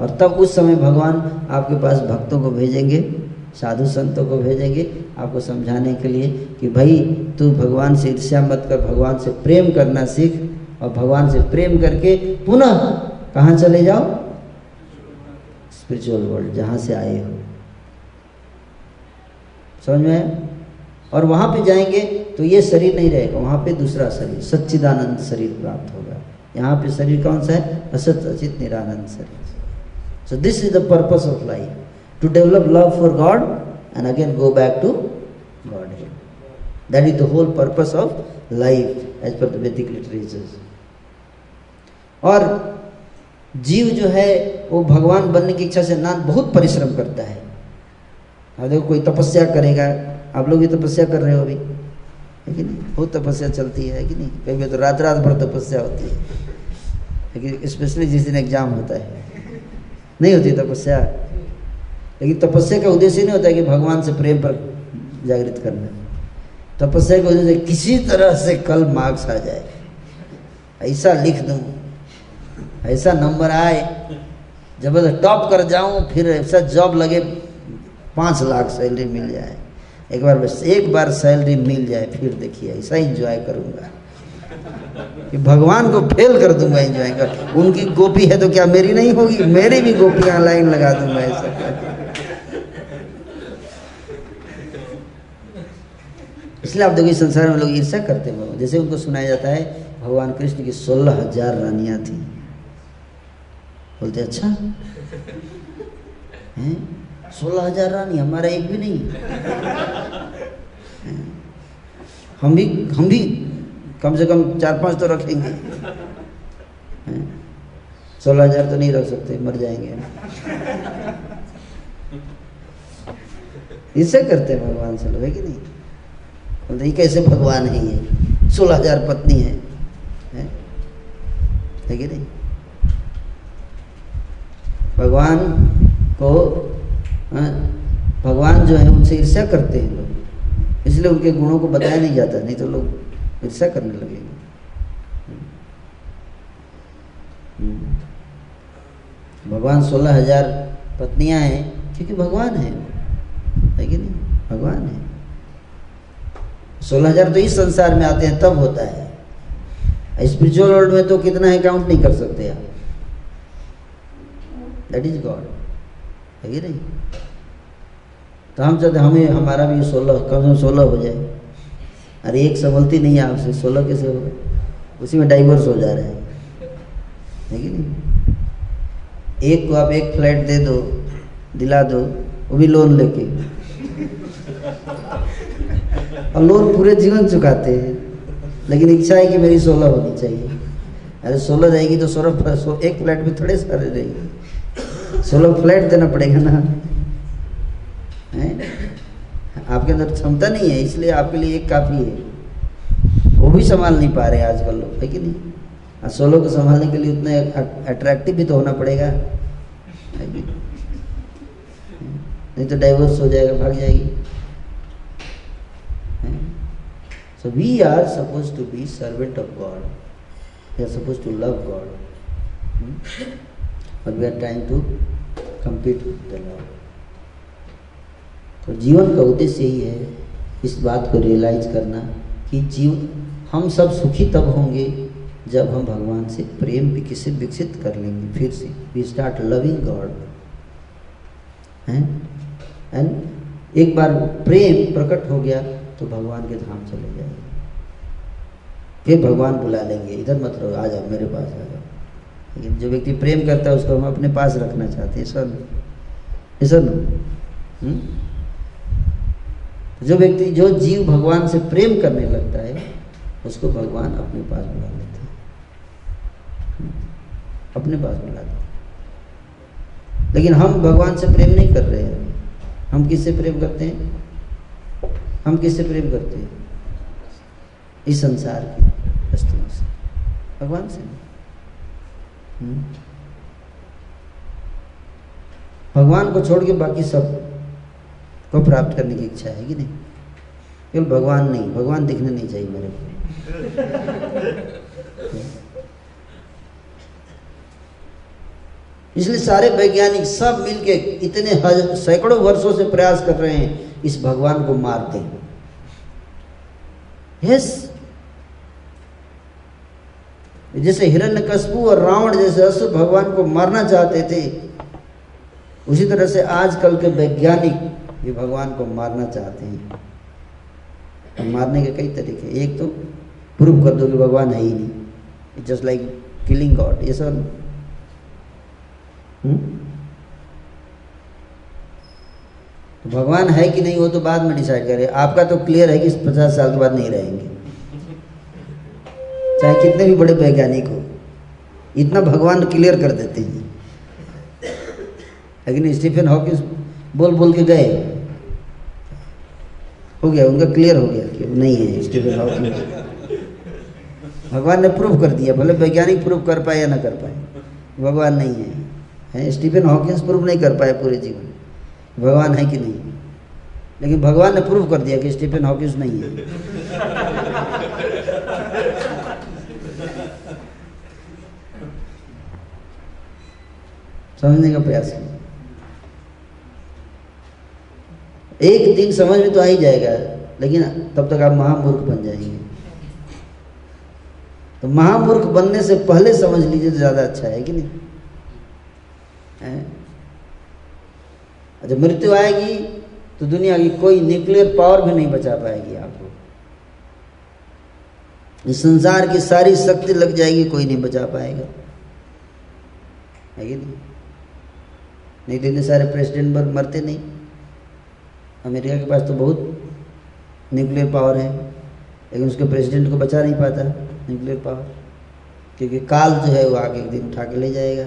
और तब उस समय भगवान आपके पास भक्तों को भेजेंगे, साधु संतों को भेजेंगे आपको समझाने के लिए कि भाई, तू भगवान से ईर्ष्या मत कर, भगवान से प्रेम करना सीख और भगवान से प्रेम करके पुनः कहाँ चले जाओ? स्पिरिचुअल वर्ल्ड जहाँ से आए हो। समझ में और वहाँ पे जाएँगे तो ये शरीर नहीं रहेगा, वहाँ पे दूसरा शरीर, सच्चिदानंद शरीर प्राप्त होगा। यहाँ पे शरीर कौन सा है? असत, अचित, निरानंद शरीर। So this is the purpose of life to develop love for God and again go back to God that is the whole purpose of life as per the Vedic literature और जीव जो है, वो भगवान बनने की इच्छा से ना बहुत परिश्रम करता है। अब देखो, कोई तपस्या करेगा। आप लोग भी तपस्या कर रहे हो अभी? है कि नहीं? बहुत तपस्या चलती है कि नहीं? कभी तो रात रात भर तपस्या होती है। लेकिन स्पेशली जिस दिन एग्ज़ाम होता है। नहीं होती तपस्या। लेकिन तपस्या का उद्देश्य नहीं होता है कि भगवान से प्रेम पर जागृत करना। तपस्या का उद्देश्य किसी तरह से कल मार्क्स आ जाए। ऐसा लिख दूँ, ऐसा नंबर आए, जब टॉप कर जाऊँ, फिर ऐसा जॉब लगे, पाँच लाख सैलरी मिल जाए। एक बार बस, एक बार सैलरी मिल जाए, फिर देखिए, ऐसा इंजॉय करूँगा। कि भगवान को फेल कर दूँगा इंजॉय कर उनकी गोपी है तो क्या मेरी नहीं होगी? मेरी भी गोपियाँ लाइन लगा दूँगा ऐसा इसलिए आप देखिए संसार में लोग ईर्षा करते हैं जैसे उनको सुनाया जाता है, भगवान कृष्ण की सोलह हज़ार रानियाँ थी। बोलते अच्छा? [laughs] हैं? सोलह हज़ार रानी, हमारा एक भी नहीं। हम भी हम भी कम से कम चार पाँच तो रखेंगे। सोलह हज़ार तो नहीं रख सकते, मर जाएँगे। [laughs] इससे करते हैं भगवान से लोग, है कि नहीं? बोलते ये कैसे भगवान है सोलह हज़ार पत्नी है। है, है कि नहीं? भगवान को हाँ, भगवान जो है उनसे ईर्ष्या करते हैं लोग। इसलिए उनके गुणों को बताया नहीं जाता नहीं तो लोग ईर्षा करने लगेंगे। हम्म। भगवान सोलह हज़ार पत्नियाँ हैं क्योंकि भगवान है है कि नहीं? भगवान है। सोलह हज़ार तो इस संसार में आते हैं, तब होता है। स्पिरिचुअल वर्ल्ड में तो कितना है काउंट नहीं कर सकते आप। दैट इज़ गॉड है नहीं? तो हम चाहते हमें, हमारा भी सोलह, कम से कम सोलह हो जाए। अरे एक संभलती नहीं है आपसे, सोलह कैसे हो उसी में डाइवर्स हो जा रहे हैं। है नहीं? एक को आप एक फ्लैट दे दो, दिला दो, वो भी लोन लेके। और लोन पूरे जीवन चुकाते हैं। लेकिन इच्छा है कि मेरी सोलह होनी चाहिए। अरे सोलह जाएगी तो सोलह सो, एक फ्लैट में थोड़े सारे रहेगी। सोलह फ्लैट देना पड़ेगा ना। है? आपके अंदर क्षमता नहीं है इसलिए आपके लिए एक काफ़ी है। वो भी संभाल नहीं पा रहे हैं आजकल लोग है कि नहीं? और सोलो को संभालने के लिए उतना अट्रैक्टिव भी तो होना पड़ेगा। नहीं? तो डाइवोर्स हो जाएगा भाग जाएगी। So we are suppose to be servant of God we are suppose to love God but we are trying to compete with the Lord. तो जीवन का उद्देश्य यही है इस बात को रियलाइज़ करना कि जीव, हम सब सुखी तब होंगे जब हम भगवान से प्रेम विकसित विकसित कर लेंगे फिर से। We start loving God and एक बार प्रेम प्रकट हो गया तो भगवान के धाम चले जाएँगे फिर भगवान बुला लेंगे, इधर मत रहो, आ जाओ, मेरे पास आ जाओ। लेकिन जो व्यक्ति प्रेम करता है, उसको हम अपने पास रखना चाहते हैं सर सर हम्म? जो व्यक्ति, जो जीव भगवान से प्रेम करने लगता है, उसको भगवान अपने पास बुला लेते हैं। हम्म? अपने पास बुलाते हैं। लेकिन हम भगवान से प्रेम नहीं कर रहे हैं। हम किससे प्रेम करते हैं? हम किससे प्रेम करते हैं? इस संसार की वस्तुओं से। भगवान से नहीं। हम्म? भगवान को छोड़ के बाकी सबको प्राप्त करने की इच्छा है कि नहीं? केवल भगवान नहीं, भगवान दिखने नहीं चाहिए मेरे को। इसलिए सारे वैज्ञानिक सब मिलके इतने सैकड़ों वर्षों से प्रयास कर रहे हैं इस भगवान को मारते हैं। यस जैसे हिरण्यकश्यप और रावण जैसे असुर भगवान को मारना चाहते थे, उसी तरह से आजकल के वैज्ञानिक ये भगवान को मारना चाहते हैं। और मारने के कई तरीके एक तो प्रूव कर दो कि भगवान है ही नहीं। जस्ट लाइक किलिंग गॉड ये सब। तो भगवान है कि नहीं वो तो बाद में डिसाइड करें। आपका तो क्लियर है कि पचास साल के बाद नहीं रहेंगे। चाहे कितने भी बड़े वैज्ञानिक हो इतना भगवान क्लियर कर देते हैं। लेकिन स्टीफन हॉकिंस बोल बोल के गए। हो गया उनका क्लियर हो गया कि नहीं है। Stephen Hawkins. भगवान ने प्रूव कर दिया भले वैज्ञानिक प्रूव कर पाए या ना कर पाए। भगवान नहीं है। है स्टीफन हॉकिंस प्रूव नहीं कर पाए पूरे जीवन। भगवान है कि नहीं? लेकिन भगवान ने प्रूव कर दिया कि स्टीफन हॉकिंस नहीं है। समझने का प्रयास एक दिन समझ में तो आ ही जाएगा, लेकिन तब तक आप महामूर्ख बन जाएँगे। तो महामूर्ख बनने से पहले समझ लीजिए तो ज़्यादा अच्छा है कि नहीं? जब मृत्यु आएगी तो दुनिया की कोई न्यूक्लियर पावर भी नहीं बचा पाएगी आपको। इस संसार की सारी शक्ति लग जाएगी, कोई नहीं बचा पाएगा। है नहीं? नहीं तो इतने सारे प्रेसिडेंट पर मरते नहीं। अमेरिका के पास तो बहुत न्यूक्लियर पावर है, लेकिन उसके प्रेसिडेंट को बचा नहीं पाता न्यूक्लियर पावर क्योंकि काल जो है वो आगे एक दिन उठा के ले जाएगा।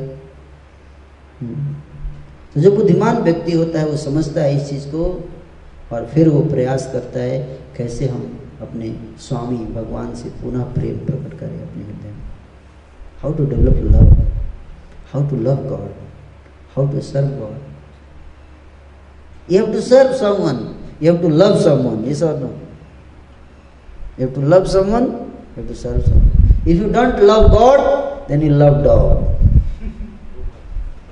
तो जो बुद्धिमान व्यक्ति होता है वो समझता है इस चीज़ को और फिर वो प्रयास करता है कैसे हम अपने स्वामी भगवान से पुनः प्रेम प्रकट करें अपने हृदय में। How to develop love how to love God how to serve God you have to serve someone you have to love someone ये सब no You have to love someone, you have to serve someone. If you don't love God, then you love dog.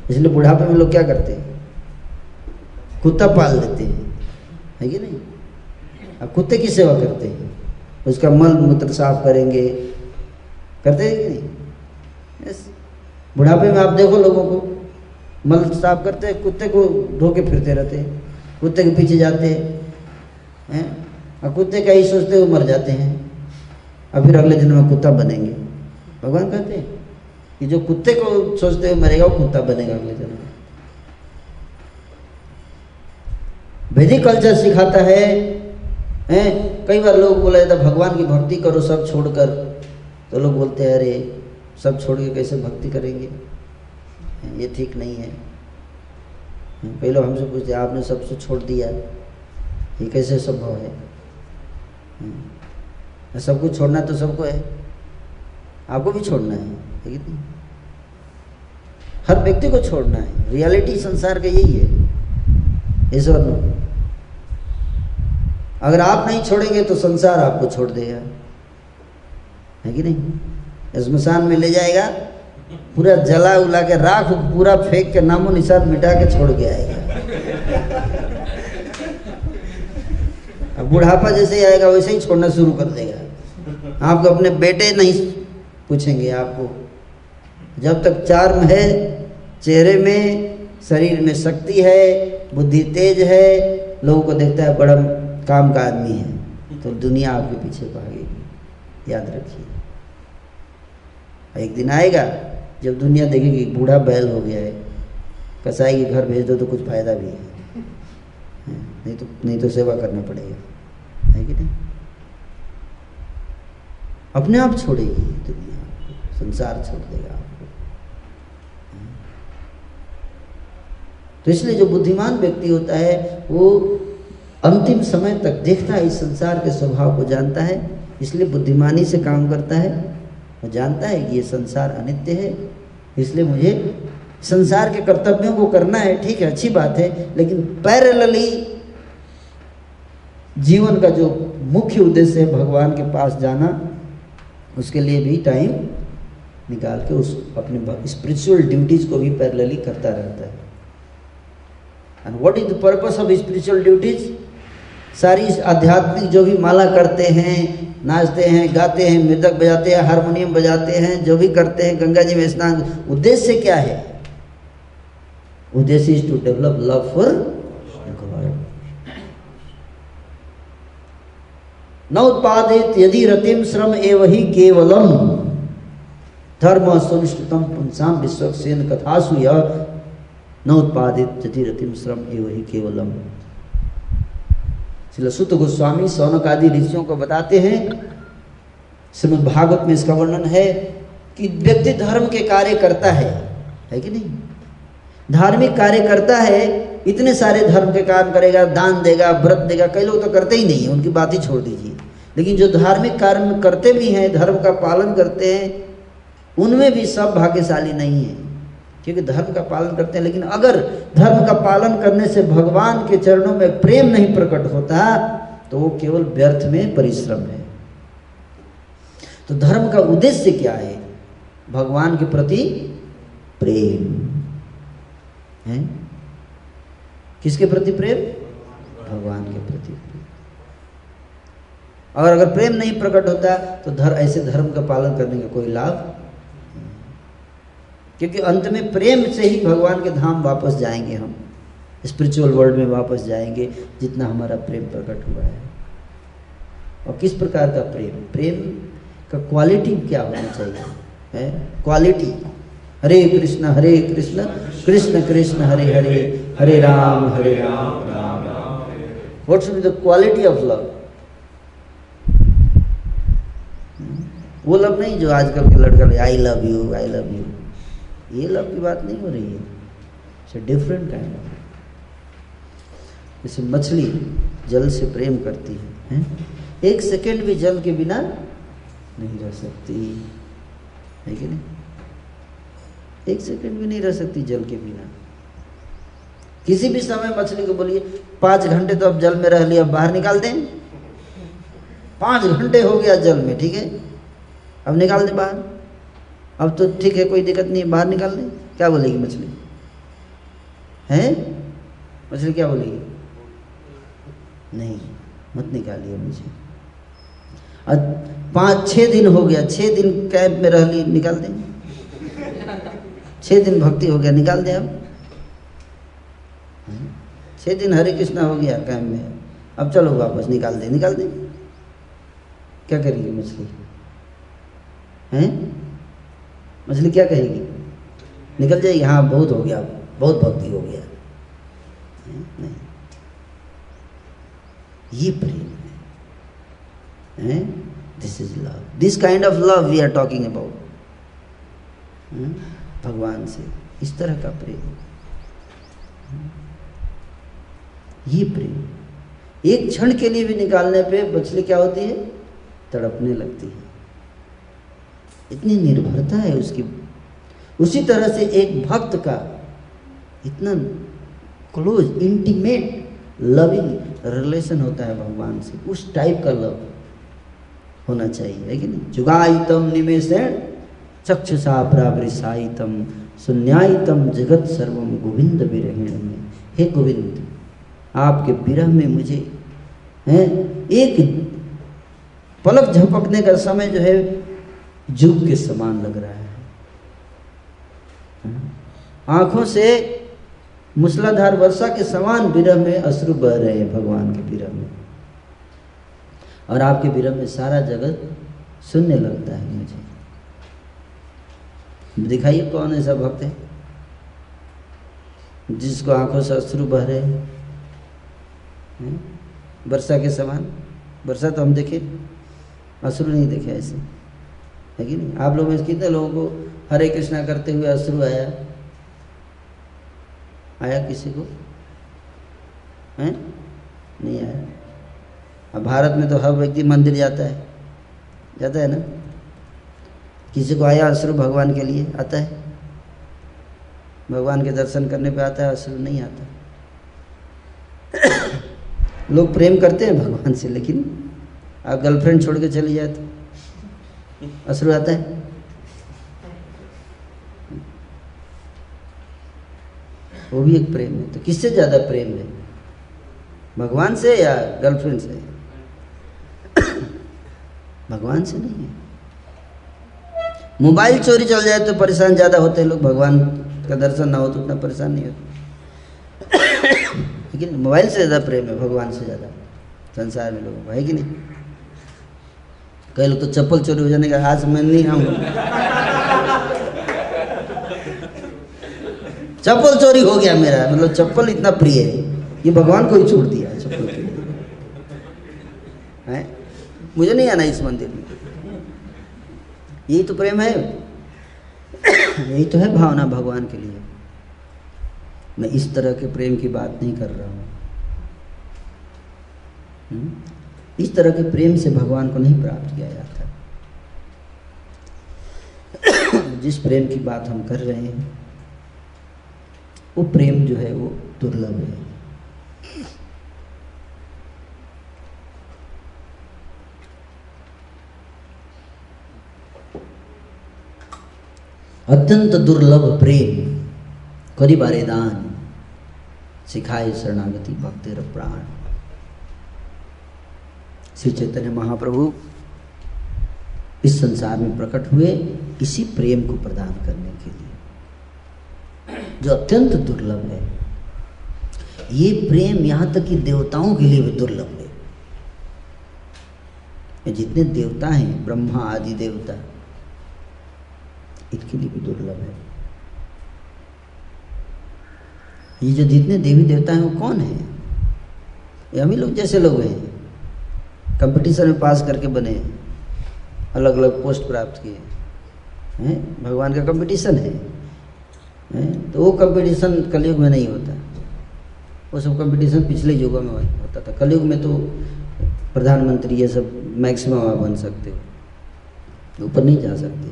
इसलिए बुढ़ापे में लोग क्या करते हैं? कुत्ता पाल लेते हैं। है कि नहीं? अब कुत्ते की सेवा करते हैं। उसका मल मूत्र साफ़ करेंगे। करते हैं कि नहीं? बुढ़ापे में आप देखो लोगों को। मल साफ़ करते हैं, कुत्ते को धो के फिरते रहते हैं। कुत्ते के पीछे जाते हैं? और कुत्ते का ही सोचते हुए मर जाते हैं। और फिर अगले जन्म में कुत्ता बनेंगे। भगवान कहते हैं कि जो कुत्ते को सोचते हुए मरेगा, वो कुत्ता बनेगा अगले जन्म में। वैदिक कल्चर सिखाता है, हैं? कई बार लोग बोला जाता भगवान की भक्ति करो, सब छोड़कर। तो लोग बोलते हैं, अरे, सब छोड़ के कैसे भक्ति करेंगे? ये ठीक नहीं है। लोग हमसे पूछते आपने सब कुछ छोड़ दिया। ये कैसे संभव है। सब कुछ छोड़ना तो सबको है। आपको भी छोड़ना है ठीक है हर व्यक्ति को छोड़ना है। रियलिटी संसार का यही है। इस और नो अगर आप नहीं छोड़ेंगे तो संसार आपको छोड़ देगा। है कि नहीं? स्मशान में ले जाएगा, पूरा जला उला के राख, पूरा फेंक के नामो निशान मिटा के छोड़ के आएगा। अब बुढ़ापा जैसे ही आएगा, वैसे ही छोड़ना शुरू कर देगा। आपको अपने बेटे नहीं पूछेंगे आपको। जब तक चार्म है, चेहरे में, शरीर में शक्ति है, बुद्धि तेज है, लोगों को देखता है बड़ा काम का आदमी है तो दुनिया आपके पीछे भागेगी। याद रखिए। एक दिन आएगा, जब दुनिया देखेगी बूढ़ा बैल हो गया है, कसाई के घर भेज दो तो कुछ फ़ायदा भी है, नहीं तो नहीं तो सेवा करना पड़ेगा। है कि नहीं? अपने आप छोड़ेगी दुनिया, संसार छोड़ देगा आपको तो इसलिए जो बुद्धिमान व्यक्ति होता है, वो अंतिम समय तक देखता है इस संसार के स्वभाव को, जानता है, इसलिए बुद्धिमानी से काम करता है। वो जानता है कि ये संसार अनित्य है, इसलिए मुझे संसार के कर्तव्यों को करना है, ठीक है, अच्छी बात है, लेकिन पैरेलली जीवन का जो मुख्य उद्देश्य है भगवान के पास जाना, उसके लिए भी टाइम निकाल के उस अपने स्पिरिचुअल ड्यूटीज़ को भी पैरेलली करता रहता है। And what is the purpose of spiritual duties सारी आध्यात्मिक जो भी माला करते हैं, नाचते हैं, गाते हैं मृदक बजाते हैं, हारमोनियम बजाते हैं, जो भी करते हैं, गंगा जी में स्नान, उद्देश्य क्या है? उद्देश्य is to develop love for न उत्पादित यदि रतिम श्रम एव ही केवलम धर्म सुनिष्ठतम पुंसाम विश्वसेन कथासु न उत्पादित यदि रतिम श्रम एव ही केवलम। श्री सुत गोस्वामी सौनक आदि ऋषियों को बताते हैं, श्रीमद भागवत में इसका वर्णन है कि व्यक्ति धर्म के कार्य करता है है कि नहीं? धार्मिक कार्य करता है, इतने सारे धर्म के काम करेगा, दान देगा, व्रत देगा, कई लोग तो करते ही नहीं है उनकी बात ही छोड़ दीजिए। लेकिन जो धार्मिक कार्य करते भी हैं, धर्म का पालन करते हैं, उनमें भी सब भाग्यशाली नहीं है। क्योंकि धर्म का पालन करते हैं, लेकिन अगर धर्म का पालन करने से भगवान के चरणों में प्रेम नहीं प्रकट होता तो वो केवल व्यर्थ में परिश्रम है। तो धर्म का उद्देश्य क्या है? भगवान के प्रति प्रेम। है? किसके प्रति प्रेम? भगवान के प्रति और अगर प्रेम नहीं प्रकट होता तो धर, ऐसे धर्म का पालन करने का कोई लाभ क्योंकि अंत में प्रेम से ही भगवान के धाम वापस जाएँगे हम। स्पिरिचुअल वर्ल्ड में वापस जाएँगे, जितना हमारा प्रेम प्रकट हुआ है। और किस प्रकार का प्रेम? प्रेम का क्वालिटी क्या होना चाहिए? है? Quality Hare Krishna Hare Krishna Krishna Krishna, Hare Hare Hare Ram Hare Ram Ram Ram what's the quality of love वो लव नहीं जो आजकल के लड़का I love you I love you ये लव की बात नहीं हो रही है। इट्स डिफरेंट काइंड ऑफ़ जैसे मछली जल से प्रेम करती है, है? एक सेकेंड भी जल के बिना नहीं रह सकती। है कि नहीं? एक सेकेंड भी नहीं रह सकती जल के बिना। किसी भी समय मछली को बोलिए पाँच घंटे तो अब जल में रह लिया बाहर निकाल दें। पाँच घंटे हो गया जल में ठीक है? अब निकाल दें बाहर। अब तो ठीक है, कोई दिक्कत नहीं, बाहर निकाल दे। क्या बोलेगी मछली? है? मछली क्या बोलेगी? नहीं, मत निकालिए मुझे। और पाँच छः दिन हो गया छः दिन कैंप में रह ली, निकाल दें। छः दिन भक्ति हो गया, निकाल दें अब। छः दिन हरे कृष्णा हो गया कैंप में। अब चलो वापस निकाल दें निकाल दें। क्या करेगी मछली? हैं? मछली क्या कहेगी? निकल जाएगी। हाँ बहुत हो गया। बहुत भक्ति हो गया। नहीं। ये प्रेम है। This is love this kind of love we are talking about भगवान से। इस तरह का प्रेम। ये प्रेम। एक क्षण के लिए भी निकालने पे मछली क्या होती है? तड़पने लगती है। इतनी निर्भरता है उसकी। उसी तरह से एक भक्त का इतना क्लोज इंटीमेट लविंग रिलेशन होता है भगवान से। उस टाइप का लव होना चाहिए, है कि नहीं? जुगाइतम निमेषण चक्षुषा प्रावृसाइतम सुन्यायितम जगत सर्वम गोविंद विरहिण। में हे गोविंद, आपके विरह में मुझे, हैं, एक पलक झपकने का समय जो है जुग के समान लग रहा है। आँखों से मूसलाधार वर्षा के समान विरह में अश्रु बह रहे हैं भगवान के विरह में। और आपके विरह में सारा जगत सुनने लगता है मुझे। दिखाइए कौन ऐसा भक्त है? जिसको आँखों से अश्रु बह रहे हैं? वर्षा के समान। वर्षा तो हम देखे। अश्रु नहीं देखे ऐसे। है कि नहीं? आप लोग में कितने लोगों को हरे कृष्णा करते हुए अश्रु आया? आया किसी को? है? नहीं आया। अब भारत में तो हर व्यक्ति मंदिर जाता है। जाता है ना? किसी को आया अश्रु भगवान के लिए? आता है? भगवान के दर्शन करने पे आता है, अश्रु नहीं आता। [coughs] लोग प्रेम करते हैं भगवान से, लेकिन आप गर्लफ्रेंड छोड़ के चले जाए तो अश्रु आता है? वो भी एक प्रेम है। तो किससे ज़्यादा प्रेम है? भगवान से या गर्लफ्रेंड से? [coughs] भगवान से नहीं है। मोबाइल चोरी चल जाए तो परेशान ज़्यादा होते हैं लोग। भगवान का दर्शन ना हो तो उतना परेशान नहीं होते। [coughs] लेकिन मोबाइल से ज़्यादा प्रेम है, भगवान से ज़्यादा। संसार में लोगों है कि नहीं? कई लोग तो चप्पल चोरी हो जाने का आज मैं नहीं आऊँगा चप्पल चोरी हो गया मेरा मतलब चप्पल इतना प्रिय है। ये भगवान को ही छोड़ दिया चप्पल है? मुझे नहीं आना इस मंदिर में। यही तो प्रेम है। यही तो है भावना भगवान के लिए। मैं इस तरह के प्रेम की बात नहीं कर रहा हूँ। इस तरह के प्रेम से भगवान को नहीं प्राप्त किया जाता। जिस प्रेम की बात हम कर रहे हैं, वो प्रेम जो है वो दुर्लभ है। अत्यंत दुर्लभ प्रेम करी बारे दान, सिखाए शरणागति भक्तिर प्राण। श्री चैतन्य महाप्रभु इस संसार में प्रकट हुए इसी प्रेम को प्रदान करने के लिए। जो अत्यंत दुर्लभ है। ये प्रेम यहाँ तक कि देवताओं के लिए भी दुर्लभ है। जितने देवता हैं, ब्रह्मा आदि देवता, इनके लिए भी दुर्लभ है। ये जो जितने देवी देवता हैं, वो कौन है? ये हम लोग जैसे लोग हैं। कंपटीशन में पास करके बने अलग अलग पोस्ट प्राप्त किए हैं। भगवान का कंपटीशन है। हैं? तो वो कंपटीशन कलयुग में नहीं होता। वो सब कंपटीशन पिछले युगों में होता था। कलयुग में तो प्रधानमंत्री ये सब मैक्सिमम आप बन सकते हो। ऊपर नहीं जा सकते।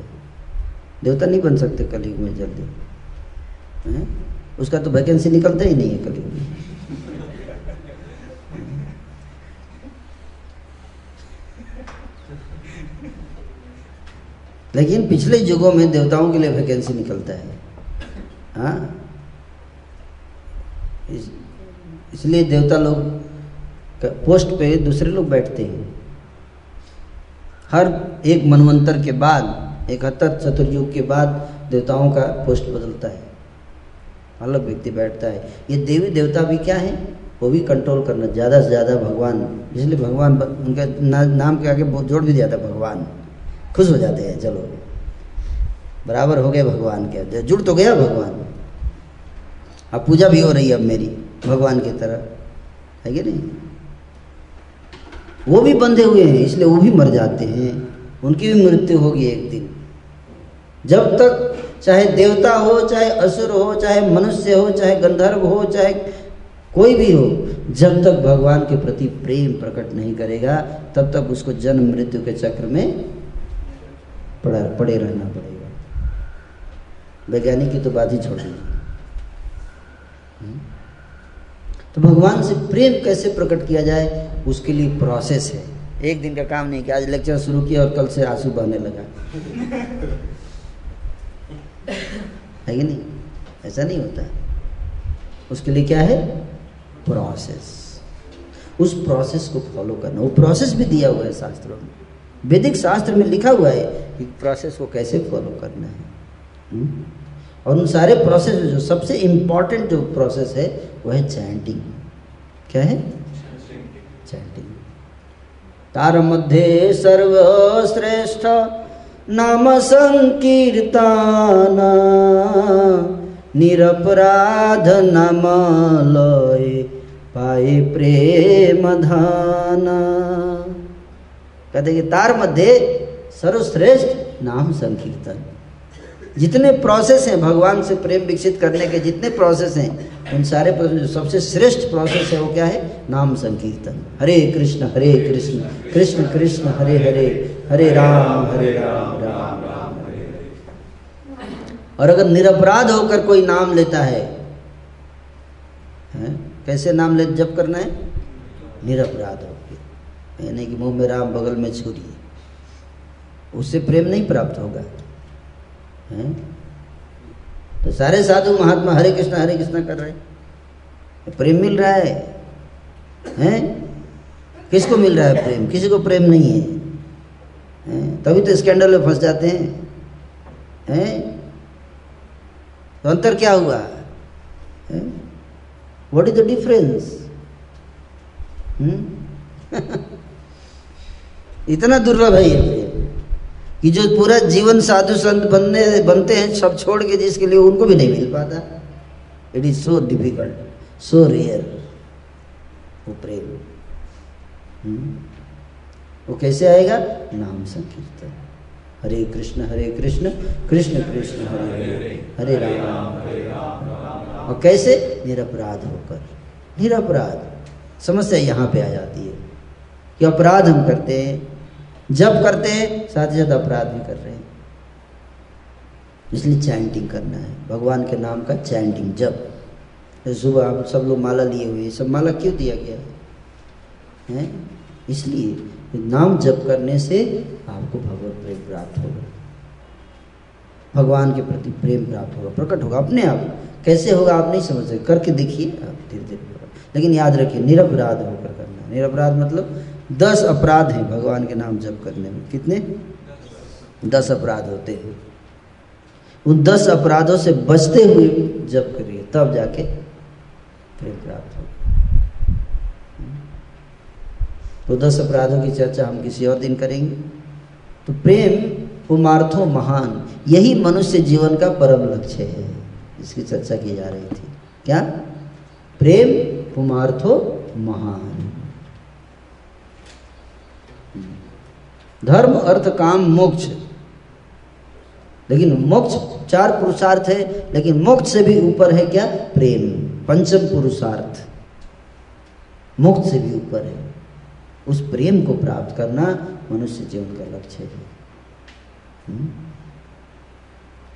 देवता नहीं बन सकते कलयुग में जल्दी। उसका तो वैकेंसी निकलता ही नहीं है कलयुग में। लेकिन पिछले युगों में देवताओं के लिए वैकेंसी निकलता है। हाँ? इस, इसलिए देवता लोग पोस्ट पे दूसरे लोग बैठते हैं। हर एक मनवंतर के बाद इकहत्तर चतुर्युग के बाद देवताओं का पोस्ट बदलता है। अलग व्यक्ति बैठता है। ये देवी देवता भी क्या है? वो भी कंट्रोल करना ज़्यादा से ज़्यादा भगवान। इसलिए भगवान उनका ना, नाम के आगे जोड़ भी दिया था भगवान। खुश हो जाते हैं, चलो। बराबर हो गए भगवान के जुड़ तो गया भगवान। अब पूजा भी हो रही है अब मेरी, भगवान की तरह। है कि नहीं? वो भी बंधे हुए हैं, इसलिए वो भी मर जाते हैं। उनकी भी मृत्यु होगी एक दिन। जब तक चाहे देवता हो, चाहे असुर हो, चाहे मनुष्य हो, चाहे गंधर्व हो, चाहे कोई भी हो, जब तक भगवान के प्रति प्रेम प्रकट नहीं करेगा, तब तक उसको जन्म मृत्यु के चक्र में पड़ा, पड़े रहना पड़ेगा। वैज्ञानिक की तो बात ही छोड़ दीजिए हम्म? तो भगवान से प्रेम कैसे प्रकट किया जाए, उसके लिए प्रोसेस है। एक दिन का काम नहीं कि आज लेक्चर शुरू किया और कल से आँसू बहने लगा। है कि नहीं? ऐसा नहीं होता। उसके लिए क्या है? प्रोसेस उस प्रोसेस को फॉलो करना। वो प्रोसेस भी दिया हुआ है शास्त्रों में। वैदिक शास्त्र में लिखा हुआ है कि प्रोसेस को कैसे फॉलो करना है। हम्म? और उन सारे प्रोसेस में जो सबसे इंपॉर्टेंट जो प्रोसेस है वह है चैंटिंग क्या है? चैंटिंग तार मध्य सर्वश्रेष्ठ, नाम संकीर्तन निरपराध नाम लय पाए प्रेम धान। कहते कि तार मध्य सर्वश्रेष्ठ नाम संकीर्तन। जितने प्रोसेस हैं भगवान से प्रेम विकसित करने के जितने प्रोसेस हैं, उन सारे जो सबसे श्रेष्ठ प्रोसेस है वो क्या है? नाम संकीर्तन। हरे कृष्ण हरे कृष्ण कृष्ण कृष्ण, हरे हरे हरे राम हरे राम राम राम और अगर निरपराध होकर कोई नाम लेता है, हैं? कैसे नाम ले, जब करना है? निरपराध होकर। यानी कि मुँह में राम बगल में छुरी उससे प्रेम नहीं प्राप्त होगा। हैं? तो सारे साधु महात्मा हरे कृष्णा हरे कृष्णा कर रहे हैं। प्रेम मिल रहा है। हैं? किसको मिल रहा है प्रेम? किसी को प्रेम नहीं है। हैं? तभी तो स्कैंडल में फंस जाते हैं। हैं? तो अंतर क्या हुआ? व्हाट इज़ द डिफरेंस इतना दुर्लभ है ये। कि जो पूरा जीवन साधु संत बनने, बनते हैं, सब छोड़ के जिसके लिए उनको भी नहीं मिल पाता। It is so difficult so rare वो प्रेम। हम्म? वो कैसे आएगा? नाम संकीर्तन। हरे कृष्ण हरे कृष्ण कृष्ण कृष्ण, हरे हरे हरे राम। और कैसे? निरपराध होकर। निरपराध। समस्या यहाँ पे आ जाती है कि अपराध हम करते हैं। जब करते हैं, साथ ही साथ अपराध भी कर रहे हैं। इसलिए चैंटिंग करना है। भगवान के नाम का चैंटिंग जब सुबह आप सब लोग माला लिए हुए सब माला क्यों दिया गया है? हैं? इसलिए नाम जप करने से आपको भगवत प्रेम प्राप्त होगा। भगवान के प्रति प्रेम प्राप्त होगा। प्रकट होगा अपने आप। कैसे होगा आप नहीं समझ सकते करके देखिए आप धीरे धीरे लेकिन याद रखिए, निरपराध होकर करना निरपराध मतलब दस अपराध हैं भगवान के नाम जप करने में। कितने? दस अपराध होते हैं। उन दस अपराधों से बचते हुए जप करिए, तब जाके प्रेम प्राप्त होगा। तो दस अपराधों की चर्चा हम किसी और दिन करेंगे। तो प्रेम पुमार्थो महान, यही मनुष्य जीवन का परम लक्ष्य है, इसकी चर्चा की जा रही थी। क्या? प्रेम पुमार्थो महान। धर्म, अर्थ, काम, मोक्ष। लेकिन मोक्ष चार पुरुषार्थ है, लेकिन मोक्ष से भी ऊपर है क्या? प्रेम। पंचम पुरुषार्थ। मोक्ष से भी ऊपर है। उस प्रेम को प्राप्त करना मनुष्य जीवन का लक्ष्य है। हुँ?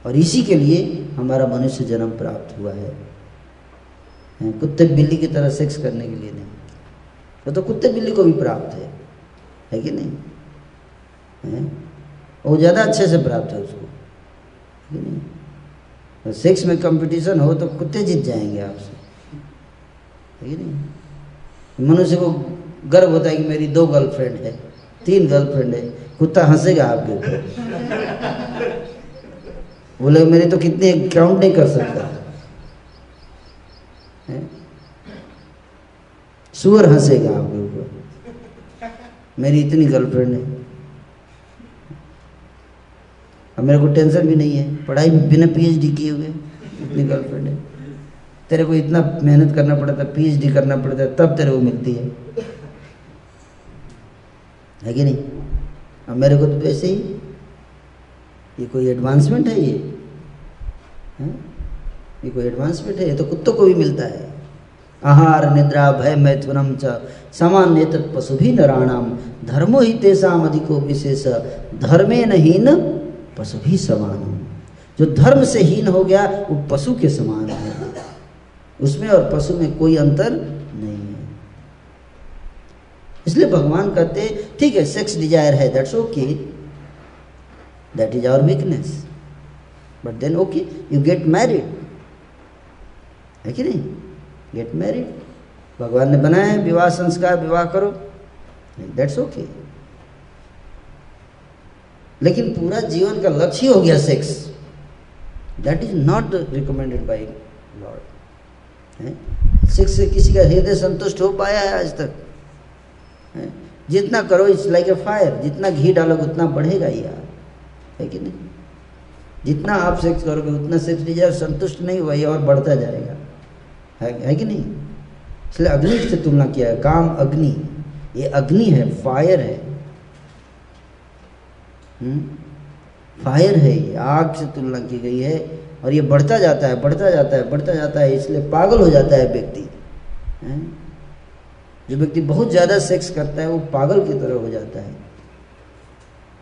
और इसी के लिए हमारा मनुष्य जन्म प्राप्त हुआ है। कुत्ते बिल्ली की तरह सेक्स करने के लिए नहीं। वो तो कुत्ते बिल्ली को भी प्राप्त है। है कि नहीं? वो ज़्यादा अच्छे से प्राप्त है उसको। नहीं? तो सेक्स में कंपटीशन हो तो कुत्ते जीत जाएँगे आपसे। नहीं? मनुष्य को गर्व होता है कि मेरी दो गर्लफ्रेंड है, तीन गर्लफ्रेंड है। कुत्ता हंसेगा आपके ऊपर। बोले मेरे तो कितने काउंट नहीं कर सकता? सुअर हंसेगा आपके ऊपर। मेरी इतनी गर्लफ्रेंड है। अब मेरे को टेंशन भी नहीं है। पढ़ाई बिना पीएचडी किए हुए इतनी गर्लफ्रेंड है। तेरे को इतना मेहनत करना पड़ता है पीएचडी करना पड़ता है तब तेरे को मिलती है। है कि नहीं? अब मेरे को तो वैसे ही, ये कोई एडवांसमेंट है ये? है? ये कोई एडवांसमेंट है? ये तो कुत्तों को भी मिलता है। आहार निद्रा भय मैथुनम च, सामान्य पशु भी नराणाम। धर्मो ही तेसाम अधिको विशेष। धर्मे नहीं न पशु भी समान जो धर्म से हीन हो गया, वो पशु के समान है। उसमें और पशु में कोई अंतर नहीं है। इसलिए भगवान कहते ठीक है सेक्स डिज़ायर है that's okay that is our weakness but then okay you get married है कि नहीं? गेट मैरिड भगवान ने बनाया है, विवाह संस्कार, विवाह करो। दैट्स ओके लेकिन पूरा जीवन का लक्ष्य ही हो गया sex that is not recommended by Lord sex से किसी का हृदय संतुष्ट हो पाया है आज तक। है? जितना करो इट्स लाइक ए फायर जितना घी डालोगे उतना बढ़ेगा यार। है कि नहीं? जितना आप सेक्स करोगे उतना सेक्स डिज़ायर संतुष्ट नहीं हुआ ये और बढ़ता जाएगा। है, है कि नहीं? इसलिए अग्नि से तुलना किया है। काम अग्नि। ये अग्नि है फायर है। फायर है ये, आग से तुलना की गई है और ये बढ़ता जाता है, बढ़ता जाता है, बढ़ता जाता है, इसलिए पागल हो जाता है व्यक्ति। जो व्यक्ति बहुत ज़्यादा सेक्स करता है, वो पागल की तरह हो जाता है।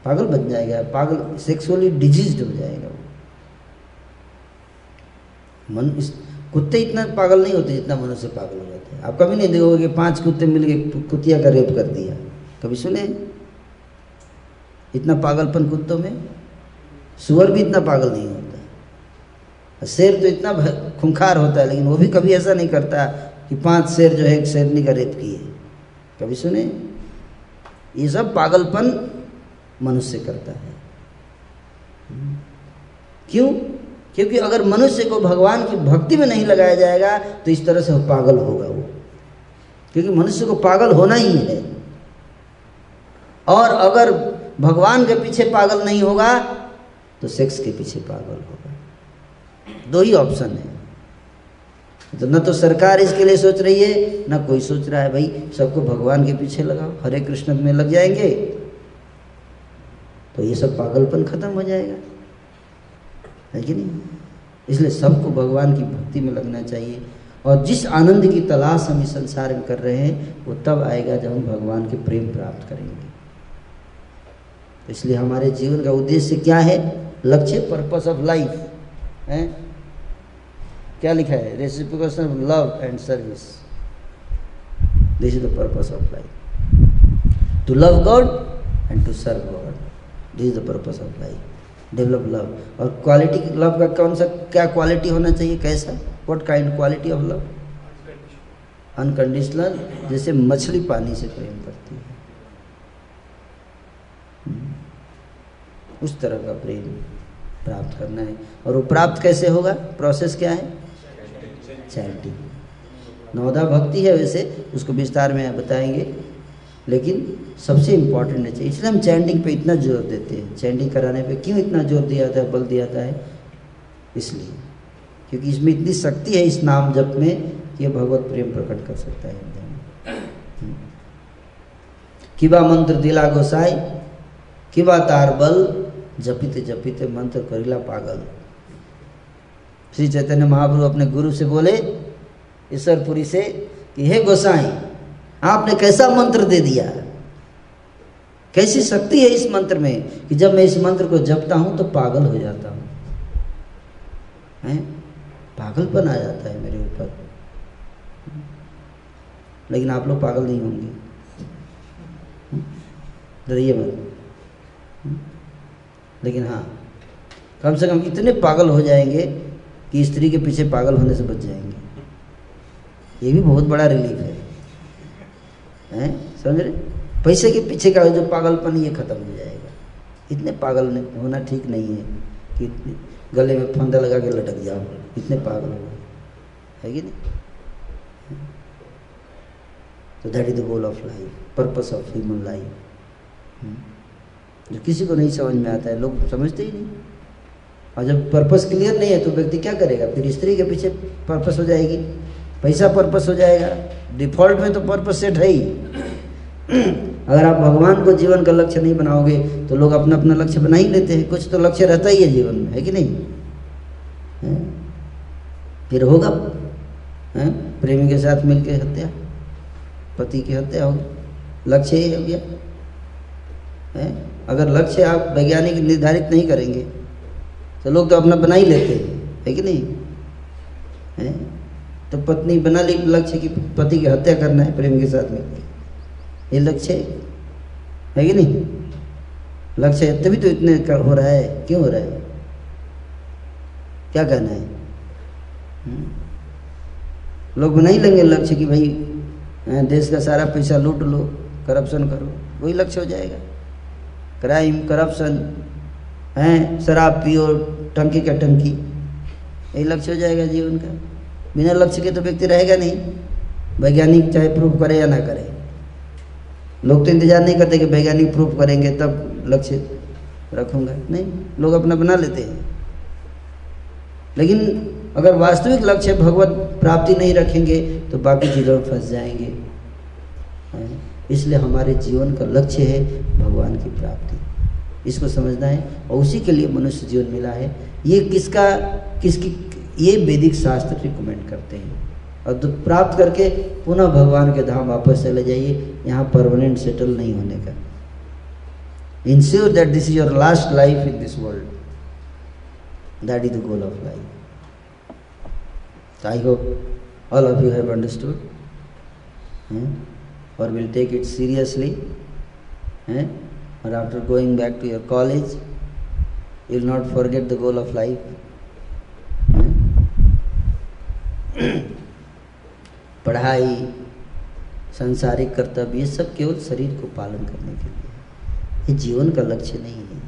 पागल बन जाएगा, पागल सेक्सुअली डिज़ीज़ हो जाएगा वो। मन इस, कुत्ते इतना पागल नहीं होते जितना मनुष्य पागल हो जाते हैं। आप कभी नहीं देखोगे पाँच कुत्ते मिल के कुतिया का रेप कर दिया। कभी सुने? इतना पागलपन कुत्तों में? सुअर भी इतना पागल नहीं होता। शेर तो इतना खुंखार होता है, लेकिन वो भी कभी ऐसा नहीं करता कि पाँच शेर जो है, एक शेरनी का रेप किए। कभी सुने? ये सब पागलपन मनुष्य करता है। क्यों? क्योंकि अगर मनुष्य को भगवान की भक्ति में नहीं लगाया जाएगा तो इस तरह से पागल होगा वो। क्योंकि मनुष्य को पागल होना ही है। और अगर भगवान के पीछे पागल नहीं होगा तो सेक्स के पीछे पागल होगा। दो ही ऑप्शन है। तो न तो सरकार इसके लिए सोच रही है, न कोई सोच रहा है, भाई, सबको भगवान के पीछे लगाओ, हरे कृष्ण में लग जाएँगे तो ये सब पागलपन खत्म हो जाएगा। है कि नहीं? इसलिए सबको भगवान की भक्ति में लगना चाहिए। और जिस आनंद की तलाश हम इस संसार में कर रहे हैं, वो तब आएगा जब हम भगवान के प्रेम प्राप्त करेंगे। इसलिए हमारे जीवन का उद्देश्य क्या है? लक्ष्य पर्पस ऑफ़ लाइफ है? क्या लिखा है? Reciprocation of love and service this is the purpose of life to love God and to serve God this is the purpose of life develop love और क्वालिटी लव का कौन सा, क्या quality होना चाहिए? कैसा? What kind quality of love unconditional जैसे मछली पानी से प्रेम करती है उस तरह का प्रेम प्राप्त करना है। और वो प्राप्त कैसे होगा? प्रोसेस क्या है? चैंटिंग नवदा भक्ति है वैसे, उसको विस्तार में बताएँगे। लेकिन सबसे इम्पोर्टेंट है, इसलिए हम चैंडिंग पे इतना ज़ोर देते हैं। चैंडिंग कराने पे क्यों इतना ज़ोर दिया जाता है, बल दिया जाता है? इसलिए। क्योंकि इसमें इतनी शक्ति है इस नाम जप में कि भगवत प्रेम प्रकट कर सकता है किबा मंत्र दिला गोसाई किबा तार बल जपिते जपिते मंत्र करिला पागल। श्री चैतन्य महाप्रभु अपने गुरु से बोले, ईश्वरपुरी से कि, हे गोसाई, आपने कैसा मंत्र दे दिया? कैसी शक्ति है इस मंत्र में कि जब मैं इस मंत्र को जपता हूँ तो पागल हो जाता हूँ? है? पागलपन आ जाता है मेरे ऊपर। लेकिन आप लोग पागल नहीं होंगे। डरिए लेकिन हाँ कम से कम इतने पागल हो जाएँगे कि स्त्री के पीछे पागल होने से बच जाएँगे। ये भी बहुत बड़ा रिलीफ है। हैं? समझ रहे? पैसे के पीछे का जो पागलपन, ये खत्म हो जाएगा। इतने पागल होना ठीक नहीं है कि गले में फंदा लगा के लटक जाओ। इतने पागल हो है कि नहीं? तो that is the goal of life purpose of human life जो किसी को नहीं समझ में आता है, लोग समझते ही नहीं। और जब पर्पस क्लियर नहीं है तो व्यक्ति क्या करेगा? फिर स्त्री के पीछे पर्पस हो जाएगी। पैसा पर्पस हो जाएगा। डिफ़ॉल्ट में तो पर्पस सेट है ही। [clears throat] अगर आप भगवान को जीवन का लक्ष्य नहीं बनाओगे तो लोग अपना अपना लक्ष्य बना ही लेते हैं। कुछ तो लक्ष्य रहता ही है जीवन में, है कि नहीं? हैं? फिर होगा। हैं? प्रेमी के साथ मिलके हत्या, पति की हत्या होगी लक्ष्य ही हो गया। हैं? अगर लक्ष्य आप वैज्ञानिक निर्धारित नहीं करेंगे तो लोग तो अपना बना ही लेते हैं, है कि नहीं? है? तो पत्नी बना ली लक्ष्य की पति की हत्या करना है प्रेम के साथ में। ये लक्ष्य है। कि नहीं? लक्ष्य तभी तो इतने का हो रहा है। क्यों हो रहा है? क्या कहना है? लोग बना ही लेंगे लक्ष्य कि भाई देश का सारा पैसा लूट लो, करप्शन करो, वही लक्ष्य हो जाएगा। क्राइम करप्शन हैं, शराब पियो, टंकी का टंकी? यही लक्ष्य हो जाएगा जीवन का। बिना लक्ष्य के तो व्यक्ति रहेगा नहीं। वैज्ञानिक चाहे प्रूफ करे या ना करे। लोग तो इंतज़ार नहीं करते कि वैज्ञानिक प्रूफ करेंगे, तब लक्ष्य रखूँगा। नहीं, लोग अपना बना लेते हैं। लेकिन अगर वास्तविक लक्ष्य भगवत प्राप्ति नहीं रखेंगे तो बाकी चीज़ों में फंस जाएँगे। हैं? इसलिए हमारे जीवन का लक्ष्य है भगवान की प्राप्ति। इसको समझना है और उसी के लिए मनुष्य जीवन मिला है। ये किसका, किसकी, ये वैदिक शास्त्र रिकमेंड करते हैं। और तो प्राप्त करके पुनः भगवान के धाम वापस चले जाइए। यहाँ परमानेंट सेटल नहीं होने का। Ensure that this is your last life in this world that is the goal of life I hope all of you have understood और विल टेक इट सीरियसली हैं और after going back to your college you will not forget the goal of life पढ़ाई संसारिक कर्तव्य ये सब केवल शरीर को पालन करने के लिए ये जीवन का लक्ष्य नहीं है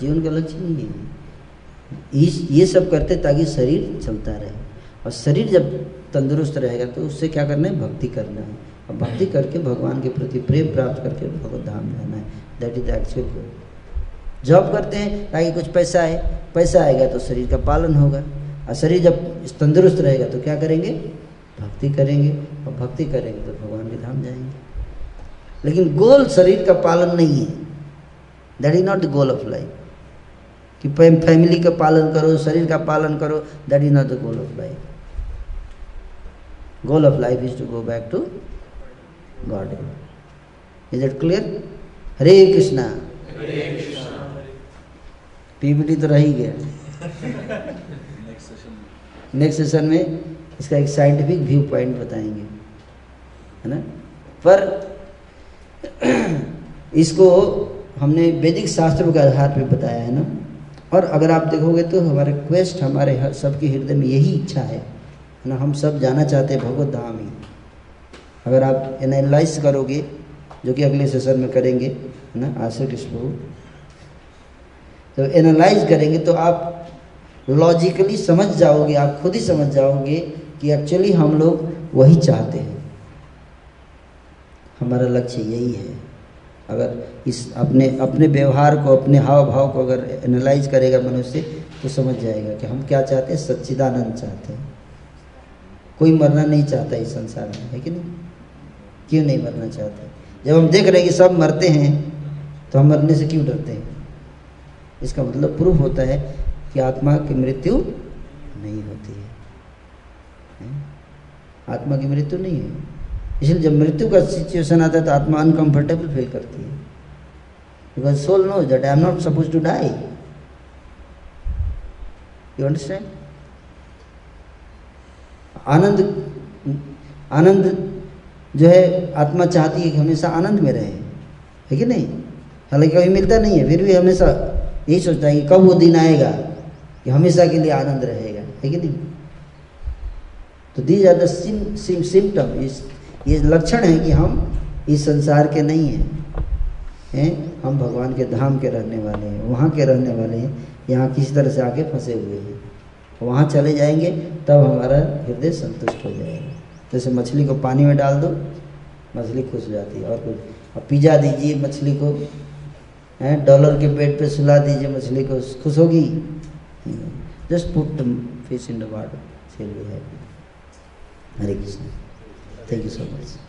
जीवन का लक्ष्य नहीं है ये सब करते ताकि शरीर चलता रहे और शरीर जब तंदुरुस्त रहेगा तो उससे क्या करना है? भक्ति करना है। और भक्ति करके भगवान के प्रति प्रेम प्राप्त करके भगवत धाम जाना है। That is actual goal job करते हैं ताकि कुछ पैसा आए पैसा आएगा तो शरीर का पालन होगा। और शरीर जब तंदुरुस्त रहेगा तो क्या करेंगे? भक्ति करेंगे। और भक्ति करेंगे तो भगवान के धाम जाएँगे। लेकिन गोल शरीर का पालन नहीं है। That is not the goal of life कि फैमिली का पालन करो, शरीर का पालन करो that is not the goal of life goal of life is to go back to God. Is it clear? hare Hare Krishna PPT तो रह ही गया। नेक्स्ट सेशन में इसका एक साइंटिफिक व्यू पॉइंट बताएँगे है ना? पर [clears throat] इसको हमने वैदिक शास्त्रों के आधार पर बताया है ना? और अगर आप देखोगे तो हमारे क्वेस्ट हमारे हर सबके हृदय में यही इच्छा है। है ना हम सब जाना चाहते हैं भगवत धाम ही। अगर आप एनालाइज करोगे, जो कि अगले सेशन में करेंगे, है ना, आशा कृष्ण प्रभु। तो एनालाइज करेंगे तो आप लॉजिकली समझ जाओगे, आप खुद ही समझ जाओगे कि एक्चुअली हम लोग वही चाहते हैं। हमारा लक्ष्य यही है। अगर इस अपने अपने व्यवहार को, अपने हाव भाव को अगर एनालाइज करेगा मनुष्य तो समझ जाएगा कि हम क्या चाहते हैं, सच्चिदानंद चाहते हैं। कोई मरना नहीं चाहता इस संसार में, है कि नहीं? क्यों नहीं मरना चाहते? जब हम देख रहे हैं कि सब मरते हैं तो हम मरने से क्यों डरते हैं? इसका मतलब प्रूफ होता है कि आत्मा की मृत्यु नहीं होती है? आत्मा की मृत्यु नहीं है। इसलिए जब मृत्यु का सिचुएशन आता है तो आत्मा अनकंफर्टेबल फील करती है। Because soul know that I am not suppose to die you understand आनंद आनंद जो है आत्मा चाहती है कि हमेशा आनंद में रहे। है कि नहीं? हालाँकि कभी मिलता नहीं है, फिर भी हमेशा यही सोचता है कि कब वो दिन आएगा, कि हमेशा के लिए आनंद रहेगा। है कि नहीं? तो दीज आर द सिम्टम इस, ये लक्षण है कि हम इस संसार के नहीं हैं। हैं? हम भगवान के धाम के रहने वाले हैं, वहाँ के रहने वाले हैं, यहाँ किसी तरह से आके फंसे हुए हैं। वहाँ चले जाएँगे, तब हमारा हृदय संतुष्ट हो जाएगा जैसे मछली को पानी में डाल दो, मछली खुश हो जाती है और कुछ और पिज्जा दीजिए मछली को हैं, डॉलर के पेट पे सुला दीजिए मछली को, खुश होगी just put fish in the water. Hare Krishna. Thank you so much.